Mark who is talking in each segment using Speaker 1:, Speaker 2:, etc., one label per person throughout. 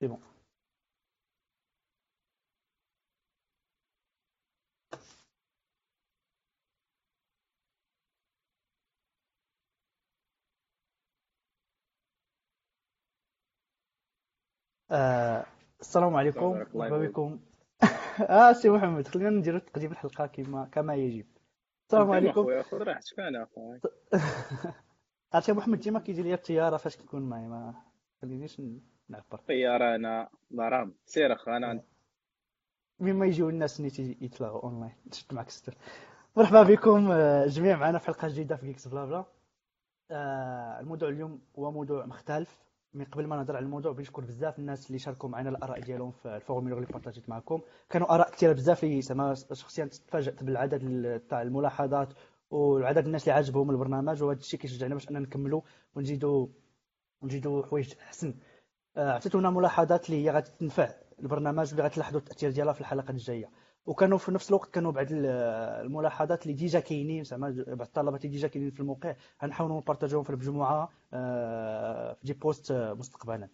Speaker 1: بون آه السلام عليكم مرحبا بكم آه سي محمد خلينا نديرو تقديم الحلقة كما كما يجب. السلام عليكم.
Speaker 2: خويا خذ راحتك. أنا اخويا
Speaker 1: عرفتي محمد ديما كيجي لي الطياره فاش كيكون معايا ما خلينيش نعبر
Speaker 2: طياره أنا ضرام سير اخ أنا
Speaker 1: مما يجيو الناس نيت يتلاغوا أونلاين. شفت معك ستر. مرحبا بكم آه، جميع معنا في حلقة جديدة في جيكس بلا بلا الموضوع اليوم هو موضوع مختلف. من قبل ما نهضر على الموضوع بنشكر بزاف الناس اللي شاركوا معنا الآراء ديالهم في الفوروم اللي بارطاجيت معكم. كانوا آراء كثيرة بزاف. اللي زعما شخصيا تفاجات بالعدد تاع الملاحظات وعدد الناس اللي عجبهم البرنامج. وهذا الشيء كيشجعنا باش أننا نكملوا ونزيدوا ونزيدوا حوايج أحسن. عطيتونا ملاحظات اللي هي غادي تنفع البرنامج واللي غتلاحظوا التأثير ديالها في الحلقات الجاية. وكانوا في نفس الوقت كانوا بعض الملاحظات اللي déjà كاينين زعما بعض الطلبات اللي déjà كاينين في الموقع غنحاولوا نبارطاجيوهم في المجموعه آه، في des posts مستقبلا.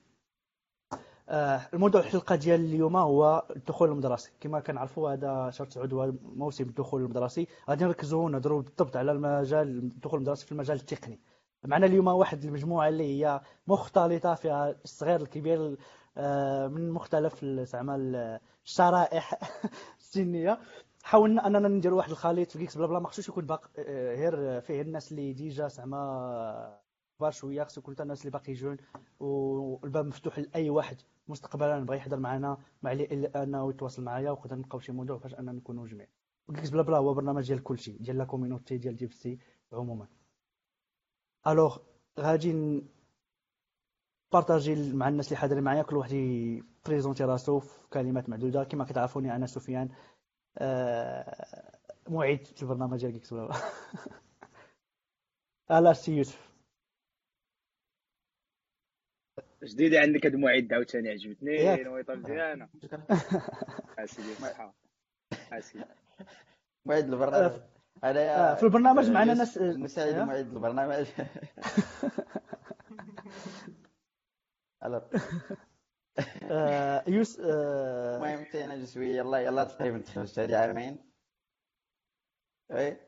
Speaker 1: آه، الموضوع الحلقة ديال اليوم هو الدخول المدرسي. كما كنعرفوا هذا شهر تسعود هو موسم الدخول المدرسي. غادي نركزوا نهضروا بالضبط على المجال الدخول المدرسي في المجال التقني. معنا اليوم واحد المجموعة اللي هي مختلطة فيها الصغير الكبير آه، من مختلف زعما الشرائح السنية. حاولنا أننا نديروا واحد الخليط في Geeks Blabla ما خصوش يكون باق آه، غير فيه الناس اللي déjà زعما كبار شوية خصو يكون الناس اللي باقي jeunes والباب مفتوح لأي واحد مستقبلا بغى يحضر معنا. ما عليه إلا أنه يتواصل معايا وقدر نلقاو شي موضوع فاش أننا نكونوا جميع. Geeks Blabla هو برنامج ديال كلشي ديال la community ديال DevC عموما. الوغ غادي بارطاجي مع الناس اللي حاضرين معايا كل واحد يبريزونتي راسو في كلمات معدودة. كما كتعرفوني أنا سفيان آه، معيد في البرنامج ديال كيكس بلا الا سي يوسف.
Speaker 2: جديده عندك هاد المعد عاوتاني عجبتني النويطه مزيانة. اسيدي صحة. اسيدي
Speaker 3: معيد البرنامج.
Speaker 1: آه، أنا في البرنامج معنا ناس
Speaker 3: مساعد معيد البرنامج.
Speaker 1: يوس
Speaker 3: المهم انت شوية يلا يلا تقريبا تخرج هذه عامين اي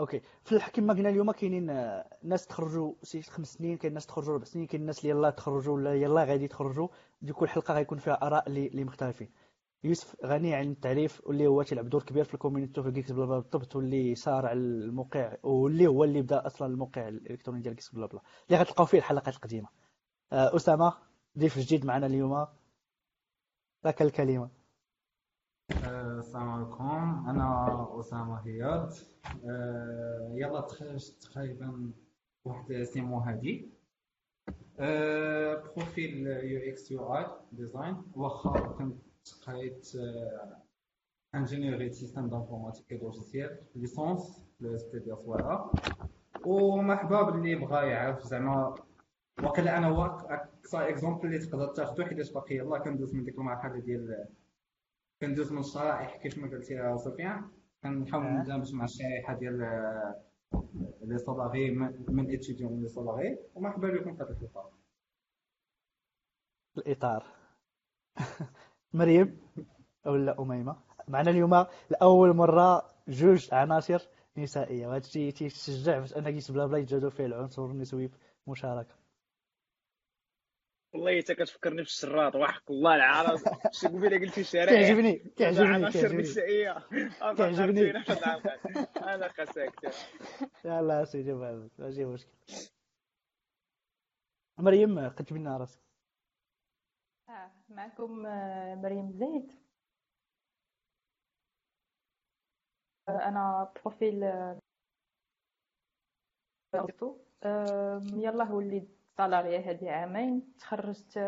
Speaker 1: OK. في الحكي ما قلنا اليوم كاينين آه، ناس تخرجوا خمس سنين كاين ناس تخرجوا ربع سنين كاين الناس اللي يلاه تخرجوا ولا يلاه غادي يتخرجوا. دي كل حلقه غيكون فيها آراء اللي مختلفين. يوسف غني عن التعريف واللي هو تيلعب دور كبير في ال community في Geeks Blabla بالضبط واللي صار على الموقع واللي هو اللي بدأ أصلا الموقع الإلكتروني ديال Geeks Blabla. اللي غتلقاو فيه الحلقات القديمة. آه، أسامة ضيف جديد معنا اليوم. لك الكلمة.
Speaker 4: آه، السلام عليكم. أنا أسامة هياد. أه يلا تخرجت تقريبا واحد سي مو هادي بروفيل يو إكس يو آي ديزاين. واخا كنت قريت انجينيوري سيستم دانفورماتيك اي لوجيسيال ليسونس لو اس تي دي صويره ومرحبا باللي بغى يعرف زعما وقيلا أنا هو أقصى اكزومبل اللي تقدر تاخذو حيت باقي؟ يلاه كندوز من ديك المرحله ديال كندوز من الشرائح كيف ما قلتي يا سفيان كنحاول آه. ندمج مع الشريحة ديال لي سولاري من اتيديون لي سولاري ومرحبا بكم في هذا الإطار.
Speaker 1: الإطار. مريم ولا أميمة. معنا اليوم لأول مرة جوج عناصر نسائية. وهذا الشيء تيشجع باش أن Geeks BlaBla يتجادوا فيه العنصر النسوي مشاركه
Speaker 2: والله حتى كتفكرني في الشراط وحق الله العرب شي قبيلة قلتي شارع
Speaker 1: كيعجبني كيعجبني
Speaker 2: كيعجبني.
Speaker 1: كيعجبني.
Speaker 2: أنا خساكت
Speaker 1: يلا سيدي ماشي مشكل مريم قدمي لنا راسك.
Speaker 5: آه معكم آه، مريم زيد. أنا profil آه، يلا وليت salariée هذه عامين. تخرجت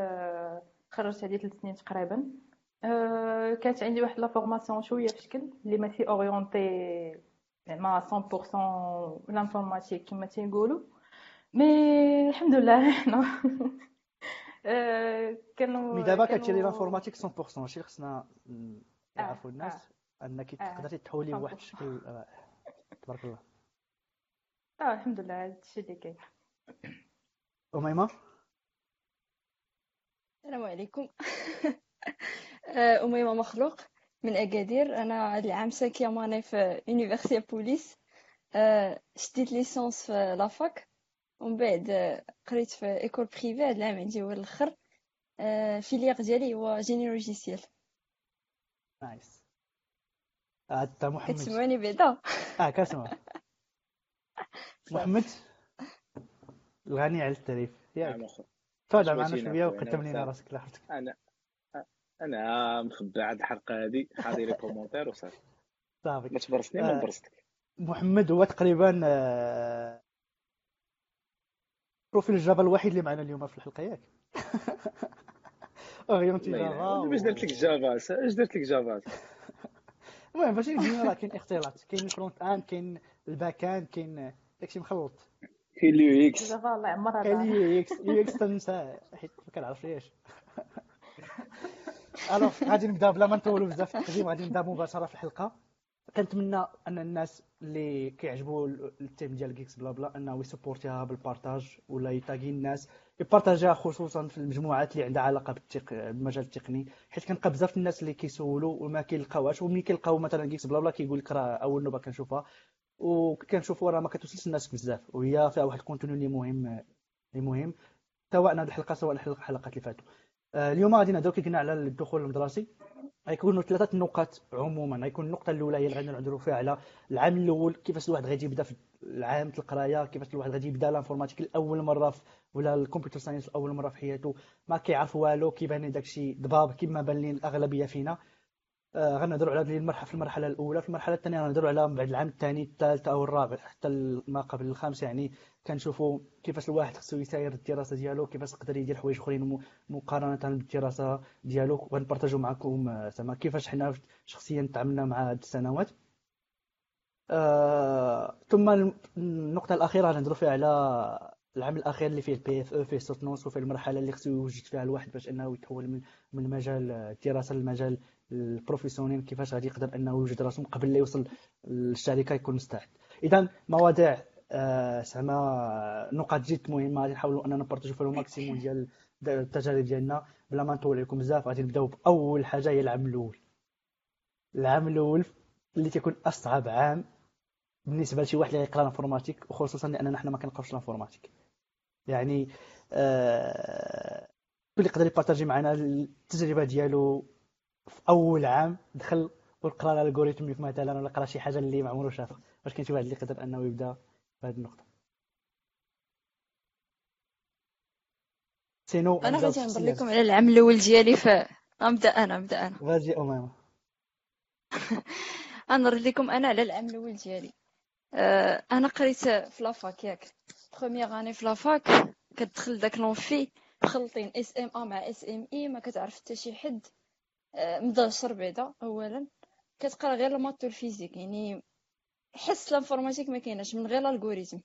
Speaker 5: تخرجت هذه ثلاث سنين تقريبا. كانت عندي واحد la formation شوية في شكل اللي ماشي orientée زعما 100% l'informatique كما تيقولوا. mais الحمد لله
Speaker 1: أه كانوا مي دابا كتشري l'informatique 100% ماشي خصنا نعرفوا الناس آه. أنك تقدري تحولي بواحد الشكل تبارك الله.
Speaker 5: آه الحمد لله هادشي اللي كاين.
Speaker 1: أميمة؟
Speaker 6: السلام عليكم. آه، أميمة مخلوق من أكادير. أنا هاد العام cinquième année في Universiapolis آه، شديت licence في la fac. ومن بعد آه، قريت في école privée هاد العام عندي هو الآخر. filière ديالي هو génie logiciel
Speaker 1: nice أنت محمد.
Speaker 6: كتسمعوني بعدا.
Speaker 1: آه كنسمع. محمد. الغني على التعريف ياك. تواضع معنا شوية وقدم لنا راسك لاحظتك
Speaker 2: أنا أنا مخبى هاد الحلقة هادي حاضر les commentaires وصافي.
Speaker 1: صافي.
Speaker 2: ما تبرزتني ما
Speaker 1: آه،
Speaker 2: برزتك
Speaker 1: محمد هو تقريبا آه، profil ال Java الوحيد اللي معنا اليوم في الحلقة ياك. orienté Java
Speaker 2: باش درت لك Java اش درت لك جافا
Speaker 1: المهم باش نجي راه كاين اختلاط. كاين ال front-end كاين ال back-end كاين داكشي مخلط
Speaker 2: كاين ال UX.
Speaker 5: Java الله يعمرها
Speaker 1: كاين. اليو إكس. اليو إكس تنسى حيت ما كنعرفش alors غادي نبدأ بلا ما نطولوا بزاف في التقديم غادي نبدأ مباشرة في الحلقة. كنتمنى أن الناس اللي كيعجبوا ال team ديال Geeks BlaBla أنه يسبورتيها بال partage ولا يتاغي الناس يبارطاجيها خصوصا في المجموعات اللي عندها علاقة بالتق... بالمجال التقني حيت كنلقى بزاف الناس اللي كيسولوا وما كيلقاوهاش وملي كيلقاو مثلا Geeks BlaBla كيقول لك راه أول نوبة كنشوفها وكنشوفوا راه ما كتوصلش الناس بزاف وهي فيها واحد ال contenu اللي مهم اللي مهم سواء هذه الحلقة سواء الحلقات اللي فاتوا. اليوم غادي نهضروا كي قلنا على الدخول المدرسي. غيكونوا ثلاثة نقاط عموما. غيكون النقطة الأولى هي اللي غادي فيها على العام الأول كيفاش الواحد غادي يبدأ في العام القراية كيفاش الواحد غادي يبدأ ال informatique لأول مرة في ولا ال computer science لأول مرة في حياته. ما كيعرف والو كيبان داكشي ضباب كما بان لي الأغلبية فينا. آه غنهضروا على هذه المرحلة في المرحلة الأولى في المرحلة الثانية غنهضروا على بعد العام الثاني الثالث أو الرابع حتى ما قبل الخامس يعني كنشوفوا كيفاش الواحد خصو يساير الدراسة ديالو كيفاش يقدر يدير حوايج أخرين مقارنة بالدراسة ديالو وغنبارطاجوا معكم آه، زعما كيفاش حنا شخصيا تعاملنا مع هاد السنوات. آه، ثم النقطة الأخيرة غنهضروا فيها على العام الأخير اللي فيه ال PFE أو فيه soutenance وفيه المرحلة اللي خصو يوجد فيها الواحد باش أنه يتحول من من مجال الدراسة للمجال ال professionnel كيفاش غادي يقدر أنه يوجد راسو قبل لا يوصل للشركة يكون مستعد. اذا مواضيع آه، زعما نقاط جد مهمة غادي نحاولوا أننا نبارطاجيو فيها ال maximum ديال التجارب ديالنا. بلا ما نطول عليكم بزاف غادي نبداو بأول حاجة هي العام الأول. العام الأول اللي تيكون أصعب عام بالنسبة لشي واحد اللي غيقرأ ال informatique وخصوصا لأننا حنا ما كنقراوش ال informatique. يعني آه اللي يقدر يبارطاجي معنا التجربة ديالو في أول عام دخل وقرأ ال algorithmique مثلا ولا قرأ شي حاجة اللي ما عمرو شافها واش كاين شي واحد اللي يقدر أنه يبدأ في هذه النقطة؟
Speaker 6: sinon أنا غادي نهضر لكم على العام الأول ديالي ف غنبدا أنا نبدا أنا.
Speaker 1: غادي امامه
Speaker 6: غنهضر لكم أنا على العام الأول ديالي. أه أنا قريت في la fac ياك. première année في la fac كتدخل داك l'amphi مخلطين اس ام ا مع اس ام اي ما كتعرف حتى شي حد. أه مدشر بعدا اولا. كتقرأ غير ال maths و ال physique يعني حس ال informatique ما كايناش من غير ال algorithme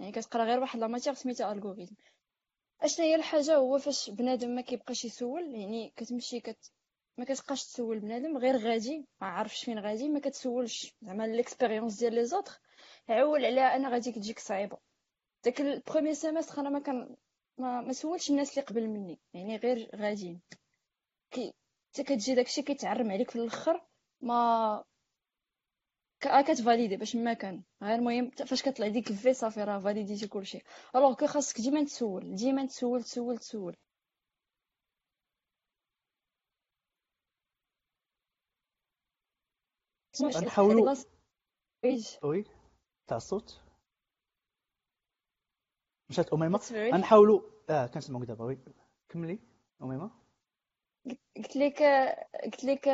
Speaker 6: يعني كتقرأ غير واحد la matière سميتها algorithme اشنا هي الحاجة؟ هو فاش بنادم ما كيبقاش يسول يعني كتمشي كت ما كتبقاش تسول بنادم غير غادي ما عارفش فين غادي ما كتسولش. زعما l'expérience ديال les autres عول عليها أنا غادي تجيك صعيبة. داك ال premier semestre أنا ما كان ما, ما سولش الناس اللي قبل مني يعني غير غاديين كي حتى كتجي داكشي كيتعرم عليك في الأخر ما كتفاليدي باش ما كان. غير المهم فاش كطلع ديك الفي صافي راه فاليديتي كلشي. alors que خاصك ديما تسول ديما تسول تسول تسول.
Speaker 1: نحاولوا oui تاع الصوت؟ مشات أميمة نحاولوا آه كنسمعوك دابا. oui كملي أميمة.
Speaker 6: قلت لك قلت لك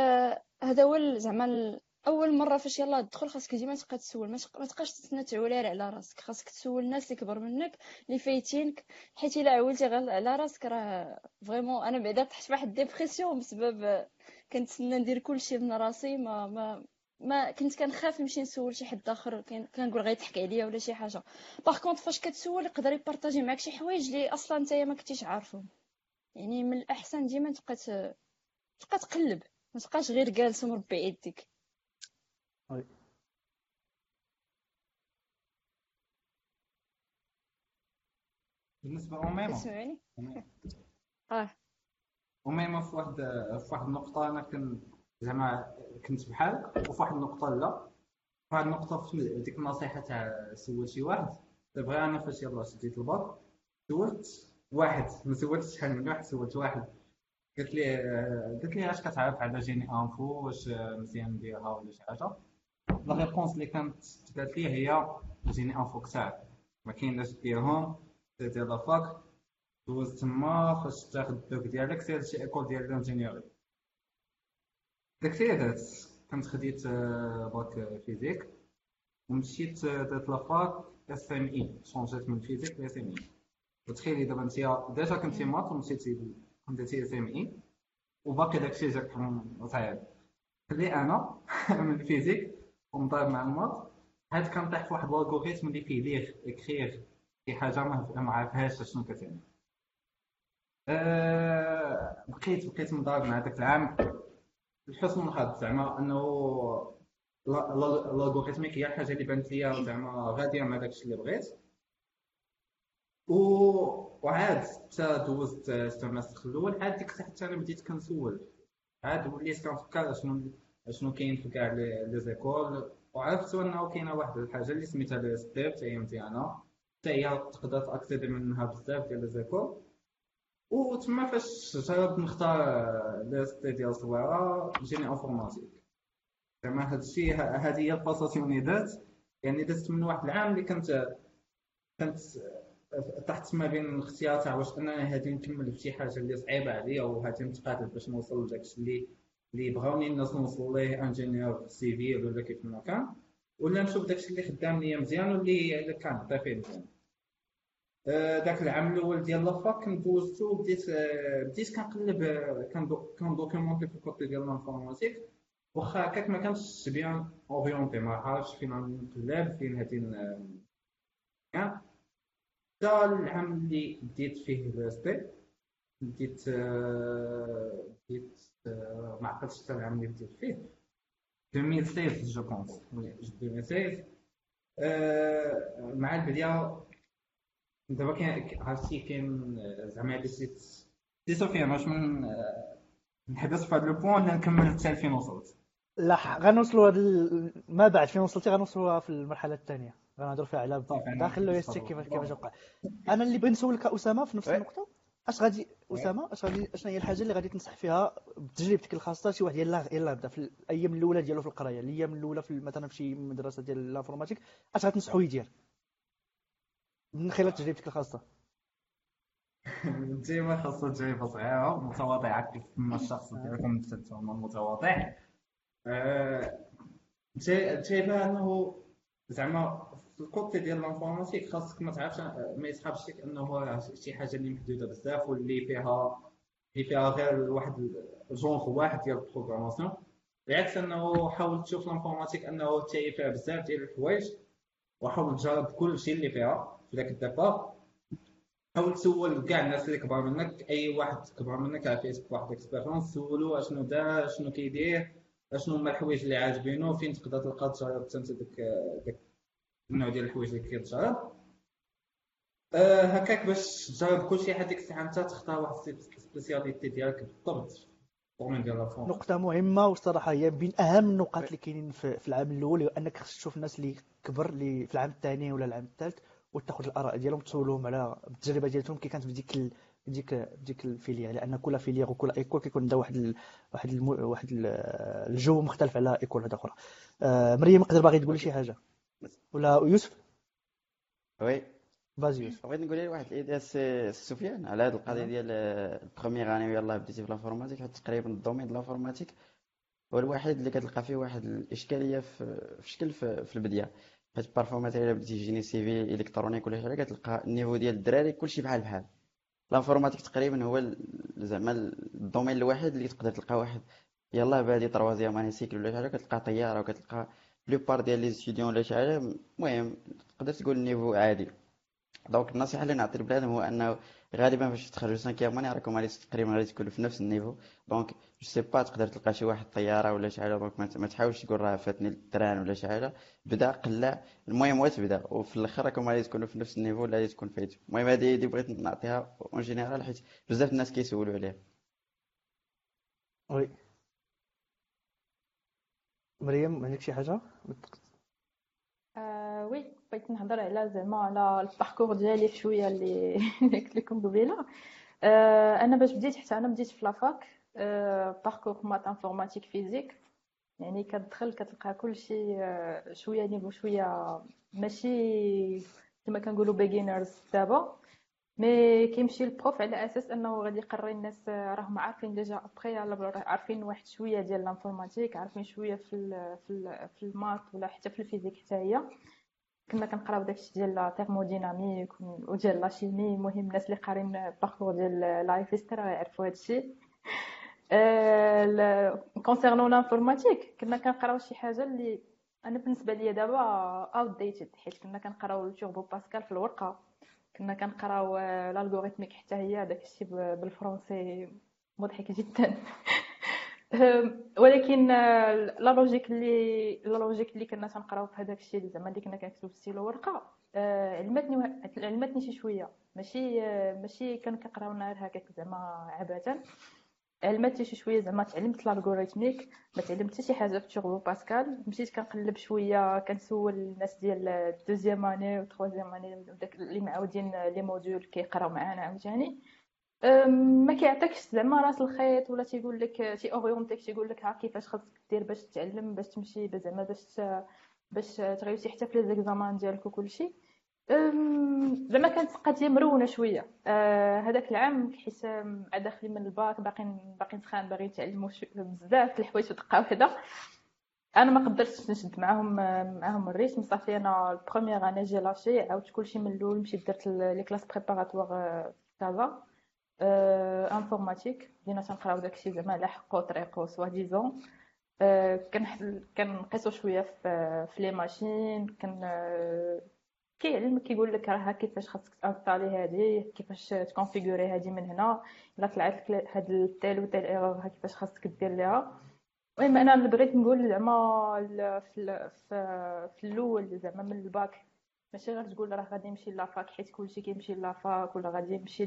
Speaker 6: هذا هو زعما أول مرة فاش يلاه تدخل خاصك ديما تبقى تسول. ما تبقاش تسنى تعول غير على راسك. خاصك تسول الناس اللي كبر منك اللي فايتينك. حيت إلا عولتي غير على راسك راه vraiment أنا بعدا طحت واحد dépression بسبب كنتسنى ندير كلشي من راسي ما ما ما كنت كنخاف نمشي نسول شي حد آخر كنقول غيضحك عليا ولا شي حاجة. باغ كونط فاش كتسول يقدر يبارطاجي معاك شي حوايج اللي أصلا نتايا ما كنتيش عارفهم. يعني من الأحسن ديما تبقى تبقى تقلب. ما تبقاش غير جالس ومربع يديك.
Speaker 1: وي
Speaker 4: بالنسبة لأميمة
Speaker 6: تسمعني آه.
Speaker 4: و même في واحد في واحد النقطة أنا كنت زعما كنت بحالك وفي واحد النقطة لا. في واحد النقطة في ديك النصيحة تاع سول شي واحد دابا أنا فاش يلاه شديت الباك سولت واحد ما سولتش شحال من واحد سولت واحد. قلت لي قلت لي اش كتعرف على génie info واش مزيان نديرها ولا شي حاجة. la réponse اللي كانت قالت لي هي génie info كتاع ما كايناش ديرهم دير la fac دوز تما فاش تاخد الدوك ديالك سير شي école ديال ال ingénierie داكشي درت كنت خديت bac physique ومشيت درت la fac SMI شونجيت من physique ل SMI وتخيلي دابا انت ديجا كنتي maths ومشيتي درتي SMI وباقي داكشي جاك صعيب خلي أنا من ال physique ومضارب مع ال maths هاد كنطيح في واحد ال algorithme اللي فيه lire écrire شي حاجة ما عرفهاش شنو كتعني أه بقيت بقيت مضارب مع داك العام لحسن الحظ زعما أنه ال algorithmique هي الحاجة اللي بانت ليا زعما غادية مع داكشي اللي بغيت. و وعاد حتى دوزت ال semestre الأول عاد ديك حتى أنا بديت كنسول. عاد وليت كنفكر شنو شنو كاين في كاع les écoles. وعرفت أنه كاينة واحد الحاجة اللي سميتها ستيب حتى هي مزيانة. حتى هي تقدر تأكسيدي منها بزاف ديال les écoles. وتما فاش جربت نختار لي ديال الصويره génie informatique زعما هادشي هادي هي ال passation اللي درت يعني دزت من واحد العام اللي كنت كنت تحت ما بين الاختيار تاع واش أنا هادي نكمل في شي حاجة اللي صعيبة عليا وهادي نتقاتل باش نوصل لداكشي اللي اللي بغاوني الناس نوصل ليه ingénieur civil ولا كيف ما كان. ولا نشوف داكشي اللي خدام ليا مزيان واللي كان فيه مزيان. داك العام الأول ديال la fac كنت دوزتو بديت بديت كنقلب كندوكيمونتي في ال côté ديال ال informatique واخا هكاك ما كانش bien orienté ما عارفش فين نقلب فين هادي حتى العام اللي بديت فيه ستي بديت بديت ما عقلتش حتى العام اللي بديت فيه. 2016 جو كونس 2016 مع البداية دابا كاين عرفتي كاين زعما هادي سيت سي سفيان واش من نحبس في هذا لو بوان ولا نكمل حتى فين وصلت.
Speaker 1: لا غنوصلوا هاد ما بعد فين وصلتي غنوصلوا في المرحلة الثانية. غنهضروا فيها على داخل لو اس كيفاش كيفاش وقع. أنا اللي بغيت نسولك أسامة في نفس النقطة أش غادي أسامة أش غادي اشنا هي الحاجة اللي غادي تنصح فيها بتجربتك الخاصة؟ شي واحد يلاه يلاه بدا في الأيام الأولى ديالو في القراية الأيام الأولى في مثلا في شي مدرسة ديال ال informatique أش غتنصحو يدير؟ من خلال تجربتك الخاصة.
Speaker 4: ديما خاصة تجربة صغيرة متواضعة كيف ما الشخص ديالكم هما متواضع. تجربة أنه زعما في ال côté ديال ال informatique خاصك ما تعرفش ما يسحبش لك أنه شي حاجة اللي محدودة بزاف واللي فيها اللي فيها غير واحد الجونغ واحد ديال ال programmation. بالعكس أنه حاول تشوف ال informatique أنه حتى فيها بزاف ديال الحوايج وحاول تجرب كل شيء اللي فيها. في ذاك الدابا حاول تسول كاع الناس اللي كبار منك أي واحد كبر منك على فيسبوك واحد expérience سولو أشنو دار شنو كيدير أشنو هما الحوايج اللي عاجبينو فين تقدر تلقى تجرب حتى داك داك النوع ديال الحوايج اللي كتجرب أه هكاك باش تجرب كلشي هذيك الساعة أنت تختار واحد ال spécialité ديالك بالضبط.
Speaker 1: نقطة مهمة والصراحة هي بين أهم النقاط اللي كاينين في العام الأول هو أنك خصك تشوف الناس اللي كبر اللي في العام الثاني ولا العام الثالث. وتاخذ الآراء ديالهم تسولهم على التجربة ديالهم كي كانت في ديك. ديك ديك ال filière. لأن كل filière وكل école كيكون عندها واحد ال... واحد. واحد الجو مختلف على école واحدة أخرى. آه مريم يقدر باغي تقول شي حاجة؟ ولا يوسف؟
Speaker 3: oui.
Speaker 1: vas-y يوسف.
Speaker 3: بغيت نقول لك واحد ال idée سفيان على هذه القضية ديال ال première année يلاه بديتي في l'informatique حيت تقريبا ال domaine ديال l'informatique هو الوحيد اللي كتلقى فيه واحد الإشكالية في, في شكل في, في البداية. حيت parfois مثلا الا بديتي génie civil électronique ولا شي حاجة كتلقى ال niveau ديال الدراري كلشي بحال بحال. l'informatique تقريبا هو زعما ال domaine الوحيد اللي تقدر تلقى واحد. يلاه بادي troisième année cycle ولا شي حاجة كتلقى طيارة وكتلقى بار ديال les étudiants ولا شي حاجة. المهم تقدر تقول ال niveau عادي. donc النصيحة اللي نعطي لبنادم هو أنه غالبا فاش تخرجوا cinquième année راكم غادي تقريبا غادي تكونوا في نفس ال niveau. donc je sais pas تقدر تلقى شي واحد طيارة ولا شي حاجة donc ما تحاولش تقول راه فاتني ال train ولا شي حاجة. بدا قلع المهم هو تبدا وفي الآخر راكم غادي تكونوا في نفس ال niveau اللي غادي تكون فايت. المهم هذه اللي بغيت نعطيها en général حيت بزاف الناس كيسولوا عليها.
Speaker 1: oui. مريم عندك شي حاجة؟
Speaker 5: آه oui. بغيت نهضر على زعما على ال parcours ديالي شوية اللي قلت لكم قبيله آه أنا باش بديت حتى أنا بديت في la fac آه parcours math informatique physique. يعني كتدخل كتلقى كلشي آه شوية niveau شوية ماشي كما كنقولوا beginners دابا. mais كيمشي ال prof على أساس أنه غادي يقري الناس راهم عارفين déjà après عارفين واحد شوية ديال l'informatique عارفين شوية في ال في في ال maths ولا حتى في ال physique حتى هي. كنا كنقراو داكشي ديال la thermodynamique وديال la chimie المهم الناس اللي قارين parcours ديال لايف هيستوري يعرفوا هادشي. concernant l'informatique كنا كنقراو شي حاجة اللي أنا بالنسبة ليا دابا outdated حيت كنا كنقراو ال Turbo Pascal في الورقة. كنا كنقراو ال algorithmique حتى هي داك الشيء بالفرنسي مضحك جدا. ولكن la logique اللي la logique اللي كنا تنقراو في هذاك الشيء اللي زعما اللي كنا كنكتبو ستيلو ورقة. علمتني علمتني شي شوية. ماشي ماشي كان كنقراو غير هكاك زعما عبثا علمت شي شوية زعما تعلمت ال algorithmique ما تعلمت شي حاجة في Turbo Pascal. مشيت كنقلب شوية كنسول الناس ديال deuxième année و année داك اللي معاودين les modules كيقراو معانا عاوتاني. ما كيعطيكش زعما راس الخيط ولا تيقول لك تي orienتيك تيقول لك ها كيفاش خاصك دير باش تتعلم باش تمشي زعما باش باش ت réussi حتى في les examens ديالك وكلشي. زعما كانت قضية مرونة شوية. أه هذاك العام حيت مع داخلين من الباك باقيين باقيين سخان باغيين يتعلموا بزاف الحوايج ودقه وحده أنا ما قدرتش نشد معاهم معاهم ال rythme صافي أنا ال première année j'ai lâché عاودت كلشي من الأول مشيت درت les classes préparatoires كازا informatique بدينا تنقراو داكشي زعما على حقو طريقو soi-disant كنقيسو شوية في في les machines كن كيعلمك كيقول لك راه كيفاش خاصك ت installer هادي كيفاش ت configurer هادي من هنا الا طلعت لك هاد ال telle و telle erreur كيفاش خاصك دير ليها المهم أنا اللي بغيت نقول زعما في في الأول زعما من الباك ماشي غير تقول راه غادي نمشي la fac حيت كلشي كيمشي la fac ولا غادي نمشي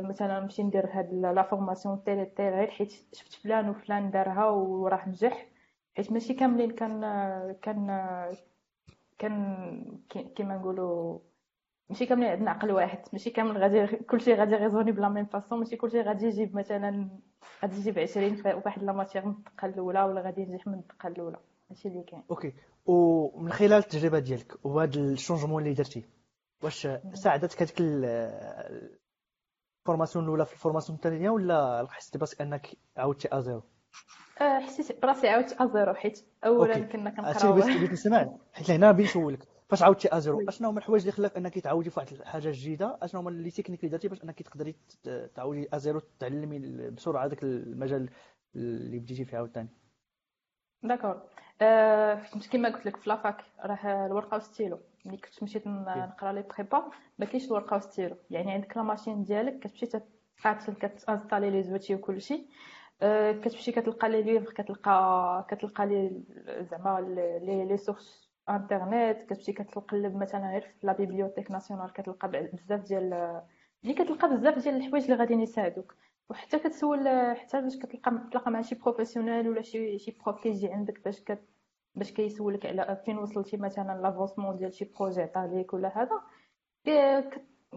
Speaker 5: مثلا نمشي ندير هاد la formation telle telle غير حيت شفت فلان وفلان دارها وراه نجح حيت ماشي كاملين كان كان كان كيما نقولوا ماشي كاملين عندنا عقل واحد ماشي كامل غادي كلشي غادي raisonner ب la même façon ماشي كلشي غادي يجيب مثلا غادي يجيب 20 في واحد la matière من الدقة الأولى ولا غادي ينجح من الدقة الأولى. هادشي اللي كاين.
Speaker 1: OK. ومن خلال التجربة ديالك وهذا ال changement اللي درتي واش ساعدتك هذيك ال formation الاولى في ال formation الثانية ولا حسيتي بس أنك عاودتي à zéro
Speaker 5: آه، حسيت براسي عاودت à zéro حيت اولا كنا كنقراو
Speaker 1: بغيت نسمع حيت هنا بغيت نسولك. فاش عاودتي à zéro أشنو هما الحوايج اللي خلاك أنك تعاودي في واحد الحاجة جديدة؟ أشنو هما les techniques اللي درتي باش أنك تقدري تعاودي à zéro تعلمي بسرعة هذاك المجال اللي بديتي فيه عاوتاني
Speaker 5: d'accord آه كما قلت لك في la fac راه الورقه وستيلو ملي كنت مشيت نقرا les prépas ما كاينش الورقه وستيلو يعني عندك la machine ديالك كتمشي تقاتل كت installer les outils وكلشي آه، كتمشي كتلقى les livres كتلقى كتلقى لي زعما لي les sources internet كتمشي كتقلب مثلا غير في la bibliothèque nationale كتلقى بزاف ديال ملي كتلقى بزاف ديال الحوايج اللي غاديين يساعدوك وحتى كتسول حتى باش كتلقى تلقى مع شي professionnel ولا شي شي prof كيجي عندك باش كت باش كيسولك على فين وصلتي مثلا l'avancement ديال شي projet عطاه ليك ولا هذا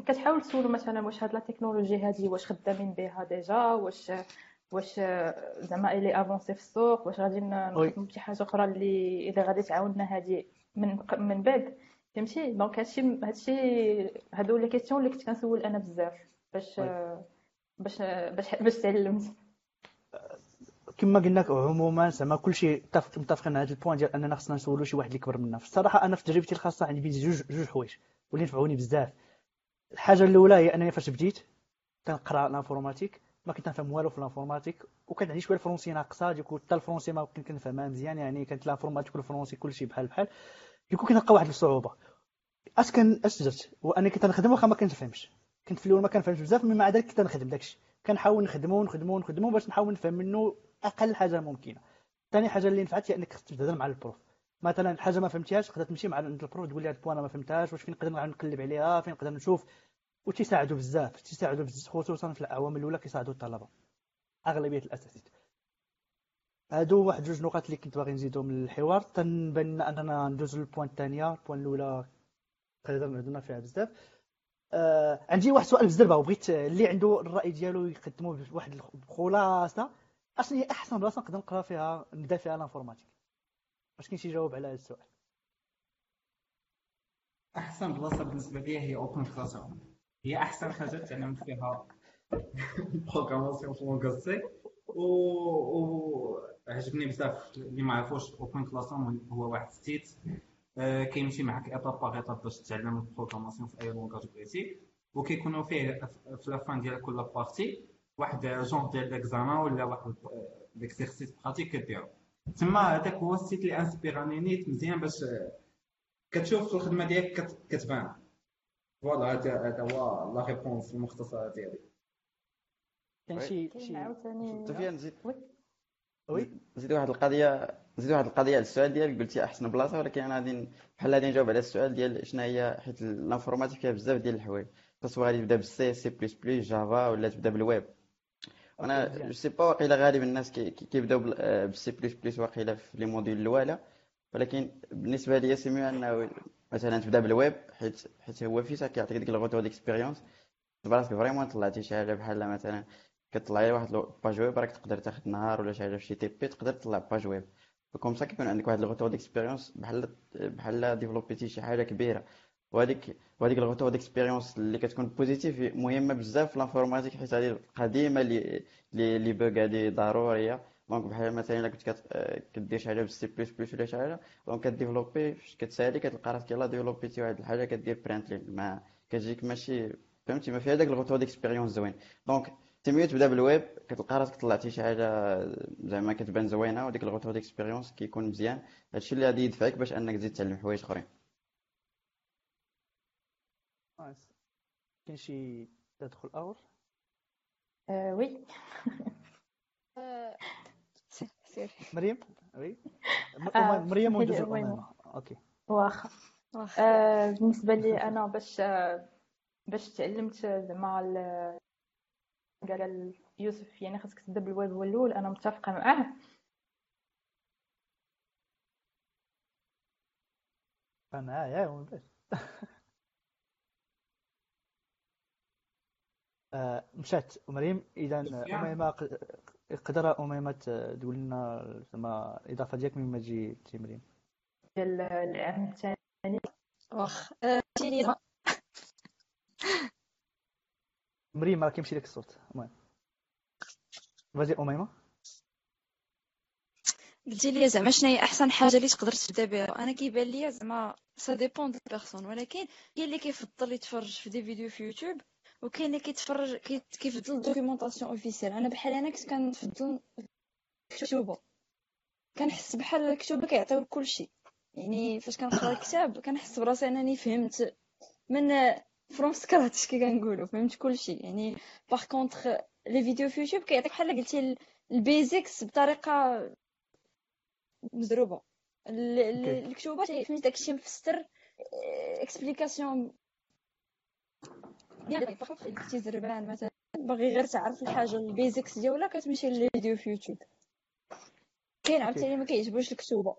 Speaker 5: كتحاول تسولو مثلا واش هاد la technologie هادي واش خدامين بها déjà واش واش زعما elle est avancée في السوق واش غادي نخدمو بشي حاجة أخرى اللي إذا غادي تعاوننا هذه من من بعد فهمتي؟ donc هادشي هادشي هادو les questions اللي كنت كنسول أنا بزاف باش باش باش باش تعلمت
Speaker 1: كما قلنا عموما زعما كلشي متفقين على هذا ال point ديال أننا خصنا نسولو شي واحد اللي كبر منا الصراحة أنا في تجربتي الخاصة عندي جوج جوج حوايج واللي نفعوني بزاف. الحاجة الأولى هي أنني فاش بديت كنقرأ l'informatique ما كنت نفهم والو في ال informatique وكان عندي شوية الفرونسي ناقصة du coup حتى الفرونسي ما كنت كنفهمها مزيان يعني كانت ال informatique والفرونسي كلشي بحال بحال. du coup كنلقى واحد الصعوبة. أش كان أش درت؟ وأني كنت نخدم وأخا ما كنفهمش كنت في الأول ما كنفهمش بزاف من مع ذلك كنت نخدم داكشي. كنحاول نخدمو ونخدمو ونخدمو باش نحاول نفهم منه أقل حاجة ممكنة. ثاني حاجة اللي نفعت هي أنك خصك تهضر مع ال prof مثلا حاجة ما فهمتيهاش تقدر تمشي مع ال prof تقول لي هاد ال point ما فهمتهاش واش فين نقدر نقلب عليها فين نقدر نشوف. وتيساعدوا بزاف تيساعدوا بزاف خصوصا في الأعوام الأولى كيساعدوا الطلبة. أغلبية الأساتذة. هادو واحد جوج نقاط اللي كنت باغي نزيدهم للحوار. تنبان أننا ندوزو لل point الثانية ال point الأولى تقريبا هضرنا فيها بزاف. آه عندي واحد السؤال بزاف بغيت اللي عنده الرأي ديالو يقدمو بواحد الخلاصه أشنو هي أحسن بلاصه نقدر نقرأ فيها نبدأ فيها ال informatique؟ واش كاين شي جواب على هذا السؤال.
Speaker 4: أحسن بلاصه بالنسبة لي هي OpenClass هي أحسن حاجة تعلمت فيها programmation في langue و عجبني بزاف اللي ما عرفوش Open Class هو واحد آه، كيمشي معك étape par étape باش تعلم ال programmation في أي langage بغيتي. وكيكونوا فيه في la fin ديال كل partie واحد جونغ ديال l'examen ولا واحد l'exercice pratique كديرو. تما هذاك هو ال site اللي انسبيراني نيت مزيان باش كتشوف في الخدمة ديالك كتبان. voilà هذا هو la réponse المختصره ديالي.
Speaker 1: كاين شي شي
Speaker 3: سفيان نزيد. oui. نزيد واحد القضية نزيد واحد القضية على السؤال ديالك قلتي أحسن بلاصة ولكن أنا غادي بحال غادي نجاوب على السؤال ديال شنو هي حيت l'informatique فيها بزاف ديال الحوايج. سواء غادي تبدا بالسي سي بلس بلس جافا ولا تبدا بالويب أنا je sais pas واقيلا غالب الناس كيبداو بالسي بلس بلس واقيلا في les modules الاولى ولكن بالنسبة لي c'est أنه مثلا تبدا بالويب حيت حيت هو vite كيعطيك ديك ال retour d'expérience براسك vraiment طلعتي شي حاجة بحال مثلا كطلع لي واحد page web راك تقدر تاخذ نهار ولا شي حاجة في شي TP تقدر تطلع page web comme ça كيكون عندك واحد ال retour d'expérience بحال بحال ديفلوبيتي شي حاجة كبيرة. وهذيك وهذيك ال retour d'expérience اللي كتكون positive مهمة بزاف في l'informatique حيت هذه القديمه اللي اللي pour هذه ضرورية. donc بحال مثلا إلا كنت كدير شي حاجة بالسي بلس بلس ولا شي حاجة donc كديفلوبي فاش كتسالي كتلقى راسك يلاه ديفلوبيتي واحد الحاجة كدير print ما كتجيك ماشي فهمتي؟ ما فيها داك ال retour d'expérience زوين. donc c'est mieux تبدا بالويب كتلقى راسك طلعتي شي حاجة زعما كتبان زوينة وديك ال retour d'expérience كيكون مزيان. هادشي اللي غادي يدفعك باش أنك تزيد تعلم حوايج أخرين.
Speaker 1: كاين شي تدخل اور
Speaker 5: آه oui.
Speaker 1: سير مريم؟ oui. آه مريم وندوز okay.
Speaker 5: واخا. آه بالنسبة لي أنا باش باش تعلمت زعما قال يوسف يعني خاصك تبدا بالويب هو الأول أنا متفقة معاه.
Speaker 1: معاه يا آه مشات مريم إذا اميمه قدر اميمه تقول لنا زعما الاضافه ديالك من ما تجي تي مريم
Speaker 5: ديال العام الثاني.
Speaker 6: واخ
Speaker 1: مريم راه كيمشي لك الصوت. المهم. فازي أميمة.
Speaker 6: قلتي لي زعما شنو هي أحسن حاجة اللي تقدر تبدا بها؟ أنا كيبان لي زعما ça dépend de personne ولكن كاين اللي كيفضل يتفرج في des vidéos في يوتيوب وكاين اللي كيتفرج كيفضل documentation officielle أنا بحال أنا كنت كنفضل الكتوبه كنحس بحال الكتوبة كيعطيو كلشي يعني فاش كنقرأ الكتاب كنحس براسي أنني فهمت من from scratch كي كنقولوا فهمت كلشي. يعني par contre les vidéos في يوتيوب كيعطيك بحال قلتي ال basics بطريقة مزروبه الكتوبه فهمتي داكشي مفسر explication يعني قلتي زربان مثلا باغي غير تعرف الحاجة ال basics ديالها كتمشي للفيديو في يوتيوب كاين عاوتاني ما كيعجبوش الكتوبة.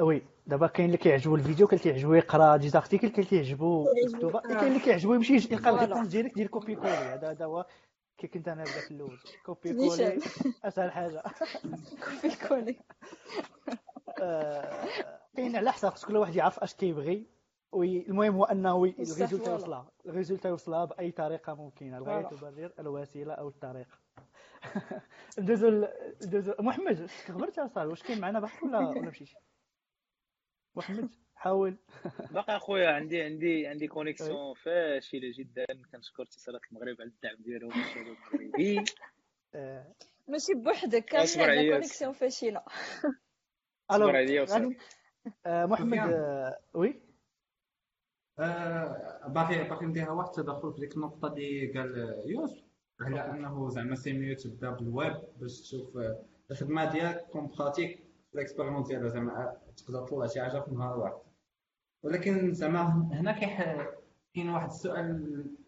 Speaker 1: oui دابا كاين اللي كيعجبو الفيديو كاين اللي كيعجبو يقرا des articles كاين اللي كيعجبو الكتوبه كاين اللي كيعجبو يمشي يلقى ال réponse ديالك ديال copier coller هذا هذا هو كي كنت أنا بدا في الأول copier coller أسهل حاجة.
Speaker 6: copier coller
Speaker 1: آه، كاين على حساب كل واحد يعرف اش كيبغي. والمهم هو أنه ال résultat يوصلها. ال résultat يوصلها بأي طريقة ممكنة. الغاية تبرر الوسيلة أو الطريقة ندوزو ندوزو محمد خبرت اصاحبي واش كاين معنا بحث ولا ولا مشيتي؟ محمد حاول.
Speaker 2: باقي أخويا عندي عندي عندي connexion فاشلة جدا. كنشكر اتصالات المغرب على الدعم ديالهم الشباب المغربي
Speaker 6: آه. ماشي بوحدك كان عندنا connexion فاشلة.
Speaker 1: ألو آه، محمد آه، oui.
Speaker 4: باقي باقي نديرها واحد التدخل في ديك النقطة اللي قال يوسف على أنه زعما c'est mieux تبدا بالويب باش تشوف الخدمة ديالك كون pratique ال expérience ديالها زعما تقدر تطلع شي حاجة في نهار واحد. ولكن زعما هنا كاين واحد السؤال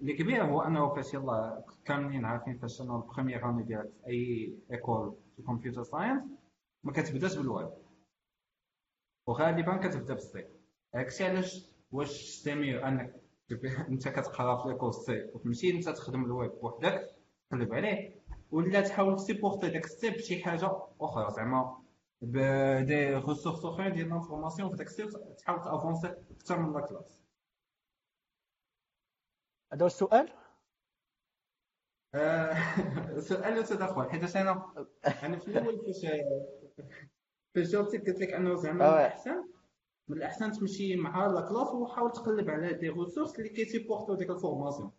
Speaker 4: اللي كبير هو أنه فاش يلا كاملين عارفين فاش شنو ال première année ديالك في أي école في computer science ما كتبداش بالويب وغالبا كتبدا بال C. هادشي علاش؟ واش c'est mieux أنك أنت كتقرا في l'école C وتمشي أنت تخدم الويب بوحدك تقلب عليه ولا تحاول تسيبورتي داك ال C بشي حاجة أخرى. زعما ب des ressources اخرين ديال l'information في داك ال C تحاول تافونسي أكثر من la classe
Speaker 1: هذا هو السؤال
Speaker 4: آه، سؤال وتدخل حيت أنا أنا في الأول فاش فاش جاوبتك قلت لك انه زعما
Speaker 3: آه.
Speaker 4: الاحسن من الاحسن تمشي مع la classe وحاول تقلب على des ressources اللي كيسيبورتو ديك ال
Speaker 1: formation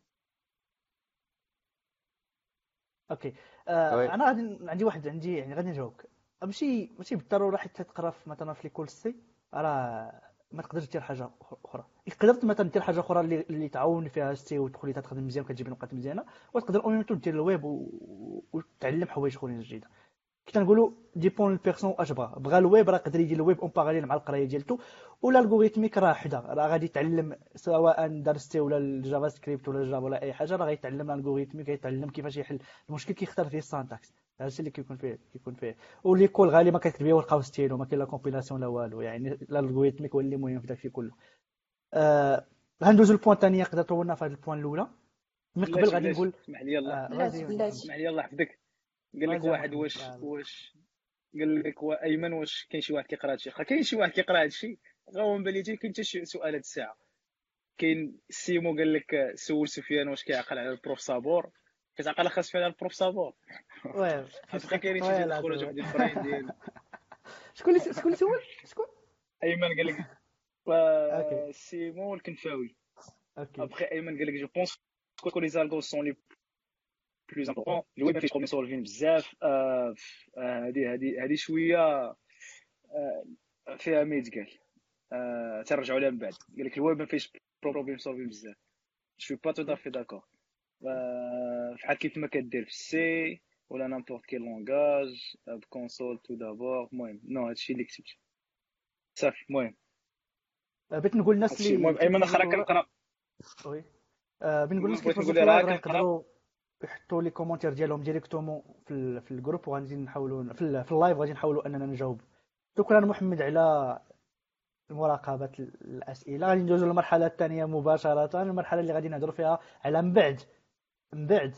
Speaker 1: okay
Speaker 3: آه.
Speaker 1: أنا غادي عندي واحد عندي يعني غادي نجاوبك ماشي ماشي بالضرورة حتى تقرا في مثلا في l'école C. راه ما تقدرش دير حاجة أخرى. قدرت مثلا دير حاجة أخرى اللي, اللي تعاون فيها ال C وتخلي تخدم مزيان وكتجيب نقاط مزيانة وتقدر اون دير الويب وتعلم حوايج أخرين جديدة. كي تنقولوا dépend ال personne اش بغا. بغا الويب راه يقدر يدير ال web en parallèle مع القراية ديالته ولا l'algorithmique راه حدا. راه غادي يتعلم سواء دار C ولا ال JavaScript ولا ال Java ولا أي حاجة راه غيتعلم l'algorithmique غيتعلم كيفاش يحل. المشكل كيختار فيه ال syntaxe. هذا الشيء اللي كيكون فيه كيكون فيه. و l'école غالبا كتكتب بيه ولقاو ستيلو ما كاين لا compilation لا والو. يعني ال algorithmique هو اللي مهم في داكشي كله. آه غندوزو ال point الثانية قدرت طولنا في هذه ال point الأولى. من قبل غادي نقول
Speaker 2: اسمح لي يلا
Speaker 1: آه،
Speaker 2: اسمح لي يلا حفظك. قال لك واحد. واش. واش قال لك أيمن واش كاين شي واحد كيقرأ هادشي؟ واخا كاين شي واحد كيقرأ هادشي. غا هو من بالي كاين حتى شي سؤال هاد الساعة. كاين سيمو قال لك سول سفيان واش كيعقل على ال prof صابور كتعقل خاص فيها على ال prof صابور
Speaker 1: oui
Speaker 2: واخا كاينين شي
Speaker 1: تقول.
Speaker 2: واحد الفرين ديال
Speaker 1: شكون شكون اللي سول؟ شكون؟
Speaker 2: أيمن قال لك سيمو الكنفاوي
Speaker 1: OK.
Speaker 2: après ايمن قال لك je pense que les algos sont les plus importants ال web فيه problem solving بزاف هادي هادي هادي شوية فيها ما يتقال ترجعوا لها من بعد قال لك الويب ما فيهش problem solving بزاف je suis pas tout à fait d'accord فحال كيف ما كدير في ال C ولا n'importe quel langage ب console tout d'abord المهم non هادشي اللي كتبت صافي المهم
Speaker 1: بغيت نقول الناس اللي
Speaker 2: المهم ايمن
Speaker 1: أخرى
Speaker 2: كنقرا
Speaker 1: oui بغيت نقول الناس
Speaker 2: راه كنقرا.
Speaker 1: يحطوا لي commentaire ديالهم directement في في ال groupe وغادي نحاولوا في, في ال live غادي نحاولوا أننا نجاوب. شكرا محمد على مراقبة الأسئلة. غادي ندوزو للمرحلة الثانية مباشرة. المرحلة اللي غادي نهضروا فيها على من بعد من بعد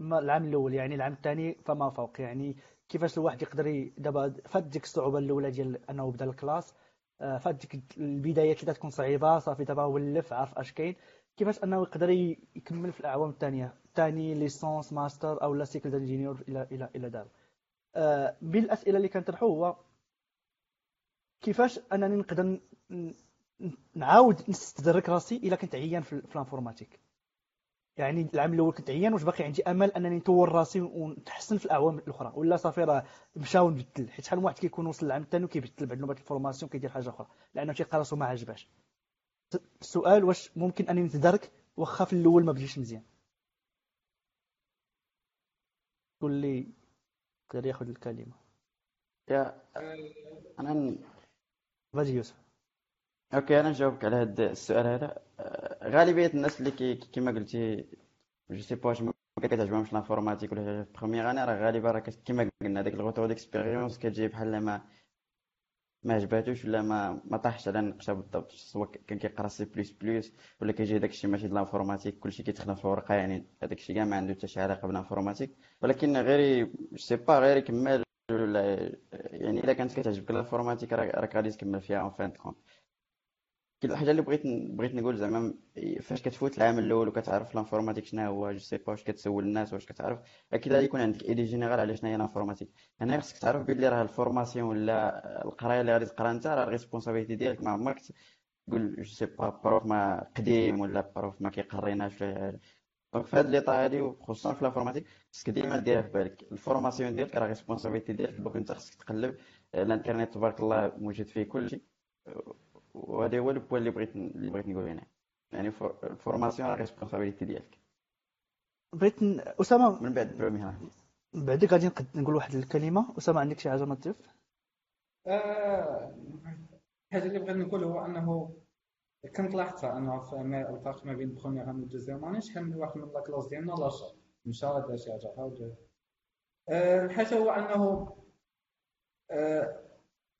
Speaker 1: العام الأول يعني العام الثاني فما فوق. يعني كيفاش الواحد يقدر دابا فات ديك الصعوبة الأولى ديال أنه بدأ ال classe. آه، فات ديك البدايات اللي تكون صعيبة صافي دابا ولف عارف اش كاين. كيفاش أنه يقدر يكمل في الأعوام الثانية ثاني licence master أو لا cycle ingénieur إلى إلى إلى دار. آه، بين الاسئله اللي كنطرحوا هو كيفاش أنني نقدر نعاود نستدرك راسي إلا كنت عيان في, ال informatique. يعني العام الأول كنت عيان واش باقي عندي أمل أنني نطور راسي ونتحسن في الأعوام الأخرى. ولا صافي راه مشى ونبدل حيت شحال من واحد كيكون وصل للعام الثاني وكيبدل بعد نوبة ال formation كيدير حاجة أخرى لأنه تيلقى راسو ما عجباش السؤال واش ممكن انني نتدارك؟ واخا في الأول ما بديش مزيان. قول لي يقدر ياخذ الكلمة.
Speaker 3: يا أنا
Speaker 1: غادي يوسف
Speaker 3: OK أنا نجاوبك على هذا السؤال هذا. آه، غالبية الناس اللي كي كيما قلتي je sais pas ما كتعجبهمش l'informatique ولا première année راه غالبا راه كيما قلنا داك ال retour d'expérience كتجي بحال ما ما عجباتوش ولا ما ما طاحش على النقشة بالضبط سواء كان كيقرا C plus plus ولا كيجي داك الشيء ماشي د l'informatique كلشي كيتخدم في ورقة يعني هذاك الشيء كاع ما عنده حتى شي علاقة بال informatique. ولكن غير سي با غير يكمل ولا يعني إلا كانت كتعجبك ال informatique راه- راك غادي تكمل فيها en fin de compte كاين الحاجة اللي بغيت بغيت نقول زعما فاش كتفوت العام الأول وكتعرف ال informatique شنو هو je sais pas واش كتسول الناس واش كتعرف أكيد غادي يكون عندك idée générale على شنو هي ال informatique هنا خصك تعرف بلي راه ال formation ولا القراية اللي غادي تقرا أنت راه ال responsabilité ديالك ما عمرك تقول je sais pas prof ما قديم ولا prof ما كيقريناش donc في هاد l'état هادي وخصوصا في ال informatique خصك ديما ديرها في بالك. ال formation ديالك راه responsabilité ديالك donc أنت خصك تقلب الإنترنت تبارك الله موجود فيه كلشي وهذا هو ال point اللي بغيت اللي بغيت نقول هنا. يعني for- ال formation راه responsabilité ديالك.
Speaker 1: بغيت. أسامة.
Speaker 3: من بعد
Speaker 1: من بعدك غادي نقول واحد الكلمة. أسامة عندك شي حاجة ما تضيف
Speaker 4: آه، الحاجة اللي بغيت نقول هو أنه كنت لاحظتها أنه الفرق ما بين première année deuxième année شحال من واحد من la classe ديالنا لاشا مشى دار شي حاجة أه، الحاجة هو أنه أه،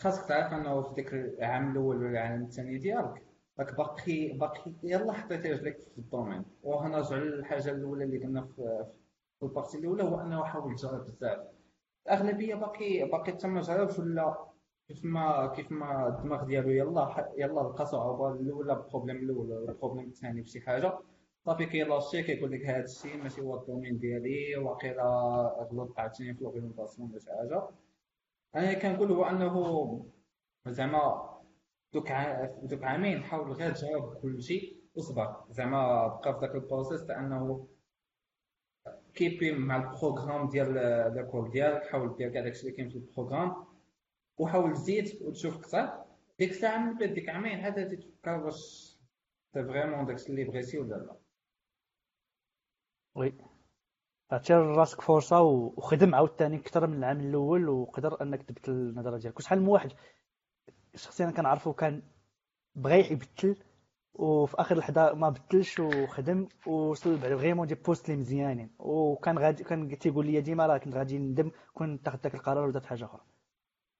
Speaker 4: خاصك تعرف أنه في ديك العام الأول ولا العام الثاني ديالك. راك باقي باقي يلا حطيتي رجليك في ال domaine. وهنرجع للحاجة الأولى اللي قلنا في ال partie الأولى هو أنه حاول تجرب بزاف. الأغلبية باقي باقي تما جربش ولا كيف ما كيف ما الدماغ ديالو يلا يلا لقى صعوبه الأولى ال problème الأول ال problème الثاني بشي حاجة. صافي كيلاشي كيقول لك هذا الشيء ماشي هو ال domaine ديالي واقيلا غلطت عاوتاني في l'orientation ولا شي حاجة. أنا كنقول هو أنه زعما دوك دوك عامين حاول غير تجاوب كل شيء وصبر زعما بقى في ذاك ال process تاع أنه كيبي مع ال programme ديال l'école ديالك حاول دير كاع داكشي اللي كاين في ال programme وحاول تزيد وتشوف كثر ديك الساعة من بعد ديك عامين هذا تفكر واش c'est vraiment داكشي اللي بغيتي ولا لا.
Speaker 1: oui عطي راسك فرصة وخدم عاوتاني أكثر من العام الأول وقدر أنك تبدل النظرة ديالك. وشحال من واحد شخصيا كنعرفو كان بغى يبدل وفي آخر لحظة ما بدلش وخدم ووصل vraiment des postes اللي مزيانين. وكان غادي كان تيقول لي ديما راه كنت غادي ندم كون تاخذ داك القرار ودرت حاجة أخرى.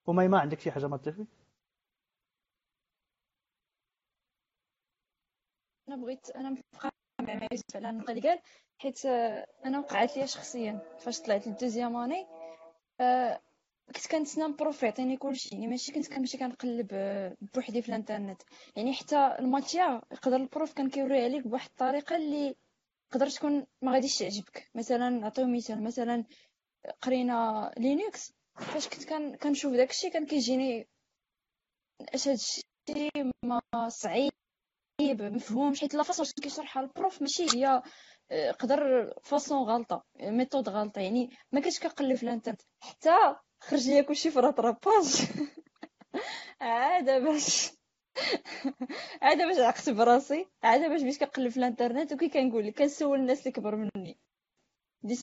Speaker 1: وما ما عندك شي حاجة ما تضيفي
Speaker 6: أنا بغيت أنا مع يوسف على النقطه اللي قال حيت أنا وقعت لي شخصيا. فاش طلعت للدوزيام أني آه، كنت كنتسنى البروف يعطيني كلشي. يعني ماشي كنت كنمشي كنقلب آه، بوحدي في الإنترنت. يعني حتى الماتيا يقدر البروف كان كيوريها لك بواحد الطريقة اللي تقدر تكون ما غاديش تعجبك. مثلا نعطيو مثال مثلا قرينا Linux. فاش كنت كان كنشوف داكشي كان كيجيني اش هادشي ما صعيب. مفهومش حيت la façon كيشرحها ال prof ماشي هي آه، قدر façon غلطة méthode غلطة يعني ما كنتش كنقلب في الانترنت حتى خرج ليا كلشي في rattrapage عاد باش عاد باش عقت براسي عاد باش باش كنقلب في الانترنت وكي كنقول كنسول الناس اللي كبر مني. ديس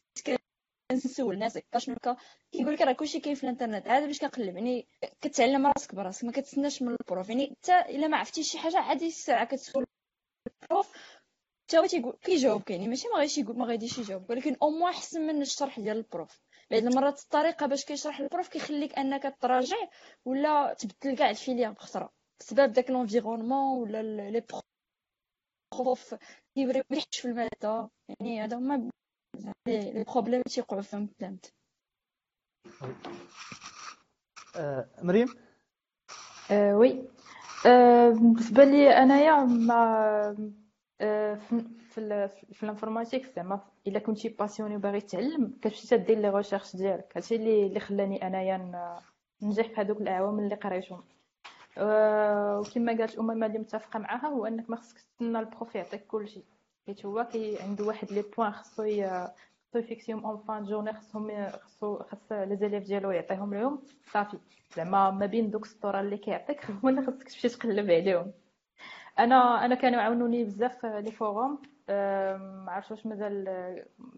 Speaker 6: كنسول الناس شنو كيقول لك راه كلشي كاين في الانترنت عاد باش كنقلب يعني كتعلم راسك براسك ما كتسناش من ال prof. يعني حتى إلا ما عرفتيش شي حاجة عادي الساعة كتسول ال prof حتى هو تيقول كيجاوبك يعني. ماشي ما غاديش يقول ما غاديش يجاوبك ولكن au moins احسن من الشرح ديال ال prof. بعض المرات الطريقة باش كيشرح ال prof كيخليك أنك تراجع ولا تبدل كاع ال filière بخطرة. بسبب داك l'environnement ولا les profs كيوريوش في المادة. يعني هذا هما les problèmes تيوقعوا فيهم التلامذ
Speaker 1: مريم
Speaker 5: oui بالنسبة لي أنايا ما آه في في, في l'informatique زعما إلا كنتي passionné وباغي تعلم كتمشي تدير les recherches ديالك. هادشي اللي اللي خلاني أنايا ننجح في هذوك الأعوام اللي قريتهم. آه وكما قالت اميمه اللي متفقة معاها هو أنك ما خصكش تستنى ال prof يعطيك كلشي. حيت هو كي عنده واحد les points خصو خصو يفيكسيهم en fin journée خصهم خصو خص les élèves ديالو يعطيهم لهم صافي زعما ما بين دوك السطور اللي كيعطيك هما اللي خصك تمشي تقلب عليهم أنا أنا كانوا عاونوني بزاف les forums ما عرفتش واش مازال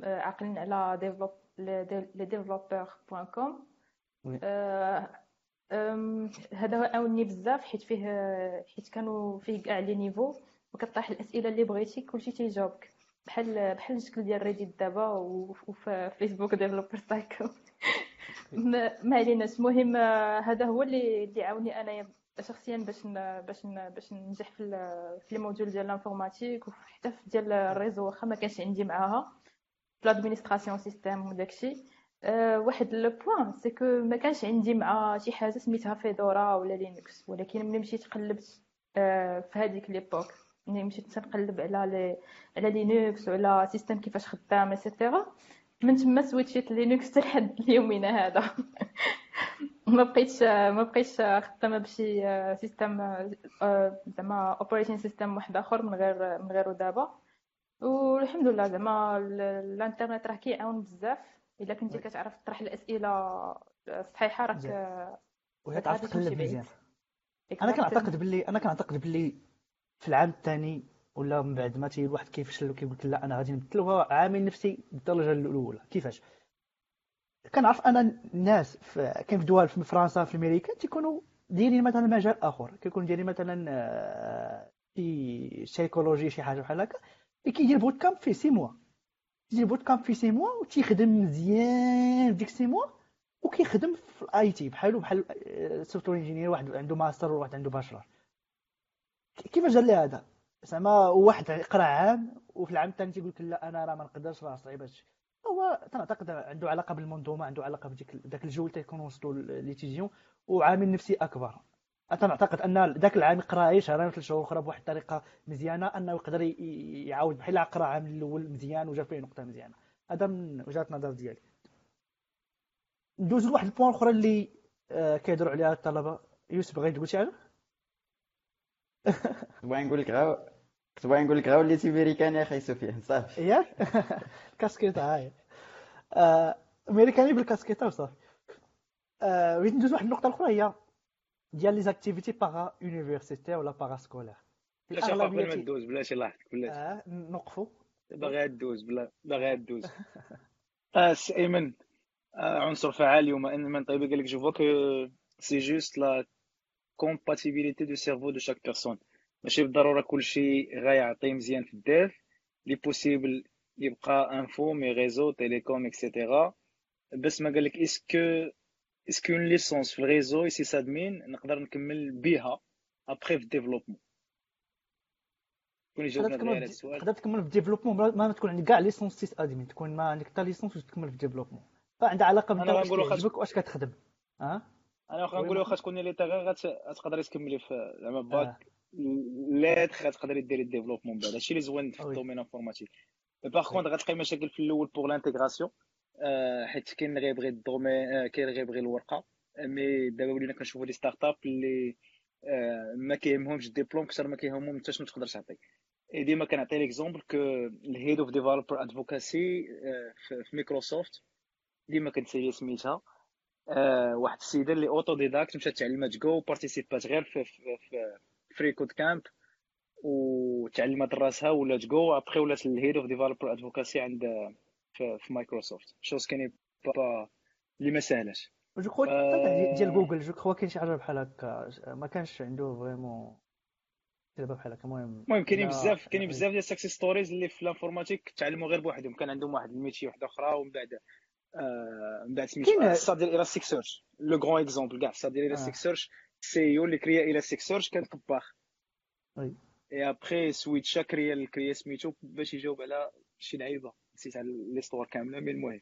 Speaker 5: آه، عاقلين على développe les développeurs point com هذا عاوني بزاف حيت فيه حيت كانوا فيه كاع les niveaux وكطرح الأسئلة اللي بغيتي كلشي تيجاوبك. بحال بحال الشكل ديال ريديت دابا وفي فيسبوك développeur c'est que ما عليناش. المهم هذا هو اللي اللي عاوني أنايا شخصيا باش باش باش ننجح في في les modules ديال l'informatique وحتى في ديال ال réseau واخا ما كانش عندي معاها. في l'administration système وداكشي أه واحد le point c'est que ما كانش عندي مع شي حاجة سميتها فيدورا ولا لينكس ولكن ملي مشيت قلبت أه في هذيك l'époque ملي مشيت تنقلب على لي على لينكس وعلى système كيفاش خدام et cetera من تما سويتشيت لينكس لحد اليومين هذا. ما بقيتش ما بقيتش خدامة بشي système زعما operating system واحد آخر من غير من غيره دابا. والحمد لله زعما الانترنت راه كيعاون بزاف. إلا كنتي كتعرف تطرح الأسئلة الصحيحه راك
Speaker 1: وهي تعرف تقلب مزيان. أنا كنعتقد باللي أنا كنعتقد باللي في العام الثاني ولا من بعد ما تي الواحد كيفشل وكيقول لا أنا غادي وهو عامل نفسي بالدرجة الأولى. كيفاش؟ كنعرف أنا الناس في كاين في دول في فرنسا في أمريكا تيكونوا دايرين مثلا مجال آخر. كيكونوا دايرين مثلا شي سايكولوجي شي حاجة بحال هكا. اللي كيدير bootcamp فيه six mois. كيدير bootcamp فيه six mois وتيخدم مزيان ديك six mois وكيخدم في ال IT. بحالو بحال software engineer واحد عنده ماستر وواحد عنده bachelor كيفاش دار لي هذا؟ زعما واحد قرأ عام وفي العام الثاني تيقول لك لا أنا راه ما نقدرش راه صعيب هادشي. هو تنعتقد عنده علاقة بالمنظومة عنده علاقة بديك داك الجو اللي تيكون وسطو l'étudiant وعامل نفسي أكبر. تنعتقد أن ذاك العام يقرأ غير شهرين ثلاث شهور أخرى بواحد الطريقة مزيانة أنه يقدر يعاود بحال قرأ العام الأول مزيان وجاب فيه نقطة مزيانة. هذا من وجهه النظر ديالي. ندوز لواحد البوان أخرى اللي آه، كيهضروا عليها الطلبة. يوسف بغيت تقول شي حاجة؟
Speaker 3: بغيت نقول لك غير كنت باغي نقول لك غير وليتي امريكاني أخي سفيان صافي
Speaker 1: ياك كاسكيطه هاي آه، امريكاني بالكاسكيطه وصافي آه، بغيت ندوز واحد النقطه أخرى هي ديال les activités para-universitaires ولا parascolaires
Speaker 2: بلاتي اخا قبل ما دوز بلاتي لاحظك بلاتي
Speaker 1: آه نوقفوا
Speaker 2: باغي دوز بلا باغي دوز آه ايمن آه، عنصر فعال اليوم ايمن طيب قال لك je vois que c'est juste la compatibilité de cerveau de chaque personne ماشي بالضرورة كلشي غيعطي مزيان في ال dev les possibles يبقى info mais réseau télécom et cetera بس ما قال لك est-ce que est-ce que une licence في ال réseau sysadmin نقدر نكمل بها ابخي في le développement
Speaker 1: كون يجاوبنا على السؤال. تقدر تكمل في le développement ما تكون عندك كاع licence sysadmin تكون ما عندك حتى licence وتكمل في le développement فعندها علاقة
Speaker 2: أنا
Speaker 1: واش كتخدم آه
Speaker 2: أنا واخا نقول واخا تكون لي غير غتقدري تكملي في زعما باك. لا تقدري ديري le développement بعد هادشي اللي زوين في ال domaine informatique. par contre غتلقاي مشاكل في الأول pour l'intégration حيت كاين اللي غيبغي ال domaine كاين اللي غيبغي الورقة. mais دابا ولينا كنشوفوا les startups اللي ما كيهمهمش الدبلوم أكثر ما كيهمهم أنت شنو تقدر تعطي ديما كنعطي l'exemple que ال head of developer advocacy في مايكروسوفت ديما كنسالي سميتها. آه واحد السيدة اللي autodidacte مشات تعلمات je participe غير في, freeCodeCamp وتعلمت راسها ولات je après ولات ال head of developer advocacy عند في, في مايكروسوفت chose كاين pas اللي ما ساهلاش
Speaker 1: je crois آه... ديال جوجل je crois كاين شي حاجة بحال هكا. ما كانش عنده vraiment دابا بحال هكا. المهم
Speaker 2: المهم كاينين بزاف كاينين بزاف ديال ال success stories اللي في l'informatique تعلموا غير بوحدهم. كان عندهم واحد ال métier واحدة أخرى ومن بعد آه، من بعد سميتو صاد ديال Elasticsearch le grand exemple كاع صاد ديال Elasticsearch CEO اللي كريا Elasticsearch كان طباخ اي ابخي سويتشا كريا كريا سميتو باش يجاوب على شي لعيبه نسيت على l'histoire كامله mais المهم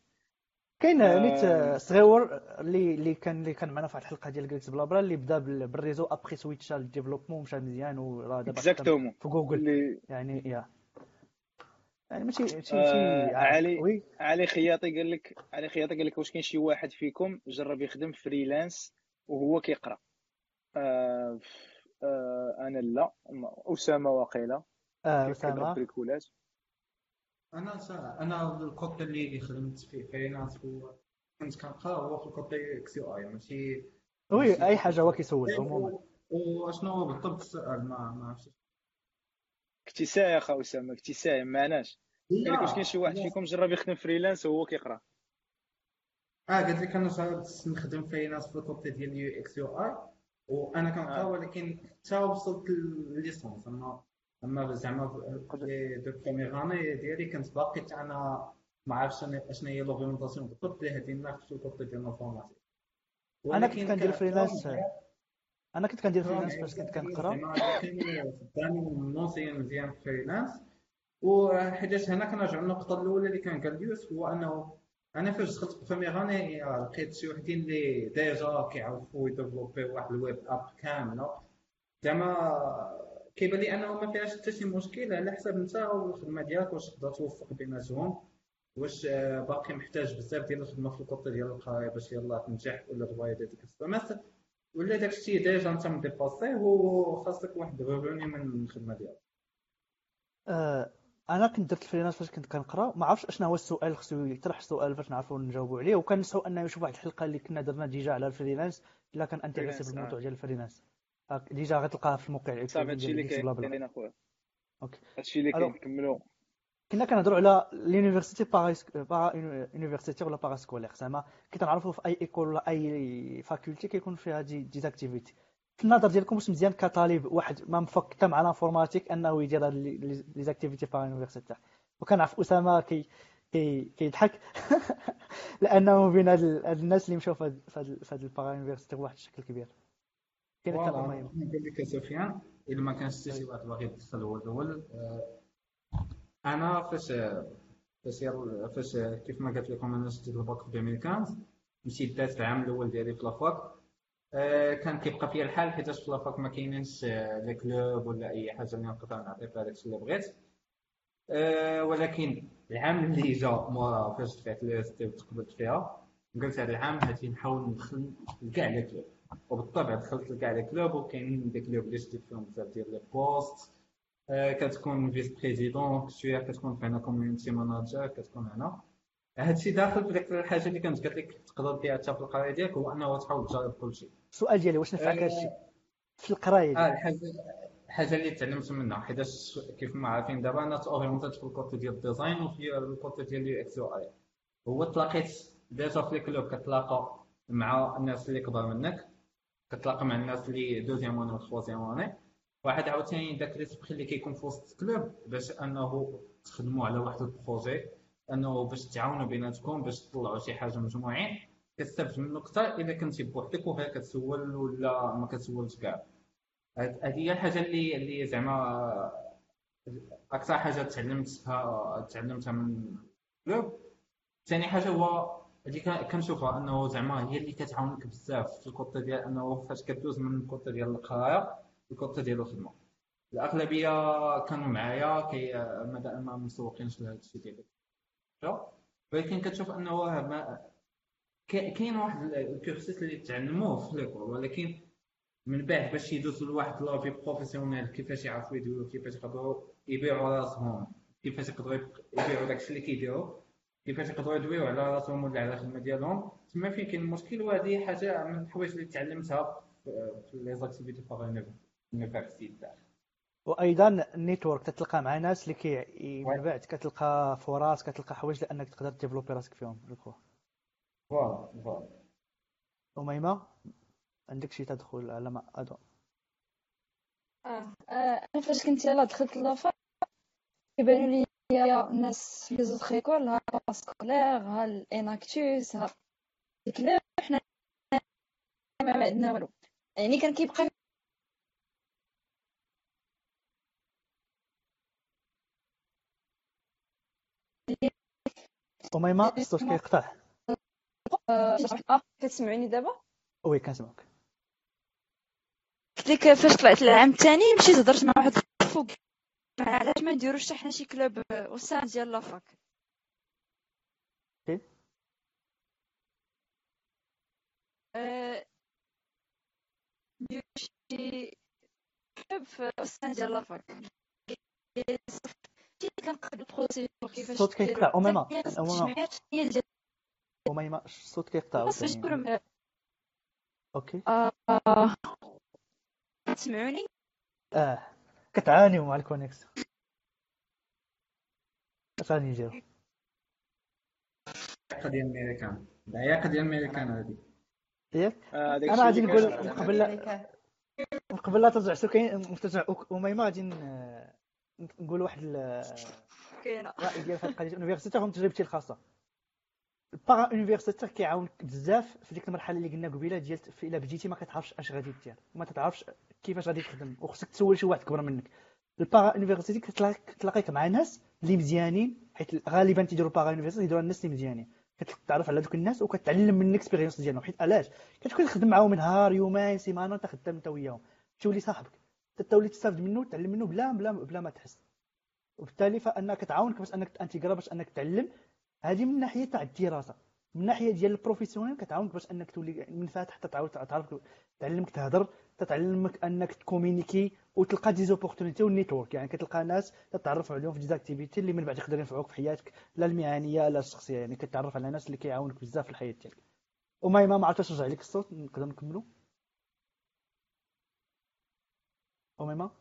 Speaker 1: كاين نيت صغيور اللي اللي كان اللي كان معنا في واحد الحلقة ديال geeks blabla اللي بدا بال réseau après سويتشا le développement مشى مزيان وراه دابا في جوجل يعني يا يعني ماشي ماشي
Speaker 2: آه علي oui. علي خياطي قال لك علي خياطي قال لك واش كاين شي واحد فيكم جرب يخدم freelance وهو كيقرأ. آه آه أنا لا. أسامة واقيلا.
Speaker 1: آه أسامة.
Speaker 2: بريكولات
Speaker 4: أنا أنا الكود اللي خدمت فيه freelance هو كنت كنقرأ هو في ال côté UX UI ماشي
Speaker 1: oui أي حاجة هو كيسول عموما.
Speaker 4: وشنو بالضبط السؤال؟ ما ما عرفتش.
Speaker 2: كنتي ساعي اخا أسامة كنتي ما معناش. قال لك واش كاين شي واحد فيكم جرب يخدم freelance وهو كيقرأ؟
Speaker 4: آه قلت لك أنا جربت نخدم freelance في ال côté ديال UX UI وأنا كنقرأ آه. ولكن حتى وصلت للل licence اما أما زعما deux premières années ديالي كنت باقي حتى أنا ما عرفتش اشنا هي l'orientation بالضبط اللي هدينا في ال côté ديال ال
Speaker 1: informatique أنا كنت كندير freelance أنا كنت كندير freelance فاش كنت كنقرأ.
Speaker 4: خدامي نونسيين مزيان في freelance وحيتاش هنا كنرجع للنقطة الأولى اللي كان قال يوسف هو أنه أنا فاش دخلت في première année لقيت شي وحدين اللي déjà كيعرفوا يديفلوبي واحد ال web app كاملة. زعما كيبان لي أنه ما فيهاش حتى شي مشكل على حسب انت والخدمة ديالك واش تقدر توفق بيناتهم واش باقي محتاج بزاف ديال الخدمة في ال côté ديال القراية باش يلاه تنجح ولا تبغي ديك ال semestre ولا داك الشيء déjà انت مديباسيه وخاصك واحد ال revenu من الخدمة ديالك.
Speaker 1: آه أنا كنت درت ال freelance فاش كنت كنقرأ. ما عرفتش اشنا هو السؤال خصو يطرح السؤال باش نعرفوا نجاوبوا عليه. وكنساو أنه نشوف واحد الحلقة اللي كنا درنا déjà على ال freelance إلا كان intéressé بالموضوع ديال ال freelance. déjà غتلقاها في الموقع
Speaker 2: صافي هادشي اللي كاين اخويا OK. هادشي اللي كاين كملوا
Speaker 1: كنا كنهضروا على l'université para para-universitaire ولا parascolaire زعما كي تنعرفوا في أي école ولا أي faculté كيكون فيها des des activités في النظر ديالكم واش مزيان كطالب واحد ما مفك حتى مع l'informatique أنه يدير هاد les activités في l'université تاعه وكنعرف أسامة كي كي كيضحك. لأنه بين هاد الناس اللي مشاو في هاد هاد ال para بواحد الشكل كبير. كاين
Speaker 4: voilà
Speaker 1: كتابه مهمه
Speaker 4: نقول لك سفيان إلا ما كانش واحد باغي يدخل هو الأول آه، أنا فاش فاش فاش كيف ما قلت لكم أنا شديت الباك في 2015 مشيت دازت العام الأول ديالي في la fac. آه، كان كيبقى فيا الحال حيت في la fac ما كاينينش آه، لا club ولا أي حاجة اللي نقدر نعطيك هذاك اللي بغيت. آه، ولكن العام اللي جا مورا فاش دفعت ال EST وتقبلت فيها. قلت هذا العام غادي نحاول ندخل لكاع les clubs. وبالطبع دخلت لكاع les clubs وكاينين des clubs اللي شديت فيهم بزاف ديال les postes. كتكون vice-président شوية كتكون هنا community manager كتكون هنا هادشي داخل في ديك الحاجة اللي كانت قالت لك تقدر فيها حتى في القرايه ديالك هو انه تحاول تجرب كل شيء
Speaker 1: السؤال ديالي واش نفعك هادشي في القرايه آه
Speaker 4: الحاجة الحاجة اللي تعلمت منها حيت كيف ما عارفين دابا أنا تاورينتيت في ال côté ديال ال design وفي ال côté ديال ال UX UI هو تلاقيت déjà في ال club كتلاقى مع الناس اللي كبار منك كتلاقى مع الناس اللي deuxième année و troisième année واحد عاوتاني داك l'esprit اللي كيكون في وسط ال club باش أنه تخدموا على واحد ال projet أنه باش تعاونوا بيناتكم باش تطلعوا شي حاجة مجموعين. كتستافد منه أكثر الا كنتي بوحدك وغير كتسول ولا ما كتسولش كاع. هادي هي الحاجة اللي اللي زعما أكثر حاجة تعلمتها تعلمتها من ال club ثاني حاجة هو اللي كنشوفها أنه زعما هي اللي كتعاونك بزاف في ال côté ديال أنه فاش كدوز من ال côté ديال القراية لل côté ديال الخدمه الأغلبية كانوا معايا كي مادام ما مسوقينش لهذا الشيء ديال. ولكن كتشوف أنه ما كاين واحد ال course ات اللي تعلموه في l'école ولكن من بعد باش يدوزوا لواحد la vie professionnelle كيفاش يعرفوا يديروا كيفاش يقدروا يبيعوا راسهم كيفاش يقدروا يبيعوا داكشي اللي كيديروا كيفاش يقدروا يدويو على راسهم ولا على الخدمة ديالهم. تما فين كاين المشكل وهذه حاجة من الحوايج اللي تعلمتها في les activités universitaires وأيضا
Speaker 1: ال network تتلقى مع ناس اللي كي من بعد كتلقى فرص كتلقى حوايج لأنك تقدر développer راسك فيهم كخوا
Speaker 4: voilà voilà
Speaker 1: أميمة عندك شي تدخل على ما
Speaker 6: آه، آه، أنا فاش كنت يلاه دخلت la fac كيبانوا لي الناس في les autres écoles ها scolaire ها ال Enactus ها. الكلاب حنا ما عندنا والو. يعني كان كيبقى
Speaker 1: أميمة الصوت كيقطع
Speaker 6: آه، آه، كتسمعوني دابا؟
Speaker 1: وي كنسمعك.
Speaker 6: قلت لك فاش طلعت العام الثاني مشيت هضرت مع واحد فوق علاش ما نديروش حتى حنا شي كلوب وسام ديال لافاك؟
Speaker 1: إيه؟
Speaker 6: آه، نديرو شي club في وسام ديال la fac. كيفاش
Speaker 1: الصوت كيقطع
Speaker 6: هي ديال
Speaker 1: أميمة الصوت كيقطع
Speaker 6: آه، تسمعوني
Speaker 1: آه. كتعانيو مع ال connexion غادي نجيو
Speaker 4: العياقه ديال الميريكان العياقه ديال الميريكان هذه
Speaker 1: ياك
Speaker 2: أنا
Speaker 1: غادي نقول. قبل لا قبل لا ترجع سكين ترجع أميمة غادي نقول واحد ال-
Speaker 6: كاينة.
Speaker 1: الرأي ديال هاد القضية. اليونيفرسيتي هم تجربتي الخاصة. البارا يونيفرسيتي كيعاونك بزاف في ديك المرحلة اللي قلنا قبيلة ديال إلا بديتي ما كتعرفش أش غادي دير. ما تتعرفش كيفاش غادي تخدم. وخصك تسول شي واحد كبر منك. ال para-universitaire كتلاقيك مع ناس اللي مزيانين حيت غالبا تيديروا ال para-universitaire يديروا الناس اللي مزيانين. كتعرف على دوك الناس وكتعلم من ال expérience ديالهم. حيت علاش؟ كتكون تخدم معاهم نهار يومين سيمانة انت خدام انت وياهم. تولي صاحبك. تولي تستافد منه تعلم منه بلا بلا بلا ما تحس. وبالتالي فأنك تعاونك باش أنك تانتيغرا باش أنك تعلم. هذه من ناحية تاع الدراسة. من ناحية ديال ال professionnel كتعاونك باش أنك تولي منفتح حتى تعاود تعرف تعلمك تهضر تتعلمك أنك ت communiquer وتلقى des opportunités وال network يعني كتلقى ناس تتعرف عليهم في des activités اللي من بعد يقدروا ينفعوك في حياتك لا المهنية لا الشخصية. يعني كتعرف على ناس اللي كيعاونوك بزاف في الحياة ديالك. وما ما عرفتش نرجع لك الصوت نقدر نكملوا أميمة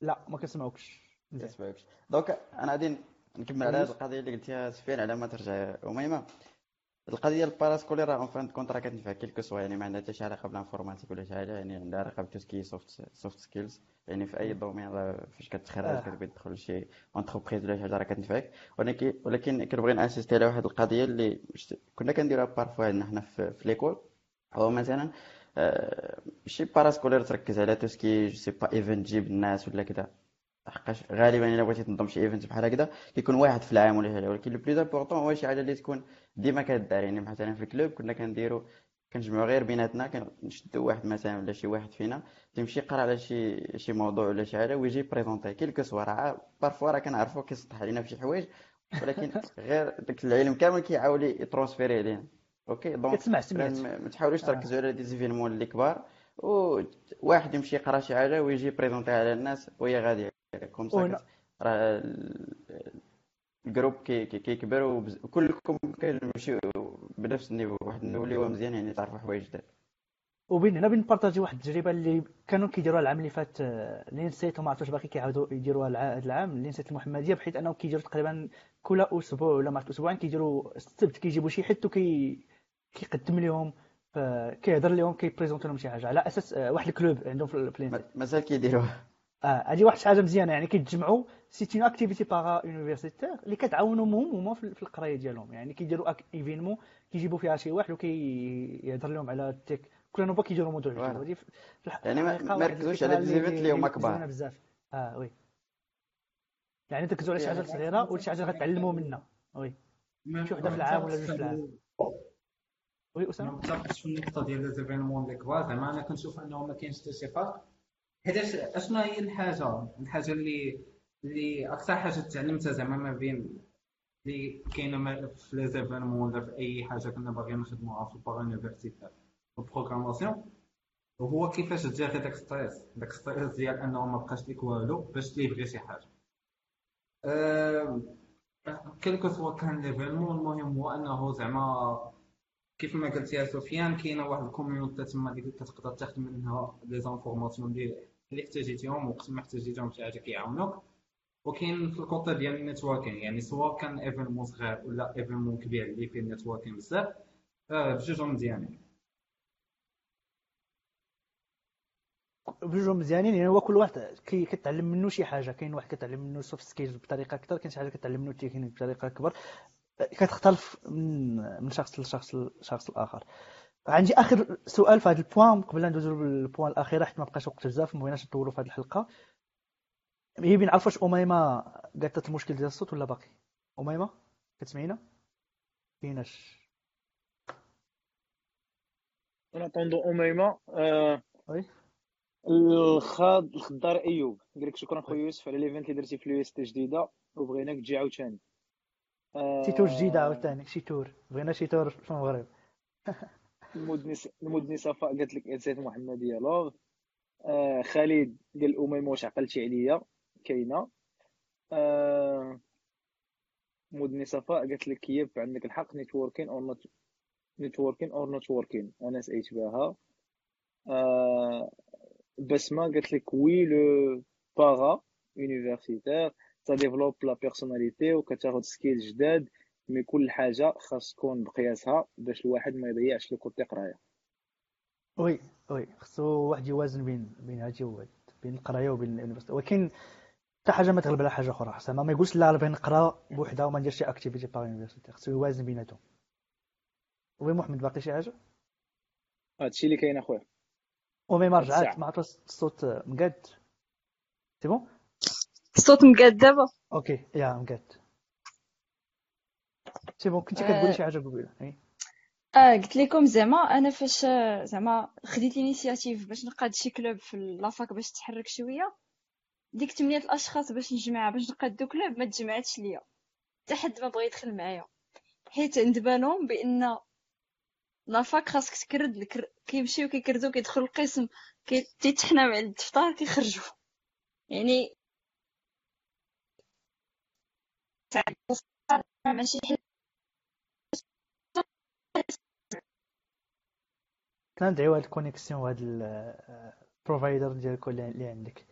Speaker 1: لا ما كنسمعوكش مزيان
Speaker 3: كنسمعوكش donc أنا غادي نكمل على هذه القضية اللي قلتيها سفيان على ما ترجع اميمه القضية ديال ال parascolaire راه en fin de compte راه كتنفع quel que soit يعني ما عندها حتى شي علاقة بال informatique ولا شي حاجة يعني عندها علاقة ب tout ce qui soft soft skills يعني في أي domaine راه فاش كتخرج
Speaker 1: آه.
Speaker 3: كتبغي تدخل لشي entreprise ولا شي حاجة راه كتنفعك. ولكن ولكن كنبغي ن insister على واحد القضية اللي كنا كنديروها parfois عندنا حنا في, في l'école هو مثلا آه، ماشي parascolaire تركز على tout ce qui je sais pas event تجيب الناس ولا كذا. حقاش غالبا إلا بغيتي تنظم شي event بحال هكذا كيكون واحد في العام ولا حاجة. ولكن le plus important هو شي حاجة اللي تكون ديما كدار يعني مثلا في ال club كنا كنديرو كنجمعوا غير بيناتنا كنشدو واحد مثلا ولا شي واحد فينا تيمشي يقرأ على شي شي موضوع ولا شي حاجة ويجي présenter quel que soit راه parfois راه كنعرفو كيسطح علينا في شي حوايج ولكن غير داك العلم كامل كيحاول ي transférer علينا. okay donc
Speaker 1: كتسمع سمعت.
Speaker 3: ما ما تحاولوش
Speaker 1: آه.
Speaker 3: تركزوا على des événements اللي كبار. وواحد يمشي يقرأ شي حاجة ويجي présenter على الناس وهي غادية. comme ça
Speaker 1: وهنا-
Speaker 3: كت- راه ال- ال groupe كي- كي- كيكبر وكلكم كتمشيو بنفس ال niveau واحد ال niveau اللي هو مزيان يعني تعرفوا حوايج جداد.
Speaker 1: وبين هنا بن partager واحد التجربة اللي كانوا كيديروها العام اللي فات آه، اللي نسيت وما عرفتش باقي كيعاودوا يديروها الع- هذا العام اللي نسيت المحمدية بحيث انهم كيديروا تقريبا كل أسبوع ولا ما عرفت أسبوعين كيديروا السبت كيجيبوا شي حد وكي كيقدم لهم آه، كيهضر لهم كي présenter لهم شي حاجة. على أساس آه، واحد ال club عندهم في
Speaker 3: ما- مازال كيديروها
Speaker 1: آه هذه واحد حاجة مزيانة يعني كيتجمعوا. c'est une activité para-universitaire اللي كتعاونهم هم هما في في القراية ديالهم. يعني كيديروا événement كيجيبوا فيها شي واحد وكيهضر لهم على ال tech. كل نوبة كيديروا موضوع جديد
Speaker 3: يعني ما- ركزوش على des events اللي هما كبار.
Speaker 1: بزاف. آه oui. يعني تركزوا على شي حاجة صغيرة وشي حاجة غتعلموا منها. oui. شي وحده في العام ولا جوج في العام. oui
Speaker 4: mais
Speaker 1: اسامه
Speaker 4: متفقش في النقطه ديال les événements اللي كبار زعما أنا كنشوف انه ما كاينش حتى شي فرق حيتاش اشنا هي الحاجة الحاجة اللي اللي أكثر حاجة تعلمتها زعما ما بين اللي كاينة ما- في les événements ولا في اي حاجة كنا باغيين نخدموها في ال para-universitaire ال programmation وهو كيفاش تجاري داك stress داك stress ديال انه ما بقاش ليك والو باش ت livrer شي حاجة quel que soit كان l'événement المهم هو انه زعما كيف ما قلت يا سفيان كاينة واحد ال community تما اللي كتقدر تاخذ منها les informations اللي اللي احتاجيتيهم وقت ما احتاجيتهم شي حاجة كيعاونوك. وكاين في ال côté ديال ال networking يعني سواء كان événement صغير ولا événement كبير اللي فيه ال networking بزاف آه، بجوج مزيانين.
Speaker 1: بجوج مزيانين يعني هو كل واحد كي كتعلم منه شي حاجة كاين واحد كتعلم منه soft skills بطريقة أكثر كاين شي حاجة كتعلم منه تكنيك بطريقة أكبر. كتختلف من من شخص لشخص لشخص الآخر عندي آخر سؤال في هذا ال point قبل لا ندوزو لل point الاخيره حيت ما بقاش وقت بزاف ما بغيناش نطولوا في هذه الحلقة. هي بنعرف واش أميمة قالت المشكل ديال الصوت ولا باقي؟ أميمة كتسمعينا؟ كايناش.
Speaker 2: ن attendre أميمة
Speaker 1: آه،
Speaker 2: oui. الخضار أيوب قال لك شكرا خويا يوسف على l'event اللي درتي في ال UST جديدة وبغيناك تجي عاوتاني. آه،
Speaker 1: شي تور جديده عاوتاني شي تور بغينا شي تور في المغرب.
Speaker 2: المدني صفاء قالت لك انسات محمديه لوف آه خالد قال اميمه واش عقلتي عليا؟ كاينة. آه مدني صفاء قالت لك يب عندك الحق نيتوركين اور نوت نيتوركين اور نوت وركين أنا سأيت بها. آه بسمة قالت لك oui le para-universitaire ta développe la personnalité وكتاخد skills جداد mais كل حاجة خاص تكون بقياسها باش الواحد ما يضيعش le côté قرايه
Speaker 1: oui oui خصو واحد يوازن بين بين هادي بين القراية وبين ال université ولكن حتى حاجة ما تغلب على حاجة أخرى زعما ما يقولش لا باغي نقرأ بوحدها وما نديرش شي activité para-universitaire خصو يوازن بيناتهم. وي محمد باقي شي حاجة؟
Speaker 2: هادشي اللي كاين أخويا.
Speaker 1: ومي ما
Speaker 2: الساعة.
Speaker 1: ما عرفت الصوت مقاد. سي بون؟
Speaker 6: الصوت مقاد دابا
Speaker 1: أوكي يا مقاد سي بون كنتي. كتقولي شي حاجة قبيلة.
Speaker 6: آه قلت لكم زعما أنا فاش آه، زعما خديت الانيسياتيف باش نقاد شي كلوب في لافاك باش تحرك شوية ديك 8 الأشخاص باش نجمعها باش نقادو كلوب ما تجمعاتش ليا حتى حد ما بغى يدخل معايا حيت ندبانهم بأن لافاك خاصك تكرد الكر... كيمشيو كيكردو كيدخلوا القسم كي- تيتحناو على الدفتر كيخرجوا يعني
Speaker 1: كندعيو هاد الكونيكسيون وهاد البروفايدر ديالك اللي عندك.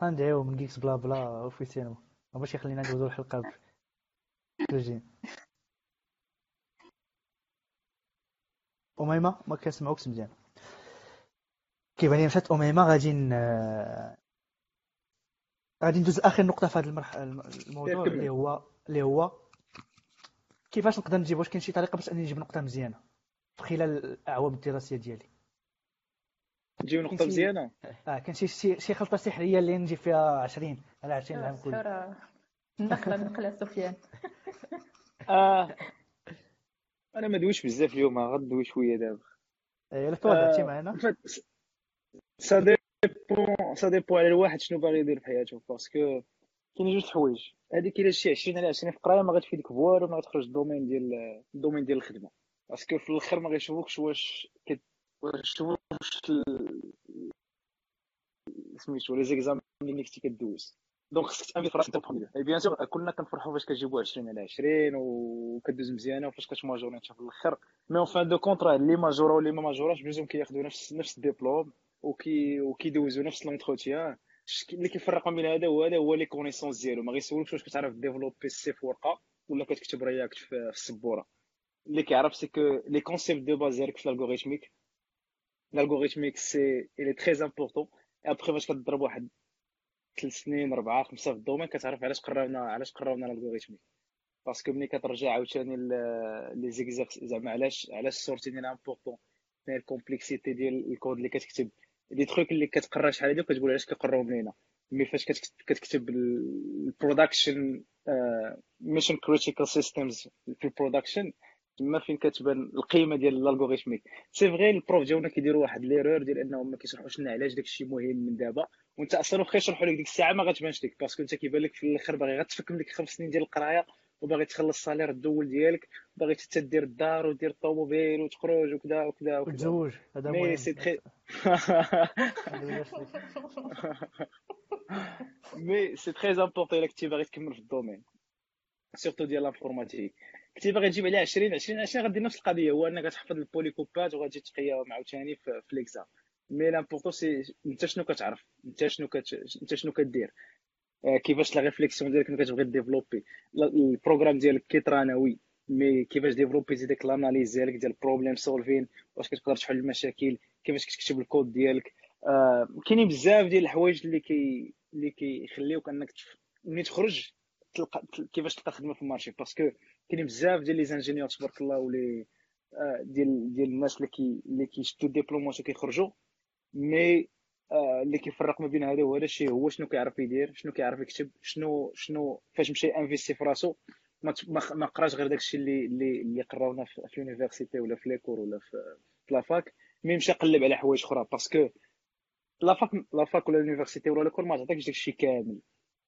Speaker 1: كندعيو من geeks blabla officiellement باش يخلينا ندوزو الحلقة ب- بجين أميمة ما كنسمعوكش مزيان. كيبان لي مشات أميمة غادي. غادي ندوز لآخر نقطة في هذا المرح... الموضوع اللي هو اللي هو كيفاش نقدر نجيب واش كاين شي طريقة باش اني نجيب نقطة مزيانة خلال الأعوام الدراسية ديالي؟
Speaker 2: تجيب نقطة مزيانة؟
Speaker 1: آه كان شي شي, شي خلطة سحرية اللي نجيب فيها 20 على 20 العام كله.
Speaker 5: النقلة النقلة سفيان.
Speaker 2: آه. أنا ما دويش بزاف اليوم غندوي شوية دابا.
Speaker 1: إيه لا تواضعتي معنا.
Speaker 2: ça dépend ça dépend على الواحد شنو باغي يدير في حياته parce que كاين جوج حوايج. هذيك la chasse 20 على 20 في القرايه ما غتفيدك بوالو ما غتخرج ال domaine ديال ال domaine ديال الخدمة. parce que في الآخر ما غيشوفوكش واش كت... واش واش سميتو les examens اللي كنتي كدوز. donc خصك تامن في راسك et bien sûr كلنا كنفرحوا فاش كتجيبوا 20 على 20 وكدوز مزيانة وفاش كت majorer انت في الآخر mais en fin de compte راه اللي major ا واللي ما major اش بجوجهم كياخذوا نفس نفس الدبلوم وكي وكيدوزوا نفس l'entretien اللي كيفرق بين هذا وهذا هو les connaissances ديالو. ما غيسولكش واش كتعرف développer C في ورقة ولا كتكتب React في السبورة. اللي كيعرف c'est que les concepts de base ديالك في l'algorithmique l'algorithmique c'est elle est très important après فاش كتضرب واحد ثلاث سنين أربعة خمسة في ال domaine كتعرف علاش قررنا علاش قررنا l'algorithmique parce que ملي كترجع عاوتاني les exacts زعما علاش علاش ال sorting important ال complexité ديال الكود اللي كتكتب. دي تخوك اللي كتقرا شحال هادي وكتقول علاش كيقراوهم لينا mais فاش كتكتب ال production mission critical systems في ال production تما فين كتبان القيمة ديال l'algorithmique c'est vrai ال prof ديالنا كيديروا واحد l'erreur ديال إنهم ما كيشرحوش لنا علاش داكشي مهم من دابا. وانت أصلا واخا يشرحوا لك ديك الساعة ما غتبانش لك parce que انت كيبان لك في الآخر باغي غتفك من ديك خمس سنين ديال القراية. وباغي تخلص ال salaire الدول ديالك باغي حتى دير الدار ودير الطوموبيل وتخرج وكذا وكذا
Speaker 1: وتزوج هذا
Speaker 2: mais c'est très mais c'est très important إلا كنتي باغي تكمل في ال domaine surtout ديال l'informatique كنتي باغي تجيب عليها 20 20 20 غدير نفس القضية هو أنك تحفظ ال polycopié ات وغادي تقياهم عاوتاني في, في l'examen mais l'important c'est أنت شنو كتعرف؟ أنت شنو كت... أنت شنو كدير؟ كيفاش la réflexion ديالك كتبغي développer. ال programme ديالك كي tourner oui mais كيفاش développer ديك l'analyse ديالك ديال problem solving واش كتقدر تحل المشاكل كيفاش كتكتب الكود ديالك. آه كاينين بزاف ديال الحوايج اللي كي اللي كيخليوك انك ملي تخرج تلقى كيفاش تلقى خدمة في ال marché. parce que كاينين بزاف ديال les ingénieurs تبارك الله ولي آه ديال ديال الناس اللي كي اللي كيشدوا ديبلومات وكيخرجوا mais آه اللي كيفرق ما بين هذا وهذا الشيء هو شنو كيعرف يدير شنو كيعرف يكتب شنو شنو فاش مشى investi في راسو. ما قراش غير داكشي اللي اللي اللي قراونا في l'université ولا في les cours ولا في la fac. mais مشى قلب على حوايج أخرى parce que la fac la fac ولا l'université ولا les cours ما تعطيكش داكشي كامل.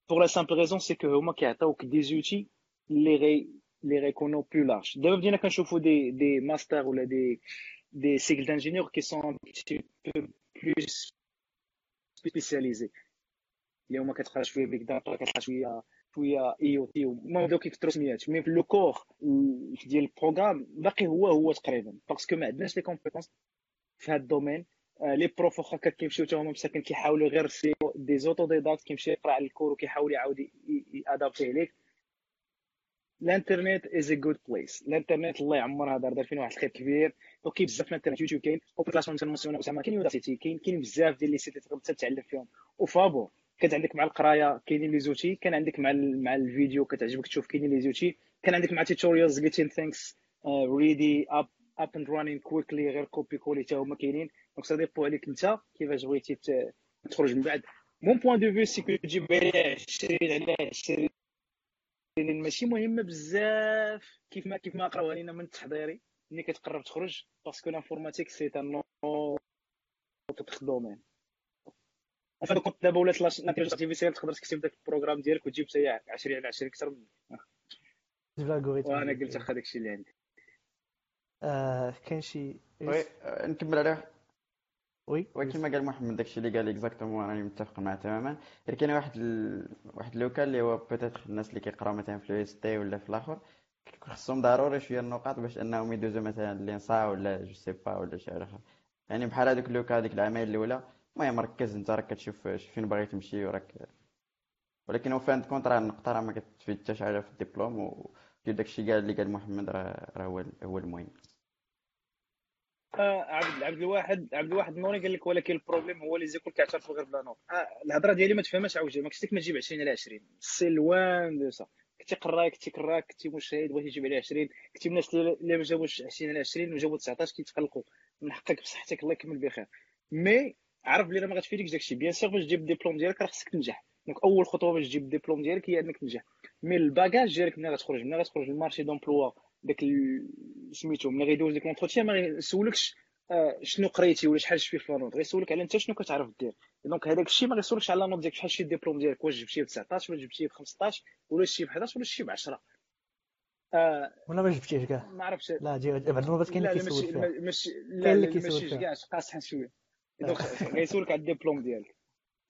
Speaker 2: pour la simple raison c'est que هما كيعطيوك des outils اللي غي اللي غيكونوا plus larges دابا بدينا كنشوفوا des des masters ولا des des cycles d'ingénieur qui sont plus spécialisés. اللي هما كتقرا شوية big data كتقرا شوية شوية IoT ما بداو كيكثروا سميات mais في le cours ديال ال programme باقي هو هو تقريبا. parce que ما عندناش les compétences في هذا ال domaine. les profs واخا كيمشيو حتى هما مساكن كيحاولوا غير c'est des autodidactes كيمشي يقرأ على ال cours وكيحاول يعاود ي adapter عليك. ال internet is a good place الانترنت الله يعمرها دار دار فين واحد الخير كبير. وكاين بزاف من الانترنت يوتيوب كاين. اوبن روم تنمسيون اسامه كاين université كاين كاين بزاف ديال les sites تقدر تتعلم فيهم. وفابور كانت عندك مع القراية كاينين les outils. كان عندك مع مع الفيديو كتعجبك تشوف كاينين les outils. كان عندك مع tutorials getting things ready up up and running quickly غير copier coller حتى هما كاينين. donc ça dépend عليك انت كيفاش بغيتي تخرج من بعد. mon point de vue c'est que تجيب على 20 على 20 ماشي مهمه بزاف كيف ما كيف ما قراوها لينا من التحضيري ملي كتقرب تخرج parce que l'informatique c'est un autre domaine فهاد كنت دابا ولات l'intelligence artificielle تقدر تكتب داك ال programme ديالك وتجيب حتى 20 على 20 أكثر من وأنا قلت واخا داكشي اللي عندي.
Speaker 1: آه كاين شي
Speaker 3: oui نكمل عليه oui. كيما قال محمد داكشي اللي قال exactement راني متفق معاه تماما. غير كاين واحد ال... واحد لوكال اللي هو peut-être الناس اللي كيقراو مثلا في ال UST ولا في الآخر خصهم ضروري شوية النقاط باش أنهم يدوزوا مثلا l'ENSA ولا je sais pas ولا شي حاجة أخرى يعني بحال هذوك les cas هذيك العملية الأولى المهم ركز أنت راك كتشوف فين باغي تمشي وراك. ولكن هو فان كونت راه النقطة راه ما كتفيد حتى شي حاجة في الدبلوم و داكشي قال اللي قال محمد راه هو هو المهم.
Speaker 2: آه عبد عبد الواحد عبد الواحد النوري قال لك ولكن البروبليم هو اللي زيكول كيعترفوا غير بلا نوت آه الهضرة ديالي ما تفهمهاش عاوجي ما كنتش ما تجيب 20 على 20 سي لوان دو سا. كنتي قراي كنتي كراك كنتي مشاهد بغيتي تجيب عليه 20 كنتي من الناس اللي ما جابوش 20 على 20 وجابوا 19 كيتقلقوا. من حقك بصحتك الله يكمل بخير. mais عرف بلي ما غاتفيدكش داكشي. bien sûr باش تجيب الدبلوم ديالك راه خصك تنجح. donc أول خطوة باش تجيب الدبلوم ديالك هي إنك تنجح. mais ال bagage ديالك ملي غتخرج ملي غتخرج لل marché d'emploi داك سميتو ملي غيدوز ديك l'entretien ما غيسولكش آه، شنو قريتي ولا شحال جبتي في la note غيسولك على انت شنو كتعرف دير. donc هذاك الشيء ما غيسولكش على la note ديالك شحال شي الدبلوم ديالك واش جبتيه ب 19 ولا جبتيه ب 15 ولا جبتيه ب 11 ولا جبتيه ب 10
Speaker 1: آه ولا ما جبتيش كاع؟
Speaker 2: ما عرفتش.
Speaker 1: لا جي بعض المرات كاين اللي كيسول فيها. اللي
Speaker 2: لا
Speaker 1: كيسول فيها.
Speaker 2: كاع قاصحه شوية. donc غيسولك على الدبلوم ديالك.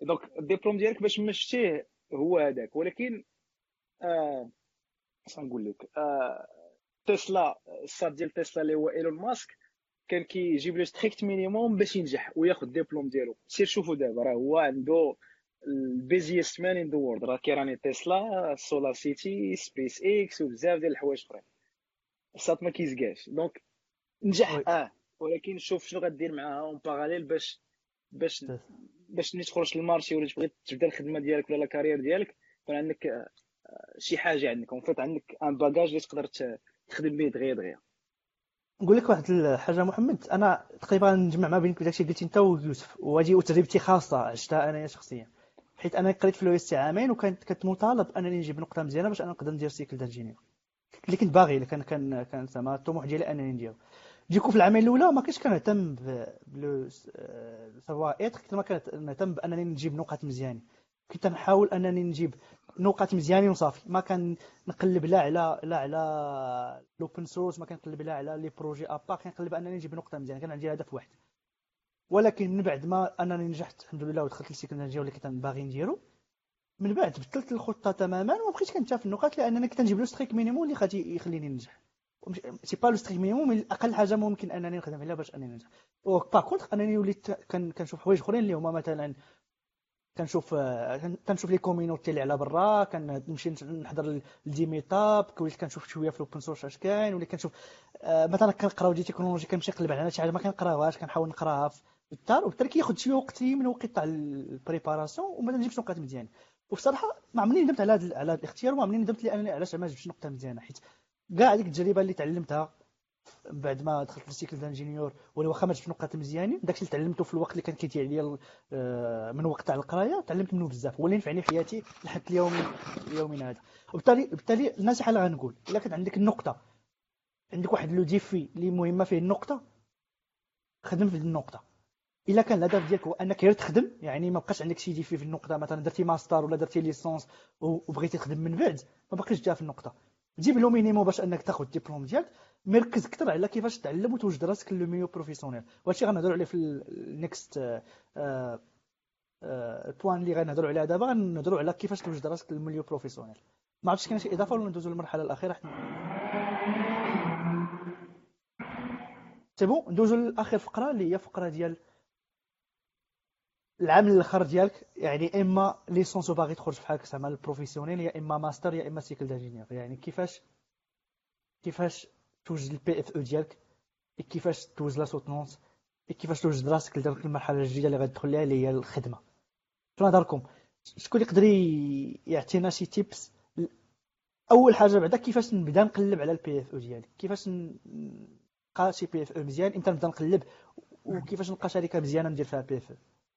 Speaker 2: donc الدبلوم ديالك باش جبتيه هو هذاك ولكن آه اش غنقول لك؟ آه تسلا الصاد ديال تسلا اللي هو ايلون ماسك كان كيجيب له strict minimum باش ينجح وياخذ الدبلوم ديالو. سير شوفوا دابا راه هو عنده ال busiest man in the world راه كيراني تسلا سولار سيتي سبيس إكس وبزاف ديال الحوايج اخرين. الصاد ما كيزكاش donc نجح. آه. ولكن شوف شنو غدير معاها en parallèle باش باش باش ملي تخرج لل marché ولا تبغي تبدا الخدمة ديالك ولا ال carrière ديالك يكون عندك آه، شي حاجة عندك. وفيت عندك un bagage اللي تقدر تخدم به دغيا دغيا
Speaker 1: نقول لك واحد الحاجة محمد. أنا تقريبا نجمع ما بين داكشي قلتي أنت ويوسف وهذه تجربتي خاصة عشتها انايا شخصيا. حيت أنا قريت في الويست عامين وكانت كنت مطالب أنني نجيب نقطة مزيانة باش أنا نقدر ندير cycle d'ingénieur اللي كنت باغي اللي كان كان كان زعما الطموح ديالي أنني نديرو. du coup في العامين الأولى ما كنتش كنهتم ب le savoir-être كنت ما كنهتم بأنني نجيب نقاط مزيانين كنت نحاول أنني نجيب نقاط مزيانين وصافي. ما كان نقلب لا على لا على ال open source ما كنقلب لا على les projets à part كنقلب أنني نجيب نقطة مزيانة كان عندي هدف واحد. ولكن من بعد ما أنني نجحت الحمد لله ودخلت لل cycle اللي كنت باغي نديرو من بعد بدلت الخطة تماما وما بقيتش النقاط لأنني كنت نجيب le strict minimum اللي غادي يخليني ننجح. c'est pas le strict minimum mais أقل حاجة ممكن أنني نخدم عليها باش أنني ننجح. par contre أنني وليت كن- كنشوف حوايج أخرين اللي هما مثلا كنشوف كن- كنشوف les communautés اللي على برا كنمشي نحضر ل des meetups وليت كنشوف شوية في ال open source اش كاين وليت كنشوف آه، مثلا كنقراو des technologies كنمشي نقلب على شي حاجة ما كنقراوهاش كنحاول نقرأها في الدار وبالتالي كياخذ شوية وقتي من وقت تاع ال préparation وما نجيبش نقاط مزيانه وبصراحة ما عمرني ندمت على هذا الاختيار وما عمرني ندمت لأنني علاش ما جبتش نقطة مزيانة حيت كاع ديك التجربة اللي تعلمتها من بعد ما دخلت لل cycle d'ingénieur ما جبتش نقاط مزيانين داكشي اللي تعلمته في الوقت اللي كان كيضيع ليا آه، من وقت تاع القراية تعلمت منه بزاف هو اللي نفعني في حياتي لحد اليوم يومنا هذا. وبالتالي بالتالي النصيحه اللي غنقول إلا كانت عندك النقطة عندك واحد le défi اللي مهمة فيه النقطة خدم في النقطة. إلا كان الهدف ديالك هو أنك غير تخدم يعني ما بقاش عندك شي défi في النقطة مثلا درتي ماستر ولا درتي licence وبغيتي تخدم من بعد ما باقيش جا في النقطة. جيب le minimum باش أنك تاخذ الدبلوم ديالك مركز أكثر على كيفاش تعلم وتوجد راسك le milieu professionnel. وهادشي غنهضروا عليه في ال next point اللي غنهضروا عليها دابا غنهضروا على كيفاش توجد راسك لل milieu professionnel. ما عرفتش كاين شي إضافة ولا ندوزو للمرحلة الأخيرة؟ c'est bon ندوزو لآخر فقرة اللي هي فقرة ديال العام الآخر ديالك. يعني إما licence وباغي تخرج في حالك زعما ال professionnel يا إما ماستر يا إما cycle d'ingénieur يعني كيفاش كيفاش توجد ال PFE ديالك كيفاش توجد la soutenance كيفاش توجد راسك لديك المرحلة الجديدة اللي غادي تدخل ليها اللي هي الخدمة. شنو نهضركم شكون يقدر ي- يعطينا شي tips أول حاجة بعدا كيفاش نبدا نقلب على ال PFE ديالي كيفاش نلقى شي PFE مزيان؟ إمتى نبدا نقلب؟ وكيفاش نلقى شركة مزيانة ندير فيها PFE؟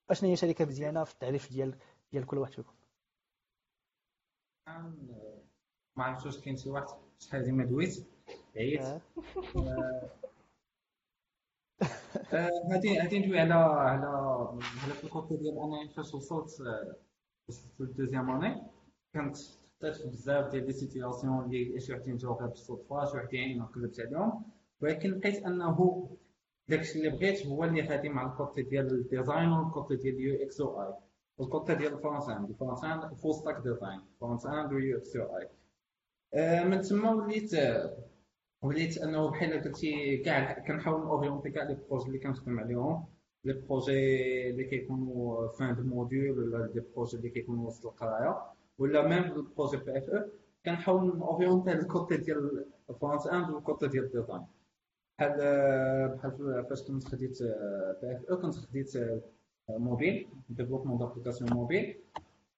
Speaker 1: أشنو هي شركة مزيانة في التعريف ديال ديال كل واحد فيكم؟
Speaker 4: ما عرفتش واش كاين شي واحد شحال هادي ما دويت.
Speaker 1: آه،
Speaker 4: غادي غادي ندوي على على على في ال côté ديال أنا فاش وصلت آه، وصلت لل deuxième année كنت حطيت في بزاف ديال les situations اللي شي وحدين جاو غير بالصدفة شي وحدين ما قلبت عليهم. ولكن لقيت أنه داكشي اللي بغيت هو اللي غادي مع ال côté ديال ال design وال côté ديال ال UX UI. وال côté ديال ال front-end ال front-end full stack design front-end و UX UI. آه، من تما وليت وليت أنه بحال قلتي كاع كنحاول orienter كاع les projets اللي كنخدم عليهم. les projets اللي كيكونوا fin de module ولا les projets اللي كيكونوا وسط القراية ولا même ال projet PFE كنحاول orienter ال côté ديال ال front-end وال côté ديال ال design بحال بحال فاش كنت خديت PFE كنت خديت mobile développement d'application mobile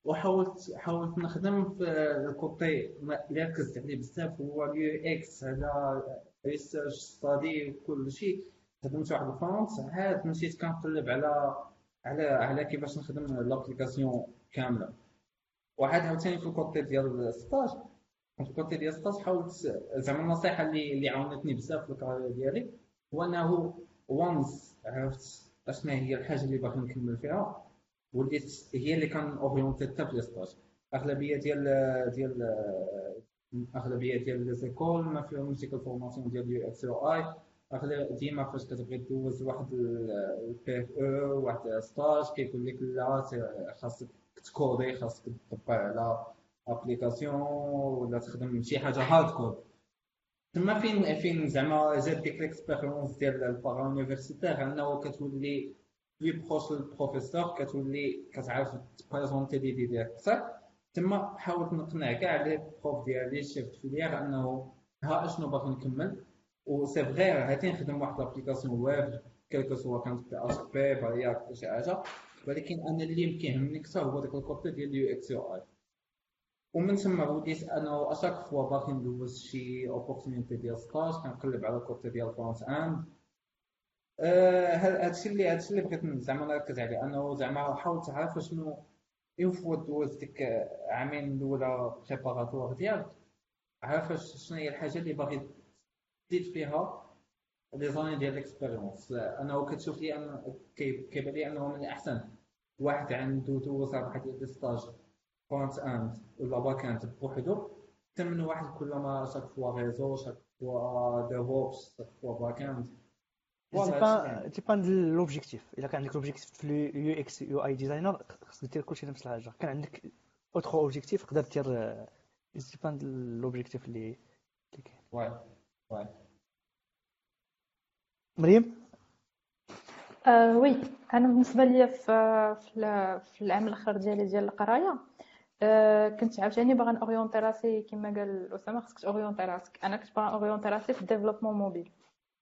Speaker 4: وحاولت حاولت نخدم في ال côté اللي ركزت عليه بزاف هو ال UX على research study وكل شيء. خدمت واحد ال front. عاد مشيت كنقلب على على على كيفاش نخدم l'application كاملة. وعاد عاوتاني في الكوتي ديال الستاج في الكوتي ديال الستاج حاولت زعما النصيحة اللي اللي عاونتني بزاف في ال carrière ديالي هو إنه once عرفت؟ اشنا هي الحاجة اللي باغي نكمل فيها؟ وليت هي اللي كان orienté حتى في لي أغلبية ديال ديال أغلبية ديال les écoles ما فيهمش ديك ال formation ديال UX UI ديما فاش كتبغي دوز واحد ال PFE واحد stage كيقول لك لا خاصك تكودي خاصك تطبع على application ولا تخدم شي حاجة hard code تما فين فين زعما جات ديك l'expérience ديال ال para-universitaire أنه كتولي plus proche لل professeur كتولي كتعرف تبريزونتي لي ديالك أكثر تما حاولت نقنع كاع les profs ديالي chef de filière انه ها أشنو باغي نكمل. و c'est vrai غادي نخدم واحد l'application web quel que soit كانت PHP شي حاجة. ولكن أنا اللي كيهمني أكثر هو داك ال côté ديال ال UX UI. ومن ثم وليت أنا à chaque fois باغي ندوز شي opportunité ديال stage كنقلب على ال côté ديال front end هادشي اللي هادشي اللي بغيت زعما نركز عليه. أنه زعما حاول تعرف شنو une fois دوز ديك عامين الأولى préparatoire ديالك عارف شنو هي الحاجة اللي باغي تزيد فيها les années ديال l'expérience أنه كتشوف لي ان كيبان لي أنه من الاحسن واحد عنده دوز اربعه ديال les stages front end ولا back end بوحدو حتى من واحد كل ما chaque fois réseau chaque fois DevOps chaque fois back end
Speaker 1: dépend l'objectif الا كان عندك l'objectif في ال UX UI designer خصك دير كلشي نفس الحاجة كان عندك autre objectif تقدر دير dépend l'objectif اللي
Speaker 4: كاين واي واي
Speaker 1: مريم
Speaker 5: آه oui أنا بالنسبة لي في في العام الآخر ديالي ديال القراية آه كنت عاوتاني باغا نوريونتي راسي كما قال أسامة خصك توريونتي راسك. أنا كنت باغا نوريونتي راسي في ال développement mobile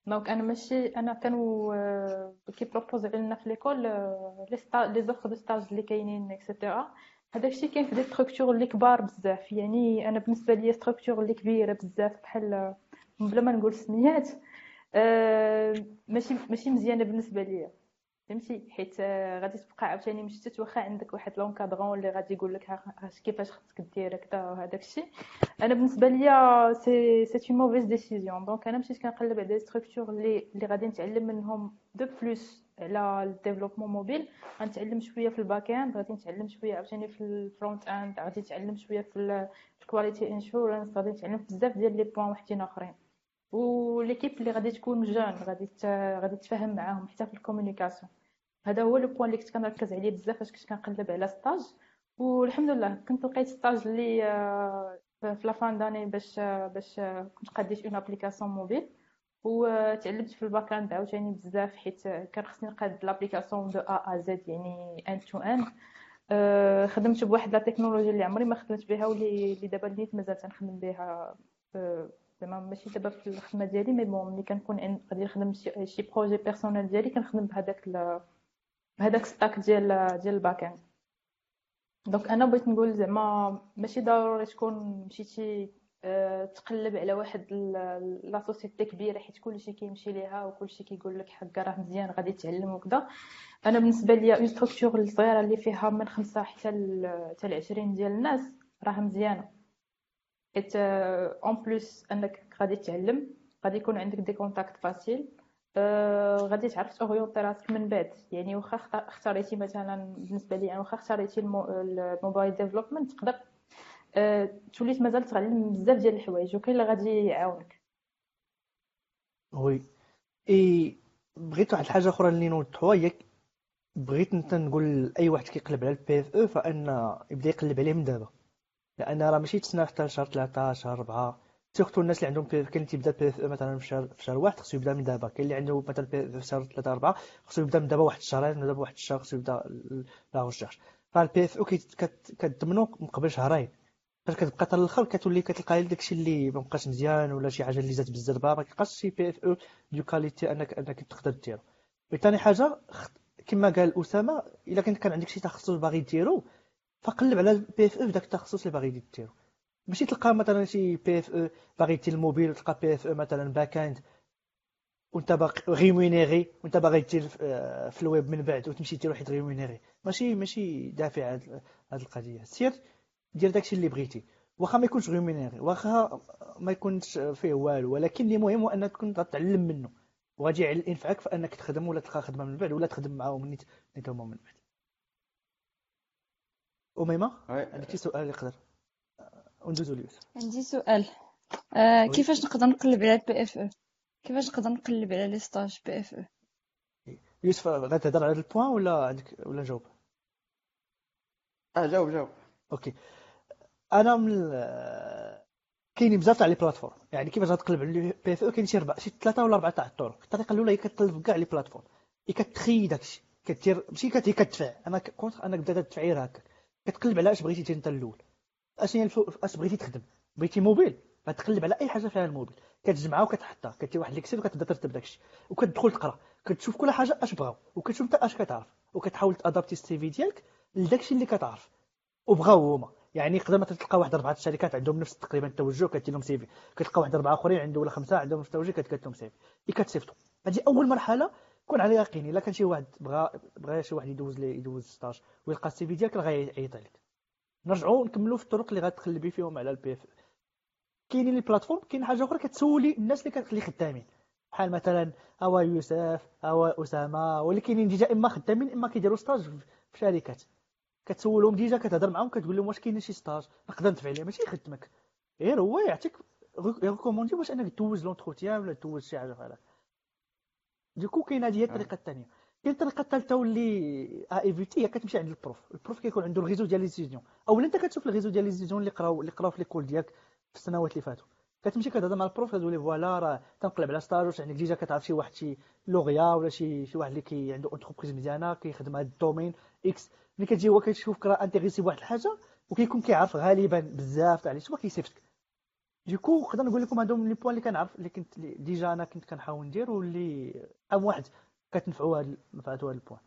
Speaker 5: donc أنا ماشي أنا كانوا آه، كي بروبوزي لنا في l'école آه، les sta les offres de stage اللي كاينين et cetera هذاك الشيء كاين في des structures اللي كبار بزاف. يعني أنا بالنسبة ليا structure اللي كبيرة بزاف بحال بلا ما نقول سميات ماشي ماشي مزيانة بالنسبة ليا. فهمتي؟ حيت غادي تبقى عاوتاني مشتت واخا عندك واحد l'encadrant اللي غادي يقول لك كيفاش خصك دير هكذا وهذاك الشيء. أنا بالنسبة ليا c'est c'est une mauvaise décision donc أنا مشيت كنقلب على des structures اللي اللي غادي نتعلم منهم de plus على ال développement mobile. غنتعلم شوية في ال back end غادي نتعلم شوية عاوتاني في ال front end غادي نتعلم شوية في ال quality assurance غادي نتعلم بزاف ديال les points وحدين آخرين. و l'équipe اللي غادي تكون jeune غادي غادي تفهم معاهم حتى في ال communication. هذا هو le point اللي كنت كنركز عليه بزاف فاش كنت كنقلب على stage. والحمد لله كنت لقيت stage اللي آه، في la fin d'année باش باش كنت قاديت une application mobile وتعلمت في ال back end عاوتاني بزاف حيت كان خصني نقاد l'application de A à Z يعني end to end خدمت بواحد la technologie اللي عمري ما خدمت بها واللي دابا نيت مازال تنخدم بها زعما ماشي دابا في الخدمة ديالي mais bon ملي كنكون غادي نخدم شي projet personnel ديالي كنخدم بهذاك بهذاك stack ديال ديال ال back end donc أنا بغيت نقول زعما ماشي ضروري تكون مشيتي آه، تقلب على واحد la société كبيرة حيت كلشي كيمشي ليها وكلشي كيقول لك حكا راه مزيان غادي تعلم وكذا أنا بالنسبة ليا une structure الصغيرة اللي فيها من خمسة حتى ل 20 ديال الناس راه مزيانة. حيت en plus أنك غادي تعلم غادي يكون عندك des contacts faciles أه غادي تعرف توريونتي راسك من بعد. يعني واخا اختاريتي مثلا بالنسبة لي أنا واخا اختاريتي ال mobile development تقدر. أه تولي مازال تعلم بزاف ديال الحوايج وكاين اللي غادي يعاونك.
Speaker 1: وي اي بغيت واحد الحاجة أخرى اللي نوضحوها هي بغيت انت نقول لأي واحد كيقلب على ال PFE فأن يبدأ يقلب عليه من دابا. لأن راه ماشي تسنى حتى شهر 3 شهر 4 surtout الناس اللي عندهم كاين اللي تيبدا PFE مثلا في شهر في شهر واحد خصو يبدا من دابا. كاين اللي عنده مثلا في شهر 3 4 خصو يبدا من دابا واحد الشهرين ولا واحد الشهر خصو يبدا la recherche فال PFE كتضمنو من قبل شهرين. فاش كتبقى حتى الآخر كتولي كتلقى داكشي اللي ما بقاش مزيان ولا شي حاجة اللي زادت بالزربه ما كيبقاش شي PFE de qualité انك أنك تقدر ديرو. وثاني حاجة كما قال أسامة إلا كان كان عندك شي تخصص باغي ديرو فقلب على ال PFE في التخصص اللي باغي ديرو ماشي تلقى مثلا شي PFE باغي دير الموبيل وتلقى PFE مثلا back end وانت باغي rémunéré وانت باغي دير في الويب من بعد وتمشي دير واحد rémunéré ماشي ماشي دافع هاد القضية. سير دير داكشي اللي بغيتي. واخا ما يكونش rémunéré واخا ما يكونش فيه والو ولكن اللي مهم هو أنك تكون غتعلم منه. وغادي ينفعك في أنك تخدم ولا تلقى خدمة من بعد ولا تخدم معاهم نيت هما من بعد. أميمة عندك سؤال يقدر؟ وندوزو ليوسف
Speaker 6: عندي سؤال. آه كيفاش نقدر نقلب على ال PFE؟ كيفاش نقدر نقلب على les stages PFE؟
Speaker 1: يوسف غتهضر على ال point ولا عندك ولا جاوب؟
Speaker 3: آه جاوب جاوب.
Speaker 1: OK. أنا من كاينين بزاف تاع les plateformes. يعني كيفاش غتقلب على ال PFE؟ كاين شي ربع شي ثلاثة ولا أربعة تاع الطرق. الطريقة الأولى هي كتقلب كاع les plateformes. هي كتخي داكشي. كدير ماشي كتدفع. أنا contre أنك بدا التفعيل هكا كتقلب على اش بغيتي دير انت الأول. اش هي. اش بغيتي تخدم؟ بغيتي موبيل. غتقلب على اي حاجة فيها الموبيل. كتجمعها وكتحطها. كدير واحد l'Excel وكتبدا ترتب داكشي. وكتدخل تقرا. كتشوف كل حاجة اش بغاو. وكتشوف انت اش كتعرف. وكتحاول t'adapter ال CV ديالك لداكشي اللي كتعرف. وبغاو هما. يعني يقدر مثلا تلقى واحد أربعة الشركات عندهم نفس تقريبا التوجه كدير لهم CV. كتلقى واحد أربعة آخرين عنده ولا خمسة عندهم نفس التوجه كتكتب لهم C V. كتصيفطوا هذه أول مرحلة كون على يقين إلا كان شي واحد بغى بغى شي واحد يدوز لي يدوز stage ويلقى ال CV ديالك راه غيعيط عليك نرجعوا نكملوا في الطرق اللي غتقلبي فيهم على ال PF. كاينين les plateformes كاين حاجة أخرى كتسولي الناس اللي كتخلي خدامين. بحال مثلا هوا يوسف هوا أسامة واللي كاينين déjà إما خدامين إما كيديروا stage في شركات. كتسولهم déjà كتهضر معاهم كتقول لهم واش كاين شي stage؟ نقدر ندفع عليه ماشي يخدمك. غير هو يعطيك recommander باش أنك دوز l'entretien ولا دوز شي حاجة بحال هكا donc كاين هذه هي الطريقة الثانية. كاين الطريقة الثالثة واللي éviter هي كتمشي عند ال prof. ال prof كيكون عنده ال réseau ديال les décisions أولا أنت كتشوف ال réseau ديال les décisions اللي قراو اللي قراو في l'école ديالك في السنوات اللي فاتوا. كتمشي كتهضر مع ال prof كتقول لي voilà راه تنقلب على stage واش عندك déjà كتعرف شي واحد شي lauréat ولا شي شي واحد اللي كي عنده entreprise مزيانة كيخدم هذا الدومين X ملي كتجي هو كيشوفك راه intéressé بواحد الحاجة وكيكون كيعرف غالبا بزاف تاع لي سوا كيصيفطك ديكو نقدر نقول لكم هادو لي بوان اللي كنعرف اللي كنت ديجا أنا كنت كنحاول ندير واللي ام واحد كتنفعوا هاد نفعتوا هاد البوان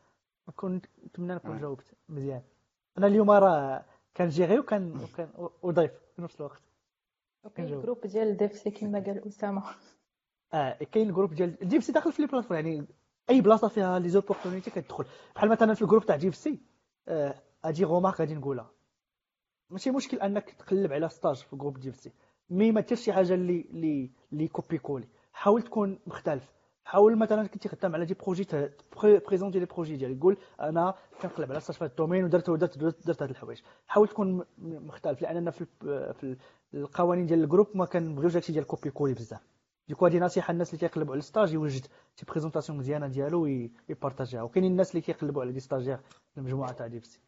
Speaker 1: كنت نتمنى نكون جاوبت مزيان أنا اليوم راه كنجيري وكان وكان وضيف في نفس الوقت
Speaker 5: كاين جروب ديال ديف سي كما قال اسامه
Speaker 1: آه كاين الجروب ديال ديف سي داخل في لي بلاتفورم يعني اي بلاصه فيها لي زوبورتونيتي كتدخل بحال مثلا في ال groupe تاع DevC أجي remarque غادي نقولها ماشي مشكل انك تقلب على stage في groupe DevC mais ما ديرش شي حاجة اللي اللي copier-coller. حاول تكون مختلف. حاول مثلا كنتي خدام على des projets présenter les projets ديالك. قول أنا كنقلب على stage في ال domaine ودرت ودرت درت, هاد الحوايج. حاول تكون مختلف لأننا في في القوانين ديال ال groupe ما كنبغيوش داكشي ديال copier-coller بزاف. donc هادي نصيحه الناس اللي كيقلبوا على ال stage يوجد شي présentation مزيانه ديالو وي partager ها وكاينين الناس اللي كيقلبوا على des stagiaires المجموعه تاع DevC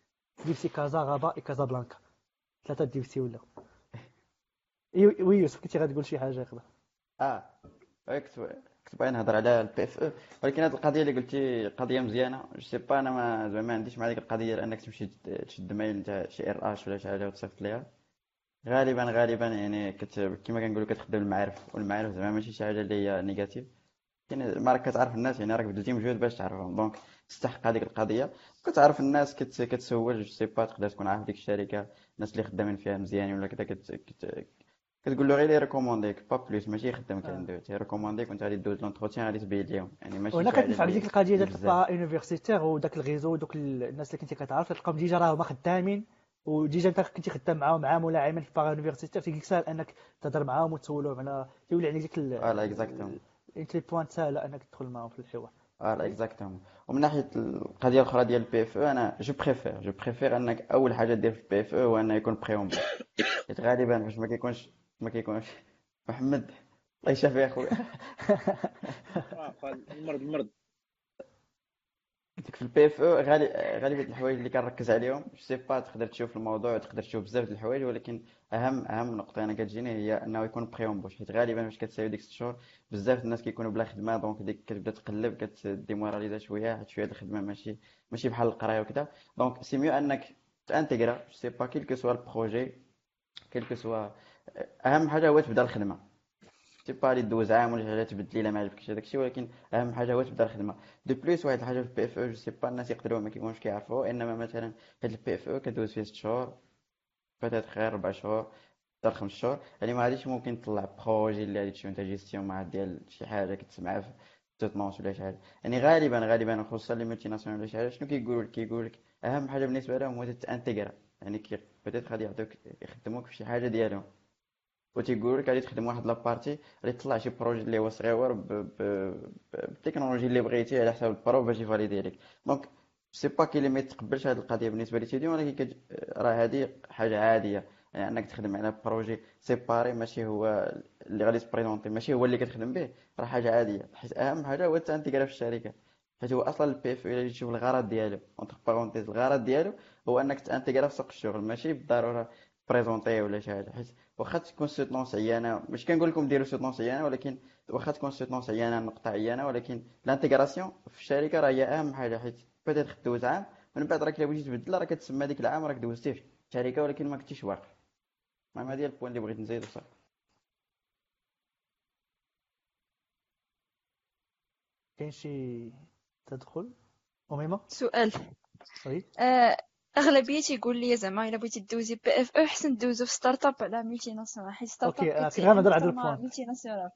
Speaker 1: DevC كازا غابا بلانكا ثلاثة DevC ولا oui يوسف كنتي غتقول شي حاجة يقدر.
Speaker 3: آه. كنت كنت باغي نهضر على ال PFE ولكن هذه القضية اللي قلتي قضية مزيانة. je sais pas أنا ما زعما ما عنديش مع ديك القضية ديال انك تمشي تشد mail تاع شي RH ولا شي حاجة وتصيفط ليها. غالبا غالبا يعني كت... كما كنقولوا كتخدم المعارف. والمعارف زعما ماشي شي حاجة اللي هي négative يعني ما راك كتعرف الناس يعني راك بذلتي مجهود باش تعرفهم. donc تستحق هذيك القضية. كتعرف الناس كت... كتسول. je sais pas تقدر تكون عارف ديك الشركة. الناس اللي خدامين فيها مزيانين ولا كذا كت... كت... كتقول له غير لي recommander ك pas plus ماشي يخدم كندوز تي recommander ك وانت غادي دوز l'entretien غادي تبين لهم يعني ماشي
Speaker 1: وأنا كتنفع بديك القضية ديال تلقى universitaire وداك ال réseau ودوك الناس اللي كنتي كتعرف تلقاهم déjà راهم خدامين و déjà انت كنتي خدام معاهم عام ولا عامين في parcours universitaire تيجيك ساهل انك تهضر معاهم وتسولهم على تولي عندك ديك
Speaker 3: voilà exactement
Speaker 1: انت les points ساهله انك تدخل معاهم في الحوار.
Speaker 3: voilà exactement ومن ناحية القضية الأخرى ديال ال PFE أنا je préfère je préfère إنك أول حاجة دير في ال PFE هو إنه يكون pré-embauche حيت غالبا فاش ما كيكونش ما كيكونش محمد الله يشافي أخويا.
Speaker 2: المرض المرض.
Speaker 3: قلت لك في ال PFE غالبا الحوايج اللي كنركز عليهم je sais pas تقدر تشوف الموضوع تقدر تشوف بزاف د الحوايج ولكن أهم أهم نقطة أنا كتجيني هي أنه يكون pré-embauche حيت غالبا فاش كتساوي ديك 6 شهور بزاف الناس كيكونوا بلا خدمة donc ديك كتبدا تقلب كت démoraliser شوية حيت شوية الخدمة ماشي ماشي بحال القراية وكذا donc c'est mieux أنك t'intégrer je sais pas quel que soit ال projet quel que soit أهم حاجة هو تبدأ الخدمة. c'est pas لي دوز عام ولا حاجة تبدلي الا ما عجبكش هذاك الشيء ولكن أهم حاجة هو تبدأ الخدمة. de plus واحد الحاجة في ال PFE je sais pas الناس يقدروا ما كيكونوش كيعرفوا. إنما مثلا هاد ال PFE كدوز فيه 6 شهور peut-être 4 شهور حتى خمس شهور. يعني ما غاديش ممكن تطلع projet اللي غادي تشوف أنت جيستيون مع ديال شي حاجة كتسمعها في soutenance ولا شي حاجة. يعني غالبا غالبا خصوصا les multinationales ولا شي حاجة شنو كيقولوا لك كيقول لك أهم حاجة بالنسبة لهم هو t'intégrer يعني que peut-être غادي يعطيوك يخدموك في شي حاجة ديالهم. وتيقول لك غادي تخدم واحد la partie غادي تطلع شي projet اللي هو صغيور بالتكنولوجي اللي بغيتي على حساب ال prof باش ي valider لك donc c'est pas كي اللي ما يتقبلش هذه القضية بالنسبة l'étudiant ولكن راه هذه حاجة عاديه يعني انك تخدم على projet séparé ماشي هو اللي غادي ت présenter ماشي هو اللي كتخدم به راه حاجة عاديه حيت اهم حاجة هو ال t'intégrer في الشركة حيت هو أصلا ال PF الا تشوف الغرض ديالو entre parenthèses الغرض ديالو هو انك t'intégrer في سوق الشغل ماشي بالضروره présenter ولا شي حاجة حيت واخا تكون soutenance عيانة مش كنقول لكم ديروا soutenance عيانة ولكن واخا تكون soutenance عيانة نقطه عيانة ولكن ال intégration في الشركة راه هي أهم حاجة حيت peut-être دوز عام من بعد راك إلا بغيتي تبدل راه كتسمى ديك العام راك دوزتيه في الشركة ولكن ما كنتيش واقف. المهم هذه ال points اللي بغيت نزيد وصافي
Speaker 1: كاين شي تدخل؟ أميمة؟
Speaker 6: سؤال.
Speaker 1: oui
Speaker 6: آه، أغلبية تيقول لي زعما إلا بغيتي دوزي PFE احسن دوزو في start-up على multinationale حيت start
Speaker 1: OK
Speaker 6: up
Speaker 1: آه، كنت غنهضر على هذا ال
Speaker 6: point multinationale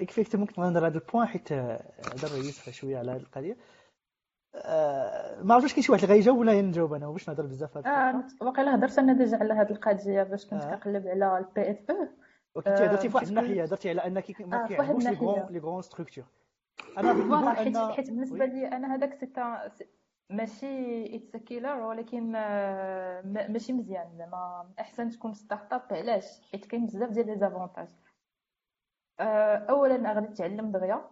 Speaker 1: يكفيك ممكن نهضر على هذا ال point حيت آه، هضر يوسف شوية على هذه القضية. آه، ما عرفتش كاين شي واحد اللي غيجاوب ولا نجاوب أنا باش نهضر بزاف
Speaker 5: آه واقيلا هضرت أنا déjà على هاد القضية باش كنت
Speaker 1: آه.
Speaker 5: كنقلب على ال PFE.
Speaker 1: وكنت هضرتي في واحد الناحية هضرتي على أنك ما
Speaker 5: آه،
Speaker 1: كيعجبوش les. grandes les grandes structures
Speaker 5: أنا حيت
Speaker 1: بالنسبة.
Speaker 5: لي أنا هذاك سيتا ماشي it's killer ولكن آه، ما- ماشي مزيان. زعما أحسن تكون startup علاش؟ حيت كاين بزاف ديال les avantages اولا غادي تتعلم دغيا.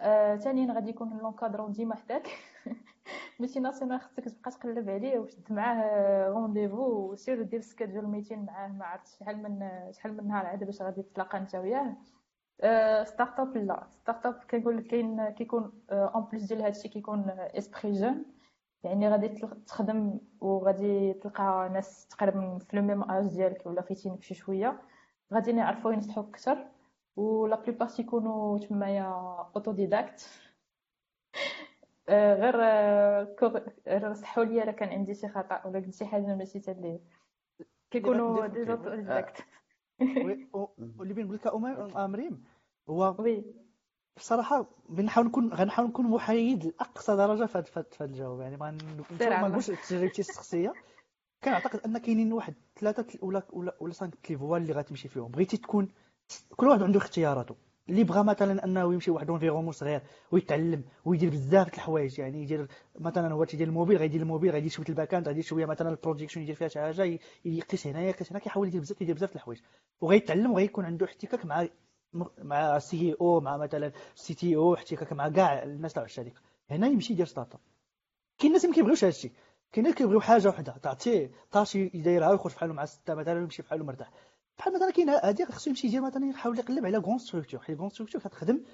Speaker 5: آه، ثانيا غادي يكون l'encadrant ديما حداك. ماشي national خصك تبقى تقلب عليه وشد معاه rendez-vous وسير دير schedule meeting معاه. ما عرفت شحال من شحال من نهار عاد باش غادي تتلاقى انت وياه. آه، startup لا. startup كنقول لك كاين كيكون en plus ديال هادشي كيكون esprit jeune يعني غادي تخدم وغادي تلقى ناس تقريبا في le même âge ديالك ولا فايتينك بشي شوية. غادي يعرفوا ينصحوك أكثر. و la plupart تيكونوا تمايا autodidactes آه، غير آه، غير صحوا لي إلا كان عندي شي خطأ ولا قلت شي حاجة تا اللي كيكونوا
Speaker 1: دير-
Speaker 5: اوتوديداكت
Speaker 1: وي، و- واللي بين لك أمير- آه، مريم هو
Speaker 5: oui.
Speaker 1: بصراحة بنحاول نكون غنحاول نكون محايد لأقصى درجة في هذا الجواب يعني ما نقولش تجربتي الشخصيه كنعتقد أن كاينين واحد ثلاثة ولا ولا ولا cinq les voies اللي غتمشي فيهم. بغيتي تكون كل واحد عنده اختياراته. اللي بغى مثلا أنه يمشي واحد environnement صغير ويتعلم ويدير بزاف د الحوايج. يعني يدير مثلا هو تيدير الموبيل غيدير الموبيل غيدير شوية ال back-end غيدير شوية مثلا ال projection يدير فيها شي حاجة يقيس هنا يقيس هنا كيحاول يدير بزاف يدير بزاف د الحوايج. وغيتعلم وغيكون عنده احتكاك مع مع CEO مع مثلا CTO احتكاك مع كاع الناس تاع الشركة. هنا يمشي يدير startup كاين الناس ما كيبغيوش هذا الشيء كاين اللي كيبغيو حاجة وحدة. تعطيه tâche يديرها ويخرج بحالو مع ستة مثلا ويمشي بحالو مرتاح. بحال مثلا كاين هذه خصو يمشي يدير مثلا يحاول يقلب على grande structure حيت grande structure كتخدم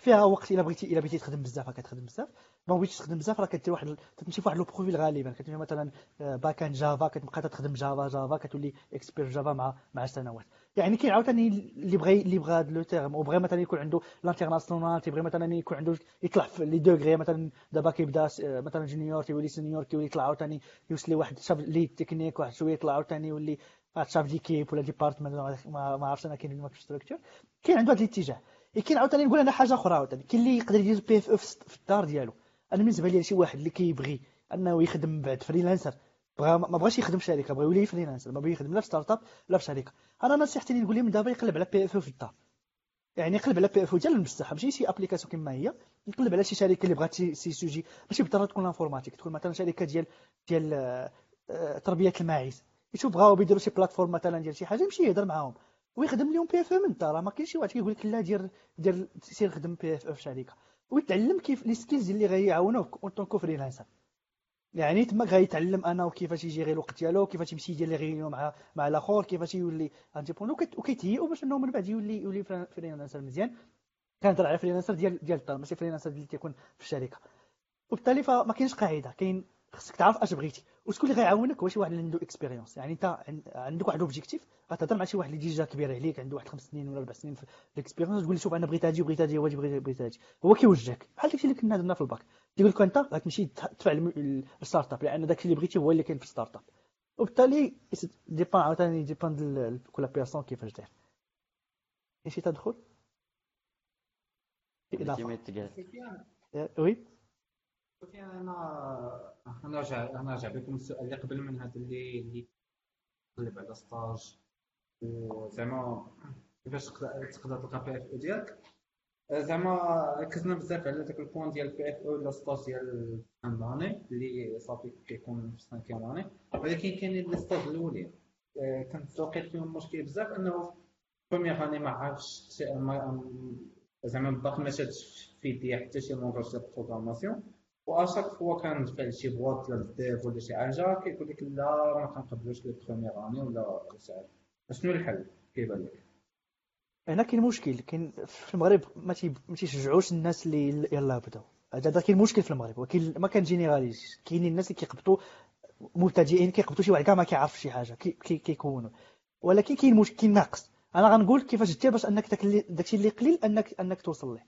Speaker 1: فيها وقت إلا بغيتي إلا بغيتي تخدم بزاف كتخدم بزاف. ما بغيتيش تخدم بزاف راه كدير واحد تمشي فواحد le profil غالبا. كتمشي مثلا back-end Java كتبقى تخدم Java Java كتولي expert Java مع مع السنوات يعني كاين عاوتاني اللي بغى اللي بغى هذا long terme وبغى مثلا يكون عنده l'international تيبغي مثلا يكون عنده يطلع في les degrés مثلا دابا كيبدا س- مثلا junior تيولي senior كيولي يطلع عاوتاني يوصل لواحد chef lead technique واحد شوية يطلع عاوتاني يولي chef d'équipe ولا département ما عرفتش أنا كاين في structure كاين عنده هذا الاتجاه. كاين عاوتاني نقول أنا حاجة أخرى عاوتاني. كاين اللي يقدر يدير PFE في الدار ديالو. أنا بالنسبة لي شي واحد اللي كيبغي أنه يخدم من بعد freelancer. بغا ما بغاش يخدم شركة بغا يولي freelancer. ما بغى يخدم لا في startup لا في شركة. أنا نصيحتي اللي نقول لهم دابا يقلب على PFE في الدار. يعني يقلب على PFE ديال المساحه ماشي شي application كما هي. يقلب على شي شركة اللي بغات شي sujet ماشي بالضرورة تكون l'informatique تكون مثلا شركة ديال ديال آه، تربية الماعز. يشوف بغاو بيديروا شي plateforme مثلا ديال شي حاجة يمشي يهضر معاهم. ويخدم لهم PFE من الدار راه ما كاينش شي واحد كيقول لك لا دير دير سير خدم PFE في شركة. ويتعلم كيف les skills اللي غيعاونوه en tant que freelancer يعني تما غيتعلم أنا وكيفاش يجيري الوقت ديالو كيفاش يمشي يدير les réunions مع مع الآخر كيفاش يولي indépendant وكيتهيئوا باش إنه من بعد يولي يولي free- freelancer مزيان. كنهضر على freelancer ديال ديال الدار ماشي freelancer اللي تيكون في الشركة. وبالتالي فما كاينش قاعدة كاين خصك تعرف اش بغيتي. وشكون اللي غيعاونك هو شي واحد اللي عنده expérience يعني انت عندك واحد ال objectif غتهضر مع شي واحد اللي déjà كبير عليك عنده واحد خمس سنين ولا أربع سنين في ال expérience تقول له شوف أنا بغيت هادي وبغيت هادي وهادي بغيت هادي. هو كيوجهك. بحال داكشي اللي كنا درنا في الباك. تيقول لك أنت غتمشي تدفع ال startup لأن داكشي اللي بغيتي هو اللي كاين في ال startup وبالتالي dépend عاوتاني dépend كل personne كيفاش داير. شي تدخل؟ oui.
Speaker 4: أنا أنا نرجع بكم السؤال اللي قبل من هذا اللي اللي تقلب على stage وزعما كيفاش تقدر تلقى PFE ديالك؟ زعما ركزنا بزاف على داك ال point ديال PFE ولا stage ديال fin اللي صافي كيكون في cinquième année ولكن كاينين les stages الأولين. كنت فيهم مشكل بزاف أنه première année ما عرفتش زعما باقي ما شادش في يدي حتى شي langage ديال ال programmation و à chaque fois كندفع شي boîte ولا ال dev ولا شي. حاجة كيقول لك لا ما كنقبلوش les première année ولا شي شنو الحل؟ كيبان لك؟
Speaker 1: هنا كاين مشكل كاين في المغرب ما تيشجعوش الناس اللي يلاه بداو. هذا كاين مشكل في المغرب. ولكن ما كان généralise كاينين الناس اللي كيقبطوا مبتدئين كيقبطوا شي واحد كاع ما كيعرف شي حاجة كيكونوا. ولكن كاين مشكل ناقص أنا غنقول كيفاش دير باش أنك داكشي اللي قليل انك أنك توصل ليه.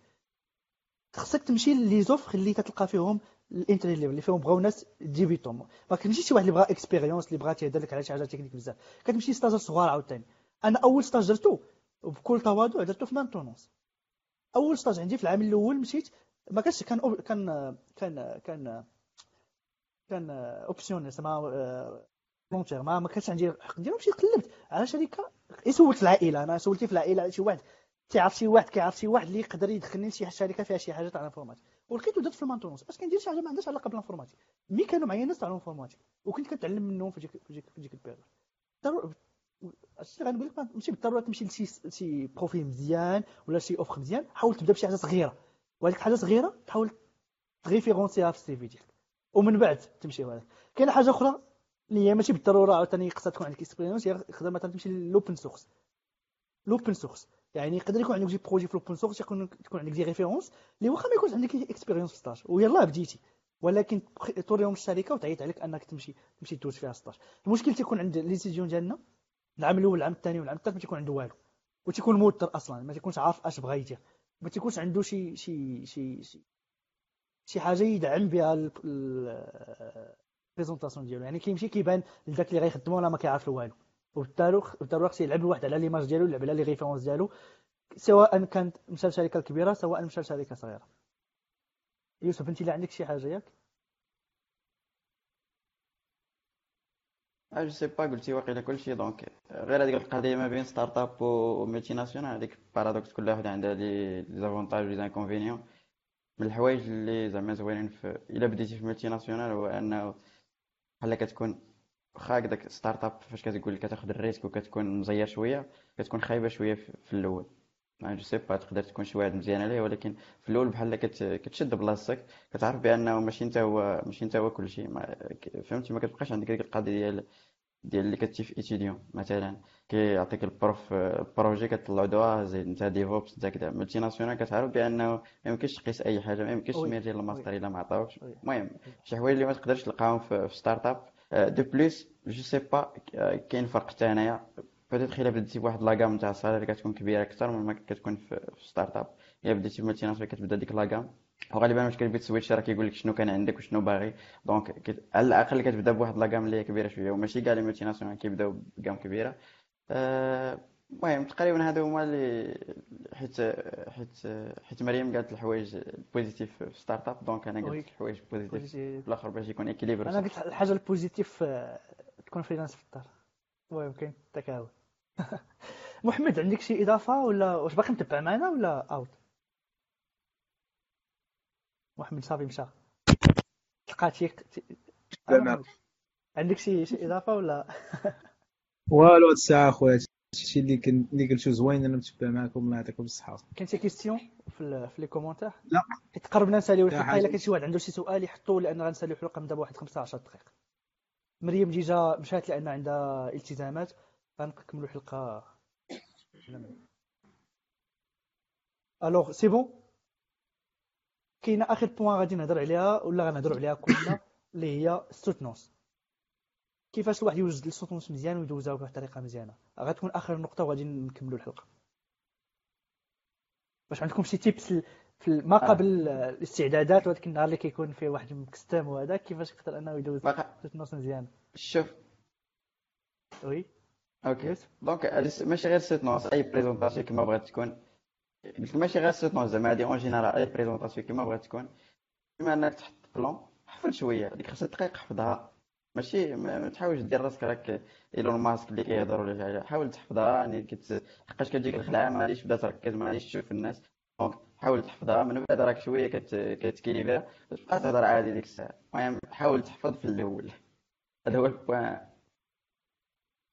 Speaker 1: خصك تمشي les offres اللي تلقى فيهم ال entry level اللي فيهم بغاو ناس débutants ما كتمشيش شي واحد اللي بغا expérience اللي بغا تيهضر لك على شي حاجة تكنيك بزاف. كتمشي ستاجر صغار عاوتاني. أنا أول stage درتو بكل تواضع درتو في maintenance أول stage عندي في العام الأول مشيت ما كانش كان. كان كان كان كان option زعما volontaire ما كانش عندي حق. نديرو مشيت قلبت على شركه سولت العائلة. أنا سولتي في العائلة شي واحد. تعرف شي واحد كيعرف شي واحد اللي يقدر يدخلني لشي شركة فيها شي حاجة تاع ال informatique. ولقيتو درت في ال maintenance. باش كندير شي حاجة ما عندهاش علاقة بال informatique. mais كانوا معايا ناس تاع ال informatique. وكنت كنتعلم منهم في ديك في ديك, ال période غنقول لك ماشي بالضرورة تمشي لشي شي profil مزيان ولا شي اوفر مزيان. حاول تبدا بشي حاجة صغيرة. وهذيك حاجة صغيرة تحاول ت référencer ها في ال CV ديالك. ومن بعد تمشي هذاك. كاينة حاجة أخرى اللي هي ماشي بالضرورة عاوتاني خصها تكون عندك expérience هي مثلا تمشي ل l'open source l'open source يعني يقدر يكون عندك شي projet في l'open source يكون تكون عندك des références اللي واخا ما يكونش عندك expérience في stage ويلاه بديتي. ولكن توريهم الشركة وتعيط عليك أنك تمشي تمشي دوز فيها stage المشكل تيكون عند les étudiants ديالنا العام الأول العام الثاني والعام الثالث ما تيكون عنده والو. وتيكون موتر أصلا ما تيكونش عارف أش بغا يدير. ما تيكونش عنده شي شي شي شي, شي حاجة يدعم بها ال présentation ديالو. يعني كيمشي كيبان لذاك اللي غيخدمو ولا ما كيعرف والو وبالتالي خصو يلعب الواحد على l'image ديالو يلعب على les références ديالو سواء كانت مشى لشركه كبيره سواء مشى لشركه صغيره يوسف أنت اللي عندك شي حاجة ياك؟
Speaker 3: je sais pas قلتي واقيلا كلشي donc غير هذيك القضية ما بين start-up و multinationale هذيك paradoxe كل واحد عندها les avantages les inconvénients من الحوايج اللي زعما زوينين في إلا بديتي في multinationale هو أنه بحال كتكون واخا هكذاك start-up فاش كتقول كتاخذ ال risque وكتكون مزير شوية كتكون خايبة شوية في الأول. mais je sais pas تقدر تكون شي واحد مزيان عليه ولكن في الأول بحال كتشد بلاصتك كتعرف بأنه ماشي انت هو ماشي انت هو كلشي فهمتي؟ ما كتبقاش عندك ديك القضية ديال ديال اللي كنتي في étudiant مثلا. كيعطيك ال prof projet كتطلعو دوا زيد انت DevOps انت كذا multinationale كتعرف بأنه ما يمكنش تقيس أي حاجة ما يمكنش ت merger ل master إلا ما عطاوكش. المهم شي حوايج اللي ما تقدرش تلقاهم في start-up de plus je sais pas كاين فرق حتى هنايا peut-être الا بديتي بواحد la gamme تاع ال salaire كتكون كبيره أكثر مما كتكون في start-up الا بديتي في multinationale كتبدا ديك la gamme وغالبا واش كتبغي ت switch راه كيقول لك شنو كان عندك وشنو باغي donc على الاقل كتبدا بواحد la gamme اللي هي كبيره شوية وماشي كاع لي ناسيونال كيبداو ب gamme كبيره المهم تقريبا هادو هما اللي حيت حيت حيت مريم قالت الحوايج ال positives في start-up donc أنا قلت الحوايج positives في الآخر باش يكون équilibre
Speaker 1: أنا قلت الحاجة ال positive تكون freelance في الدار المهم كاين تكامل محمد عندك شي إضافة ولا واش باقي متبع معنا ولا out محمد صافي مشى. تلقات شي عندك شي شي إضافة ولا؟
Speaker 7: والو هاد الساعة أخويا. هادشي اللي كن اللي قلتو زوين أنا متبع معكم الله يعطيكم الصحة.
Speaker 1: كاين شي question في في les commentaires
Speaker 7: لا.
Speaker 1: حيت قربنا نساليو الحلقة إلا كان شي واحد عنده شي سؤال يحطوه لأن غنساليو الحلقة من دابا واحد 15 دقيقة. مريم déjà مشات لأن عندها التزامات غنكملوا الحلقة alors c'est bon كاينة آخر point غادي نهضر عليها ولا غنهضروا عليها كلنا اللي هي soutenance كيفاش الواحد يوجد ال soutenance مزيان ويدوزها بواحد الطريقة مزيانة. غتكون آخر نقطة وغادي نكملوا الحلقة. واش عندكم شي tips في ما
Speaker 3: آه.
Speaker 1: قبل الاستعدادات وهذاك النهار اللي كيكون فيه واحد مكستم وهذا كيفاش يقدر إنه يدوز
Speaker 3: باقي
Speaker 1: soutenance مزيان؟
Speaker 3: شوف. oui؟
Speaker 1: OK.
Speaker 3: donc هادي ماشي غير soutenance أي présentation كيما بغات تكون. قلت ماشي غير soutenance زعما هادي en général أي présentation كيما بغات تكون. بما إنك تحط plan حفظ شوية. ديك خمسة دقائق حفظها. ماشي ما تحاولش دير راسك راك إيلون ماسك اللي كيهضر ولا شي حاجة حاول تحفظها يعني كت... حقاش كتجيك الخلعة ما غاديش تبدا تركز ما غاديش تشوف الناس. donc حاول تحفظها من بعد راك شوية كت... كت cultiver ها تبقى تهضر عادي ديك الساعة. المهم حاول تحفظ في الأول. هذا هو البوان.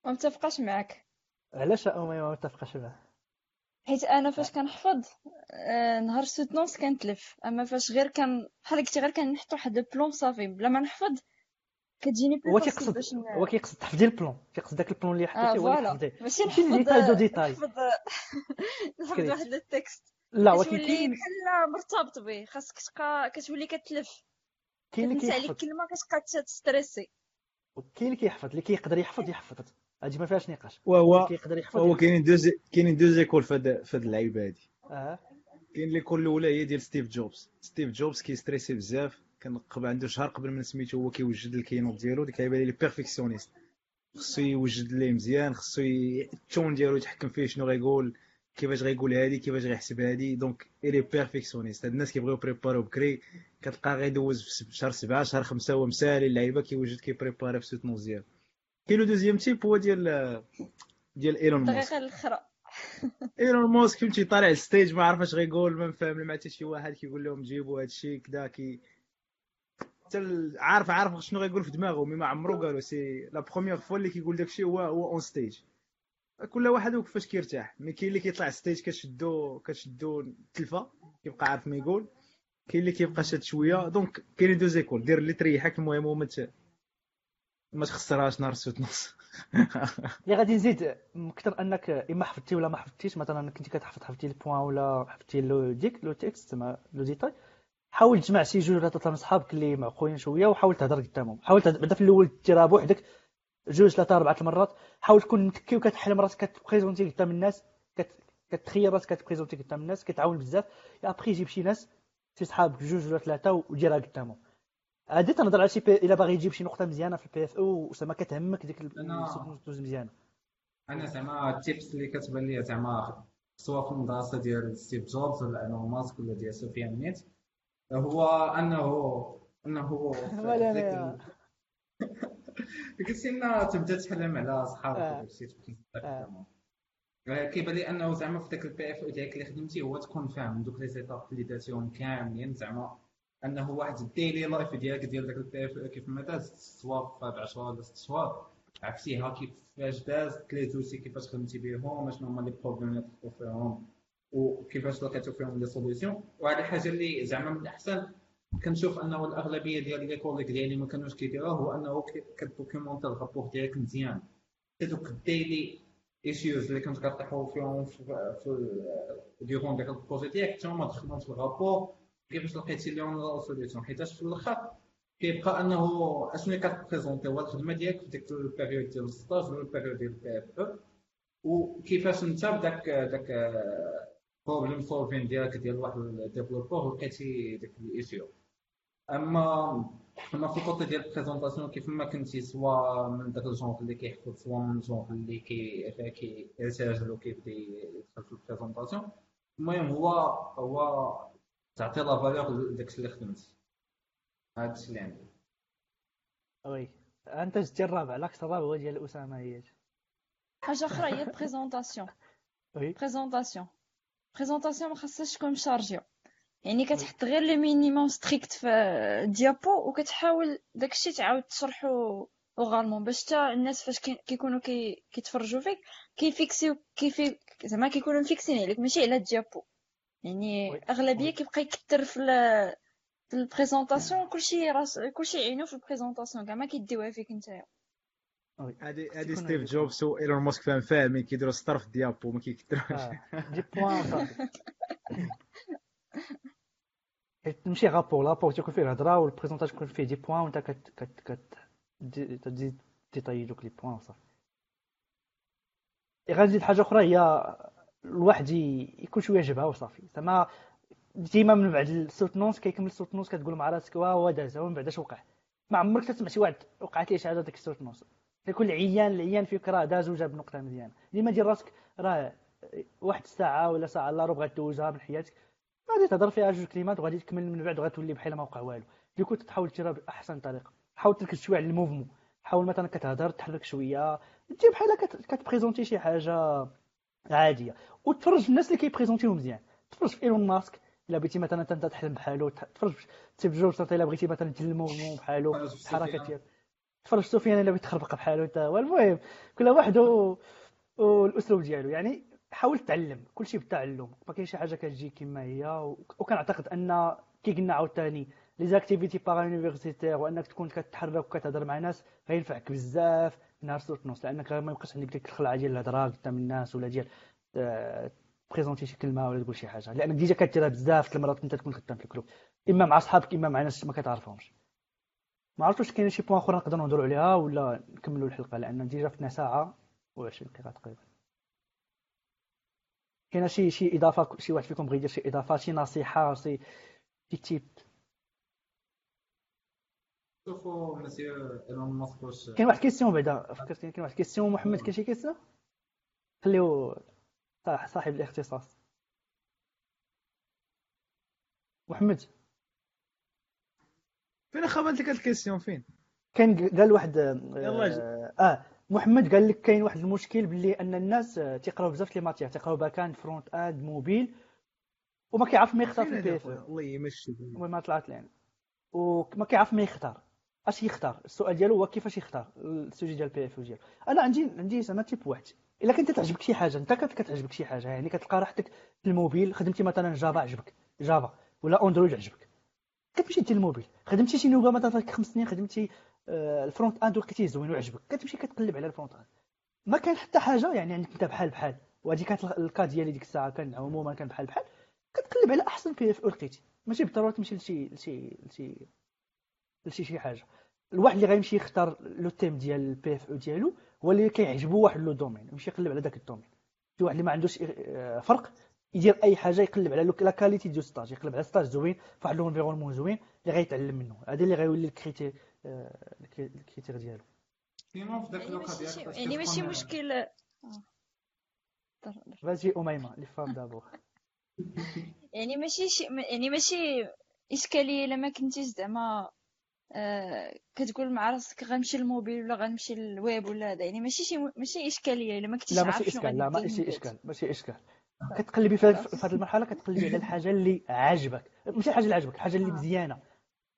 Speaker 6: ما متفقاش معاك.
Speaker 1: علاش أمي ما متفقاش معاه
Speaker 6: حيت أنا فاش كنحفظ آه، نهار سوتنونس كنتلف. أما فاش غير كان بحال قلتي غير كنحط واحد البلون صافي بلا ما نحفظ كتجيني بلو
Speaker 1: هو كيقصد. هو كيقصد تحفظي البلون. كيقصد داك البلون اللي حطيتي هو اللي تحفظيه
Speaker 6: ماشي
Speaker 1: ماشي
Speaker 6: نحفظ
Speaker 1: ديتاي دو ديتاي.
Speaker 6: نحفظ
Speaker 1: سكريت
Speaker 6: واحد التكست.
Speaker 1: لا ولكن كاين
Speaker 6: بحال مرتبط به خاصك تبقى كتولي كتلف.
Speaker 1: كاين اللي
Speaker 6: عليك
Speaker 1: كيحفظ.
Speaker 6: كلمة كتبقى ت stresser.
Speaker 1: كاين اللي كيحفظ. اللي كيقدر يحفظ يحفظ. هادي ما فيهاش نقاش.
Speaker 2: وهو
Speaker 1: اللي كيقدر يحفظ
Speaker 2: وهو
Speaker 1: يحفظ.
Speaker 2: كاينين دوز كاينين deux écoles في هاد في هاد اللعيبة هادي.
Speaker 1: آه.
Speaker 2: كاين l'école الأولى هي ديال ستيف جوبز. ستيف جوبز كي stresser بزاف. كان قبل عنده شهر قبل من سميتو هو كيوجد ال keynote ديالو ديك كيبان le perfectionniste خصو يوجد ليه مزيان خصو ال ton ديالو يتحكم فيه شنو غيقول كيفاش غيقول هادي كيفاش غيحسب هادي. donc les perfectionnistes هاد الناس كيبغيو préparer يو بكري. كتلقى غيدوز في شهر سبعة شهر خمسة هو مسالي اللعيبة كيوجد كي préparer في soutenance ديالو. كاين le deuxième type هو ديال ديال إيلون ماسك.
Speaker 6: الطريقة الاخرى
Speaker 2: إيلون ماسك فهمتي طالع ال stage ما عرف اش غيقول ما مفاهم مع حتى شي واحد كيقول لهم جيبوا هادشي كدا كي حتى عارف عارف شنو غيقول في دماغه mais ما عمرو قالوا c'est la première fois اللي كيقول داكشي هو هو on stage كل واحد وكيفاش كيرتاح. mais كاين اللي كيطلع stage كتشدو كتشدو التلفه كيبقى عارف ما يقول. كاين اللي كيبقى شاد شوية. donc كاينين deux écoles. دير اللي تريحك المهم هو ما تخسرهاش نهار ال soutenance.
Speaker 1: اللي غادي نزيد. أكثر أنك إما حفظتي ولا ما حفظتيش؟ مثلا كنتي كتحفظ حفظتي ال point ولا حفظتي لو ديك لو زعما les détails حاول تجمع شي جوج ولا ثلاثة من صحابك اللي معقولين شوية وحاول تهضر قدامهم. حاول تهضر بعدا في الأول ديرها بوحدك جوج ثلاثة أربعة المرات حاول تكون متكي وكتحلم راسك كت présenter قدام الناس كت... كتخيل راسك كتبريزونتي قدام الناس كتعاون بزاف. ابخي جيب شي ناس شي صحابك جوج ولا ثلاثة وديرها قدامهم. عادي تنهضر على شي بي... إلا باغي يجيب شي نقطة مزيانة في ال PFE وسما كتهمك ديك ال-
Speaker 4: أنا-
Speaker 1: السكون دوز مزيانة.
Speaker 4: أنا زعما ال tips اللي كتبان لي زعما سواء في المدرسة ديال ستيف جوبز ولا ايلون ماسك ولا ديال سفيان نيت هو انه أنه قلتي لنا تبدا تحلم على صحابك
Speaker 1: آه.
Speaker 4: وداكشي
Speaker 1: آه.
Speaker 4: آه، كيبان لي أنه زعما في داك ال PFE ديالك اللي خدمتي هو تكون فاهم دوك les étapes اللي درتيهم كاملين. زعما أنه واحد ال daily life ديالك ديال داك ال PFE كيف ما داز ست شهور أربع شهور ولا ست شهور عرفتيها كيفاش دازت les issues كيفاش خدمتي بهم شنو هما les problèmes اللي تحطوا فيهم. وكيفاش لقيتو فيهم les solutions. وهذه الحاجة اللي زعما من الأحسن كنشوف أنه الأغلبية ديال les collègues ديالي ما كانوش كيديروه هو أنه كي- كدوكيمونتي ال rapport ديالك مزيان. دوك ال daily issues اللي كنت كطيحوا فيهم في durant داك ال projet ديالك. حتى هما دخلوا في ال rapport. كيفاش لقيتي لهم solution حيتاش في الأخر كيبقى أنه أشنو كتبريزونتي؟ هو الخدمة ديالك في ديك ال période ديال ال stage ولا ال période ديال ال PFE وكيفاش انت بداك داك problem solving ديالك ديال واحد ال développeur لقيتي ديك ال issue أما أما في ال côté ديال ال présentation كيف ما كنتي soit من داك ال genre اللي كيحفظ soit من ال genre اللي كي كيرتاجل وكيبدا يدخل في ال présentation المهم هو هو تعطي la valeur لداكشي اللي خدمتي. هادشي اللي عندي.
Speaker 1: oui أنت جبتي الرابع l'axe الرابع هو ديال أسامة هي.
Speaker 6: حاجة أخرى هي ال
Speaker 1: présentation
Speaker 6: oui présentation présentation ما خاصهاش تكون مشارجيه يعني كتحط غير le minimum strict في ال diapo وكتحاول داكشي تعاود تشرحو oralement باش حتى الناس فاش كي- كيكونوا كي كيتفرجوا فيك كيفيكسيو كيفي زعما كيكونوا مفيكسين عليك ماشي على ال diapo
Speaker 1: يعني.
Speaker 6: اغلبيه. كيبقى يكثر في في ال présentation كلشي راس كلشي عينو في ال présentation كاع ما كيديوها فيك نتايا
Speaker 2: هادي هادي ستيف. جوبز و ايلون ماسك فاهم فاهمين كيديروا سطر في ال diapo ما كيكثروش
Speaker 1: آه. جيب point صافي حيت تمشي rapport le rapport تيكون فيه الهضره وال présentation تكون فيه des points وانت كت كت كت دي- تزيد détailler les points وصافي غنزيد حاجة أخرى هي الواحد يكون شوية جبهه وصافي زعما ديما من بعد ال soutenance كيكمل ال soutenance كتقول مع راسك واه هو داز هو من بعد اش وقع ما عمرك تسمع شي واحد وقعت ليه شي حاجة ديك ال soutenance كيكون العيان العيان فيك راه داز وجاب نقطه مزيانة. ديما دير راسك راه واحد الساعة ولا ساعة الا ربع غدوزها من حياتك. غادي تهضر فيها جوج كلمات وغادي تكمل من بعد وغتولي بحال ما وقع والو. du coup تحاول ديرها باحسن طريقة. حاول تركز شوية على ال mouvement. حاول مثلا كتهضر تحرك شوية. دير بحال كت- كتبريزونتي شي حاجة عادية. وتفرج الناس اللي كيبريزونتيو مزيان. تفرج في إيلون ماسك. إلا بغيتي مثلا أنت تحلم بحالو تفرج ستيف جوبز إلا بغيتي مثلا دير ال
Speaker 4: mouvement بحالو
Speaker 1: الحركه. ديالو تفرج في سفيان إلا بغيت تخربق بحالو انت هو المهم كل واحد و- والاسلوب ديالو يعني حاول تعلم كلشي بالتعلم ما كاينش شي حاجة كتجي كما هي. و- وكنعتقد أن كي قلنا عاوتاني les activités parauniversitaires وأنك تكون كتحرك وكتهضر مع ناس غينفعك بزاف نهار soutenance. لأنك ما يبقاش عندك ديك الخلعة ديال الهضرة قدام الناس ولا ديال آه، تبريزونتي شي كلمة ولا تقول شي حاجة. لأنك déjà كديرها بزاف المرات انت تكون خدام في ال groupe إما مع صحابك إما مع ناس ما كتعرفهمش. ما عرفتش واش كاين شي point أخرى نقدروا نهضروا عليها ولا نكملوا الحلقة لأن déjà فتنا ساعة و20 دقيقة تقريبا. كاينة شي شي إضافة شي واحد فيكم بغى يدير شي إضافة شي نصيحة شي شي tip
Speaker 4: شوفوا مسيو إيلون ماسك واش؟
Speaker 1: كاين واحد question بعدا فكرتني كاين واحد question محمد كاين شي question خليو صاحب الاختصاص. محمد.
Speaker 7: فين خبرت لك هاد ال question فين؟
Speaker 1: كان قال واحد. آه, آه محمد قال لك كاين واحد المشكل باللي أن الناس آه، تيقراو بزاف les matières تيقراو back-end front-end mobile وما كيعرف ما يختار في ال
Speaker 7: PFE؟ الله يمشي.
Speaker 1: المهم ما طلعت لين وما كيعرف ما يختار. أش يختار؟ السؤال ديالو هو كيفاش يختار ال sujet ديال ال PFE ديالو أنا عندي عندي زعما tip واحد. إلا كنت تعجبك شي حاجة أنت كت- كتعجبك شي حاجة يعني كتلقى راحتك في الموبيل خدمتي مثلا Java عجبك. Java ولا Android عجبك. كتمشي دير الموبيل خدمتي شي لغه مثلا فيك خمس سنين خدمتي آه، ال front-end ولقيتيه زوين وعجبك كتمشي كتقلب على ال front-end ما كان حتى حاجة يعني عندك انت بحال بحال وهذه كانت ال cas ديالي ديك الساعة كان عموما كان بحال بحال كتقلب على أحسن PFE لقيتي ماشي بالضرورة تمشي لشي لشي لشي لشي شي حاجة. الواحد اللي غيمشي يختار le thème ديال ال PFE ديالو هو اللي كيعجبو واحد le domaine يمشي يقلب على داك ال domaine شي واحد اللي ما عندوش آه، فرق يدير أي حاجة يقلب على la qualité ديال stage يقلب على stage زوين في واحد l'environnement زوين اللي غيتعلم منه. هذا اللي غيولي ال critère آه، ال
Speaker 4: critère ديالو. ذاك
Speaker 6: يعني ماشي يعني ماشي مشكل
Speaker 1: Vas-y أميمة les femmes d'abord
Speaker 6: يعني ماشي شي يعني ماشي إشكالية إلا ما كنتيش زعما آه كتقول مع راسك غنمشي للموبيل ولا غنمشي للويب ولا هذا. يعني ماشي شي ماشي إشكالية إلا ما كنتيش
Speaker 1: لا
Speaker 6: عارف
Speaker 1: ماشي
Speaker 6: شنو
Speaker 1: إشكال لا ماشي. إشكال ماشي إشكال. كتقلبي في هذه المرحلة كتقلبي على الحاجة اللي عاجبك. ماشي الحاجة اللي عاجبك الحاجة اللي
Speaker 6: آه.
Speaker 1: مزيانة.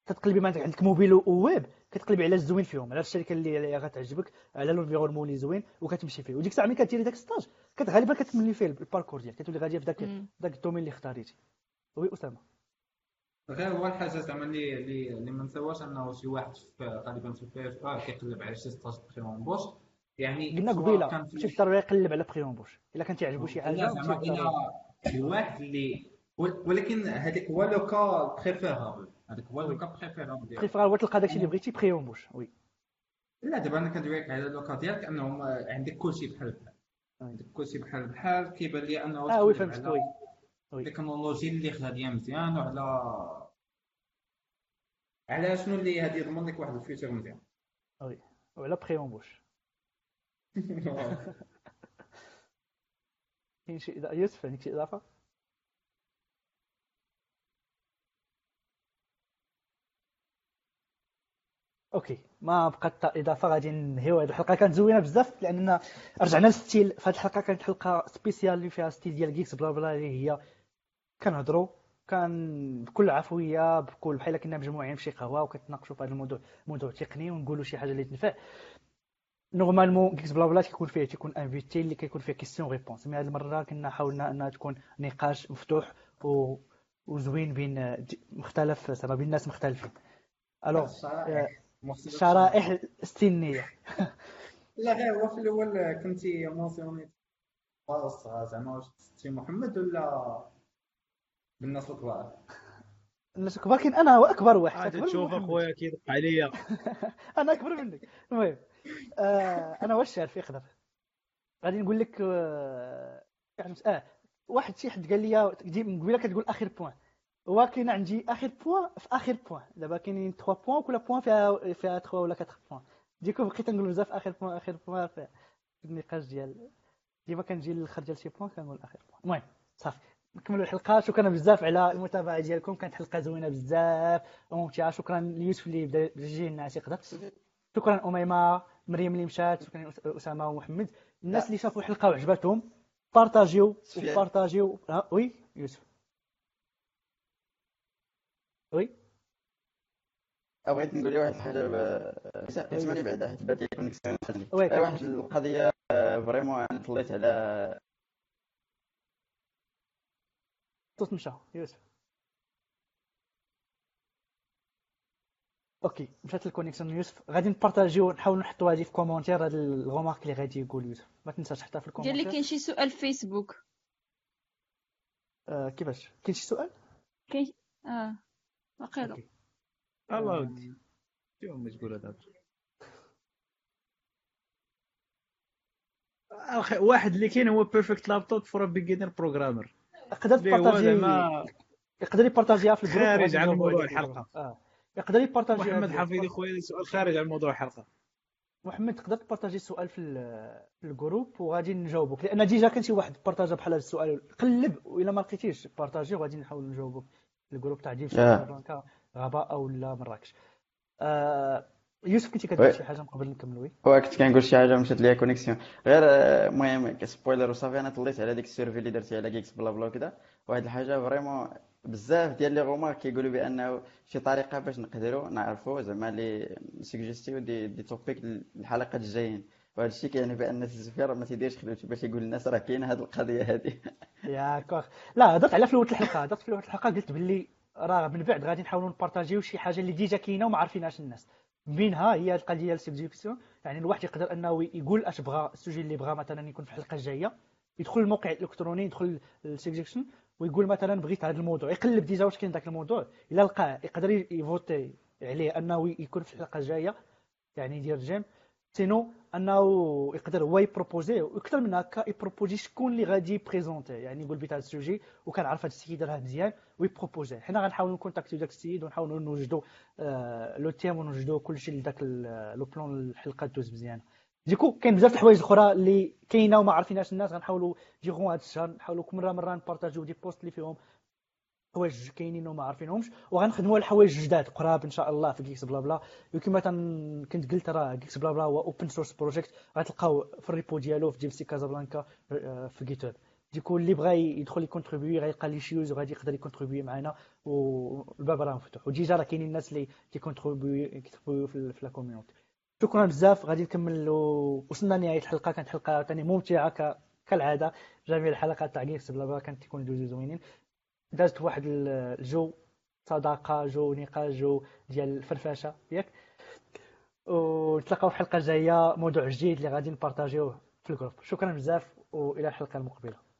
Speaker 1: كتقلبي ما عندك عندك mobile و web كتقلبي على الزوين فيهم على الشركة اللي اللي غتعجبك على l'environnement اللي زوين وكتمشي فيه. وديك الساعة ملي كديري داك stage غالبا كتملي فيه ال parcours ديالك كتولي غاديه في داك. داك ال domaine اللي اختاريتي. oui أسامة.
Speaker 4: غير هو الحاجة زعما اللي اللي ما نساوهاش أنه شي واحد في غالبا في ال PFE كيقلب على شي stage pré-embauche يعني
Speaker 1: قلنا
Speaker 4: قبيلة
Speaker 1: ماشي بالضروره يقلب على pré-embauche إلا كان تيعجبو شي
Speaker 4: حاجة الواحد اللي ول- ولكن هذاك هو le cas préférable هذاك هو le cas préférable ديالك
Speaker 1: préfère هو تلقى داكشي اللي بغيتي pré-embauche oui.
Speaker 4: لا دابا أنا كندوي لك على le cas ديالك أنهم عندك كلشي بحال بحال. عندك كلشي بحال بحال. كيبان لي
Speaker 1: أنه آه
Speaker 4: oui
Speaker 1: فهمتك. oui. oui.
Speaker 4: التكنولوجي اللي غاديه مزيان وعلى على شنو اللي غادي يضمن لك واحد ال future مزيان.
Speaker 1: وعلى pré-embauche كاين شي إضافة يوسف عندك شي إضافة؟ OK ما بقات حتى إضافة غادي ننهيو هذه الحلقة. كانت زوينة بزاف لأننا رجعنا لل style. في هذه الحلقة كانت حلقة spéciale اللي فيها style ديال Geeks Blabla اللي هي كنهضروا كان بكل عفوية بكل بحال كنا مجموعين في شي قهوة وكتناقشوا في هذا الموضوع موضوع تقني ونقولوا شي حاجة اللي تنفع. normalement Geeks Blabla كيكون فيه تيكون invité اللي كيكون فيه question réponse mais هذه المره كنا حاولنا انها تكون نقاش مفتوح و... وزوين بين مختلف زعما بين ناس مختلفين الوغ
Speaker 4: الشرائح
Speaker 1: السنيه
Speaker 4: لا غير هو في الأول كنتي مونسيوني خلاص زعما واش سي محمد ولا بالناس الكبار
Speaker 1: الناس الكبار كاين أنا هو اكبر واحد
Speaker 7: عاد تشوف. اخويا كيدق عليا
Speaker 1: أنا اكبر منك المهم آه أنا واش عارف يقدر غادي نقول لك آه يعني آه واحد شي حد قال لي قبيلة كتقول آخر point هو كاين عندي آخر point في آخر point دابا كاينين 3 points كل point فيها فيها 3 ولا 4 points donc بقيت نقول بزاف آخر point آخر point في النقاش ديال ديما كنجي للخرج ديال شي point كنقول آخر point المهم صافي. نكملوا الحلقة. شكرا بزاف على المتابعة ديالكم. كانت حلقة زوينة بزاف وممتعه شكرا ليوسف اللي بدا يجي لنا يقدر شكرا أميمة. مريم اللي مشات شكرا أسامة ومحمد. الناس اللي شافوا الحلقة وعجبتهم بارطاجيوها oui يوسف. oui.
Speaker 3: بغيت نقول واحد الحاجة اسمعني بعدا حيت بات لي connexion خلي
Speaker 1: oui
Speaker 3: غير واحد القضية vraiment أنا طليت على
Speaker 1: الصوت مشى يوسف. أوكي مشات الكونيكسيون يوسف. غادي نبارطاجيو نحاولوا نحطوا هذه في كومونتير هاد الغومارك اللي غادي يقول يوسف. ما تنساش حتى في
Speaker 6: قال لي
Speaker 1: الكومونتير
Speaker 6: كاين شي سؤال في فيسبوك
Speaker 1: آه كيفاش؟ كاين شي سؤال؟
Speaker 6: كاين آه واقيلا.
Speaker 7: الله ودي اليوم تقول هذا؟ واحد اللي كاين هو بيرفكت لابتوب فور
Speaker 1: يقدر
Speaker 7: اللي هو
Speaker 1: تبارطاجي يقدر يبارطاجيها في الجروب
Speaker 7: خارج عن موضوع
Speaker 1: عليه.
Speaker 7: الحلقة.
Speaker 1: يقدر يبارطاجي
Speaker 7: محمد حفيظي خويا سؤال خارج عن موضوع الحلقة.
Speaker 1: محمد تقدر تبارطاجي السؤال في ال- في الجروب؟ وغادي نجاوبك لأن ديجا كان شي واحد بارطاجا بحال هذا السؤال قلب وإلا ما لقيتيش بارطاجي وغادي نحاول نجاوبك في الجروب تاع ديف
Speaker 3: آه.
Speaker 1: غابه أو لا مراكش آه يوسف كنتي كدير
Speaker 3: وي.
Speaker 1: شي حاجة من قبل نكملوا وي
Speaker 3: كنت كنقول شي حاجة مشات ليا كونيكسيون غير آه، المهم سبويلر وصافي أنا طليت على ديك السيرفي اللي درتي على جيكس بلا بلا وكذا واحد الحاجة vraiment بزاف ديال les remarques كيقولوا بانه شي طريقة باش نقدروا نعرفوا زعما les suggestions des, des topics للحلقات الجايين. وهذا الشيء كيعني بأن راه ما تيديرش خدمته باش يقول للناس راه كاينة هذه القضية هذه
Speaker 1: يا كوخ. لا هضرت على في الأول الحلقة هضرت في الأول الحلقة قلت باللي راه من بعد غادي نحاولوا نبارطاجيو شي حاجة اللي déjà كاينة وما عارفينهاش الناس. منها هي القضية ديال ال suggestion يعني الواحد يقدر أنه يقول أش بغى ال sujet اللي بغى مثلا يكون في الحلقة الجاية. يدخل الموقع الإلكتروني يدخل ال suggestion ويقول مثلا بغيت هذا الموضوع يقلب déjà واش كاين ذاك الموضوع. إلا لقاه يقدر يـ voter عليه أنه يكون في الحلقة الجاية يعني يدير j'aime sinon أنه يقدر هو يـ proposer وأكثر من هكا يـ proposer شكون اللي غادي يـ présenter. يعني يقول بغيت هذا ال sujet وكنعرف هذا السيد راه مزيان ويـ proposer. حنا غنحاولوا نـ contacter و داك السيد ونحاولوا نوجدوا آه le team ونوجدوا كلشي لذاك le plan الحلقة دوز مزيانه donc كاين بزاف الحوايج الاخرى اللي كاينة وما عارفينهاش الناس غنحاولوا durant هذا الشهر نحاولوا كل مرة مره نبارطاجيو des posts اللي فيهم حوايج كاينين وما عارفينهمش وغنخدموا على الحوايج جداد قراب إن شاء الله في Geeks Blabla. وكما كنت قلت راه Geeks Blabla هو open source project غتلقاو في ال repo ديالو في GDG Casablanca آه، في GitHub donc اللي بغى يدخل يكونتريبيي غيلقى les issues وغادي يقدر يكونتريبيي معنا والباب راه مفتوح. و déjà راه كاينين الناس اللي كيكونتريبيو كيكونتريبيو في في la community شكرا بزاف. غادي نكمل وصلنا لنهاية الحلقة. كانت حلقة ثاني ممتعة ك- كالعادة. جميع الحلقات تاع Geeks Blabla. كانت تكون دوزو زوينين. دازت واحد ال- الجو صداقة جو نقاش جو ديال الفرفشه ياك؟ ونتلاقاو في الحلقة الجاية. موضوع جديد اللي غادي نبارطاجيوه في ال groupe. شكرا بزاف والى الحلقة المقبلة.